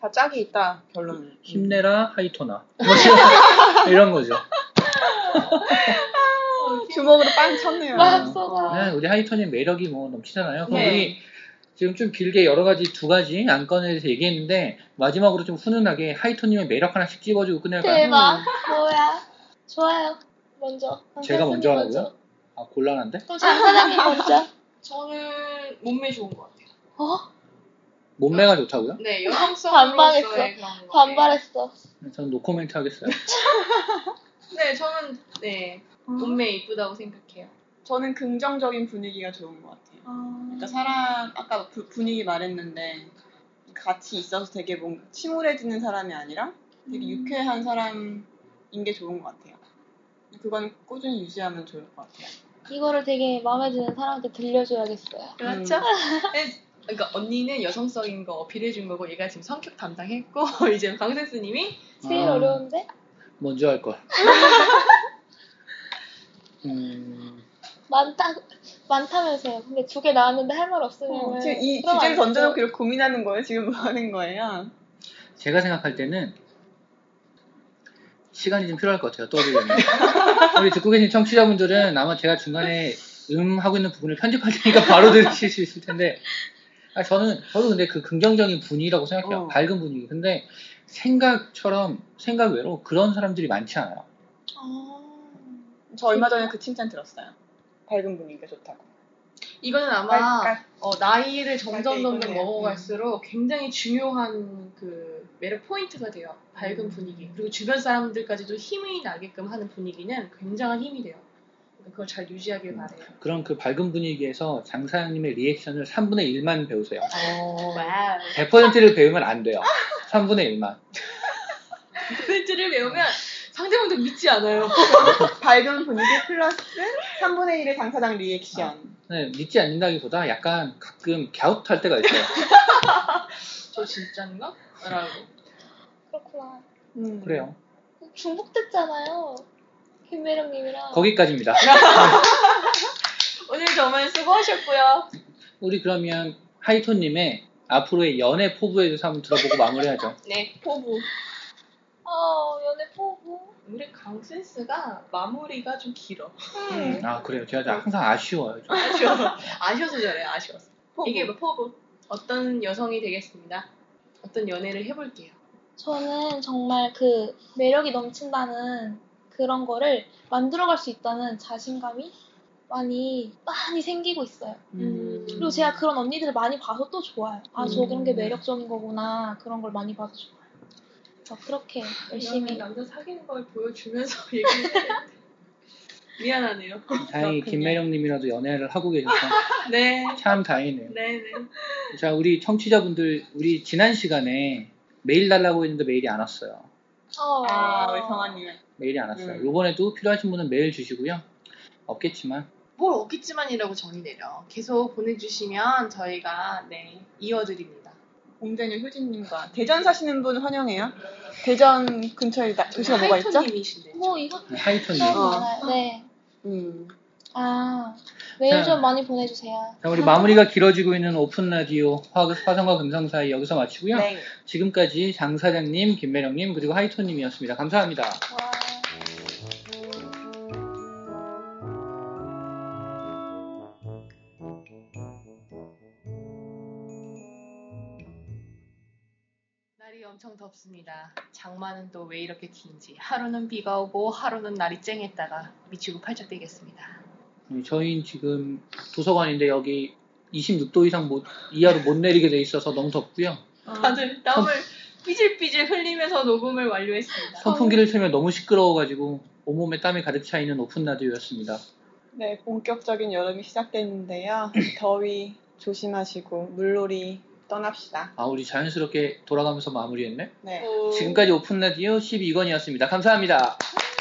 [SPEAKER 3] 다 짝이 있다, 결론은.
[SPEAKER 1] 힘내라 하이토나 뭐 <laughs> 이런- 거죠.
[SPEAKER 3] 음. 주먹으로 빵 쳤네요.
[SPEAKER 4] 막 쏘가.
[SPEAKER 1] 네, 우리 하이토님 매력이 뭐 넘치잖아요. 그럼
[SPEAKER 3] 네.
[SPEAKER 1] 우리 지금 좀 길게 여러 가지 두 가지 안건에 대해서 얘기했는데 마지막으로 좀 훈훈하게 하이토님의 매력 하나씩 찝어주고 끝낼까요?
[SPEAKER 4] 대박. 뭐야? 좋아요. 먼저. 강
[SPEAKER 1] 제가 먼저 하라고요? 아 곤란한데?
[SPEAKER 4] 그럼 장 사장님 먼저.
[SPEAKER 2] 저는 몸매 좋은 것 같아요.
[SPEAKER 4] 어?
[SPEAKER 1] 몸매가 좋다고요?
[SPEAKER 2] 네, 여성성으로서의 <laughs>
[SPEAKER 4] 반박했어.
[SPEAKER 2] 그런 거.
[SPEAKER 4] 반발했어.
[SPEAKER 1] 저는 노코멘트 하겠어요. <laughs>
[SPEAKER 2] 네, 저는 네 몸매 이쁘다고 생각해요.
[SPEAKER 3] 저는 긍정적인 분위기가 좋은 것 같아요. 그러니까 사람 아까 부- 분위기 말했는데 같이 있어서 되게 뭔 침울해지는 사람이 아니라 되게
[SPEAKER 4] 음.
[SPEAKER 3] 유쾌한 사람인 게 좋은 것 같아요. 그건 꾸준히 유지하면 좋을 것 같아요.
[SPEAKER 4] 이거를 되게 마음에 드는 사람한테 들려줘야겠어요.
[SPEAKER 2] 그렇죠? 네, 그러니까 언니는 여성적인 거 어필해준 거고 얘가 지금 성격 담당했고 <laughs> 이제 강센스님이
[SPEAKER 4] 제일
[SPEAKER 1] 아.
[SPEAKER 4] 어려운데?
[SPEAKER 1] 먼저 할 걸. <laughs> 음,
[SPEAKER 4] 많다, 많다면서요. 근데 두 개 나왔는데 할 말 없으면.
[SPEAKER 3] 어, 지금 이 주제를. 던져놓고 이렇게 고민하는 거예요? 지금 뭐 하는 거예요?
[SPEAKER 1] 제가 생각할 때는 시간이 좀 필요할 것 같아요. 떠들려면. <laughs> 우리 듣고 계신 청취자분들은 아마 제가 중간에 음 하고 있는 부분을 편집할 테니까 바로 들으실 수 있을 텐데 아, 저는 저도 근데 그 긍정적인 분위기라고 생각해요.
[SPEAKER 3] 어.
[SPEAKER 1] 밝은 분위기. 근데 생각처럼 생각 외로 그런 사람들이 많지 않아요.
[SPEAKER 4] 아.
[SPEAKER 3] 저 얼마 전에 그 칭찬 들었어요. 밝은 분위기가 좋다고.
[SPEAKER 2] 이거는 아마
[SPEAKER 3] 깔깔.
[SPEAKER 2] 어, 나이를 점점 점점. 먹어갈수록 굉장히 중요한 그 매력 포인트가 돼요. 밝은 분위기. 그리고 주변 사람들까지도 힘이 나게끔 하는 분위기는 굉장한 힘이 돼요. 그걸 잘 유지하길 바래요.
[SPEAKER 1] 그런 그 밝은 분위기에서 장사장님의 reaction을 3분의 1만 배우세요.
[SPEAKER 2] Wow.
[SPEAKER 1] 100%를 배우면 안 돼요. 3분의 1만.
[SPEAKER 2] 포인트를 배우면 상대방도 믿지 않아요. <laughs>
[SPEAKER 3] 밝은 분위기 플러스 3분의 1의 장사장 리액션.
[SPEAKER 1] 네, 믿지 않는다기보다 약간 가끔 갸웃할 때가 있어요. <laughs>
[SPEAKER 2] 저 진짠가? 라고.
[SPEAKER 4] 그렇구나.
[SPEAKER 3] 음.
[SPEAKER 1] 그래요.
[SPEAKER 4] 중복됐잖아요. 김매령님이랑.
[SPEAKER 1] 거기까지입니다. <laughs>
[SPEAKER 2] 오늘 정말 수고하셨고요.
[SPEAKER 1] 우리 그러면 하이톤님의 앞으로의 연애 포부에 대해서 한번 들어보고 마무리하죠. <laughs>
[SPEAKER 2] 네.
[SPEAKER 3] 포부.
[SPEAKER 4] 어, 연애 포부.
[SPEAKER 2] 우리 강센스가 마무리가 좀 길어.
[SPEAKER 3] 음.
[SPEAKER 1] 아 그래요. 제가 항상 아쉬워요. 좀.
[SPEAKER 2] 아쉬워서. 아쉬워서 저래, 아쉬워서.
[SPEAKER 3] 포부.
[SPEAKER 2] 이게 뭐 포부. 어떤 여성이 되겠습니다. 어떤 연애를 해볼게요.
[SPEAKER 4] 저는 정말 그 매력이 넘친다는 그런 거를 만들어갈 수 있다는 자신감이 많이, 많이 생기고 있어요.
[SPEAKER 3] 음.
[SPEAKER 4] 그리고 제가 그런 언니들을 많이 봐서 또 좋아요. 아, 저
[SPEAKER 3] 음.
[SPEAKER 4] 그런 게 매력적인 거구나. 그런 걸 많이 봐서 좋아요. 그래서 그렇게 열심히.
[SPEAKER 2] 남자 사귀는 걸 보여주면서 <laughs> 돼. 미안하네요.
[SPEAKER 1] 다행히. 김매령님이라도 연애를 하고 계셔서 <laughs>
[SPEAKER 2] 네.
[SPEAKER 1] 참 다행이네요.
[SPEAKER 2] 네네.
[SPEAKER 1] 자 우리 청취자분들 우리 지난 시간에 메일 달라고 했는데 메일이 안 왔어요.
[SPEAKER 4] 어.
[SPEAKER 3] 아, 우리 성아님.
[SPEAKER 1] 메일이 안 왔어요.
[SPEAKER 3] 음.
[SPEAKER 1] 요번에도 필요하신 분은 메일 주시고요. 없겠지만
[SPEAKER 2] 뭘 없겠지만이라고 정의 내려. 계속 보내주시면 저희가 네 이어드립니다.
[SPEAKER 3] 옹대녀 효진님과 대전 사시는 분 환영해요. 대전 근처에 나, 도시가 뭐가 있죠?
[SPEAKER 2] 하이톤님이신데.
[SPEAKER 4] 뭐, 이거
[SPEAKER 1] 하이톤님.
[SPEAKER 3] 어.
[SPEAKER 4] 네.
[SPEAKER 3] 음.
[SPEAKER 4] 아, 메일
[SPEAKER 1] 자.
[SPEAKER 4] 좀 많이 보내주세요.
[SPEAKER 1] 자 우리 마무리가 길어지고 있는 오픈 라디오 화, 화성과 금성 사이 여기서 마치고요.
[SPEAKER 3] 네.
[SPEAKER 1] 지금까지 장 사장님, 김매령님 그리고 하이톤님이었습니다. 감사합니다.
[SPEAKER 4] 와.
[SPEAKER 2] 날이 엄청 덥습니다. 장마는 또 왜 이렇게 긴지. 하루는 비가 오고 하루는 날이 쨍했다가 미치고 팔짝 뛰겠습니다.
[SPEAKER 1] 음, 저희는 지금 도서관인데 여기 26도 이상 못, 이하로 못 내리게 돼 있어서 너무 덥고요.
[SPEAKER 2] 다들 땀을 삐질삐질 흘리면서 녹음을 완료했습니다.
[SPEAKER 1] 선풍기를 틀면 너무 시끄러워가지고 온몸에 땀이 가득 차 있는 오픈 라디오였습니다.
[SPEAKER 3] 네, 본격적인 여름이 시작됐는데요. <clears throat> 더위 조심하시고 물놀이 떠납시다.
[SPEAKER 1] 아 우리 자연스럽게 돌아가면서 마무리했네.
[SPEAKER 3] 네.
[SPEAKER 2] 오.
[SPEAKER 1] 지금까지 오픈 라디오 12권이었습니다. 감사합니다. <laughs>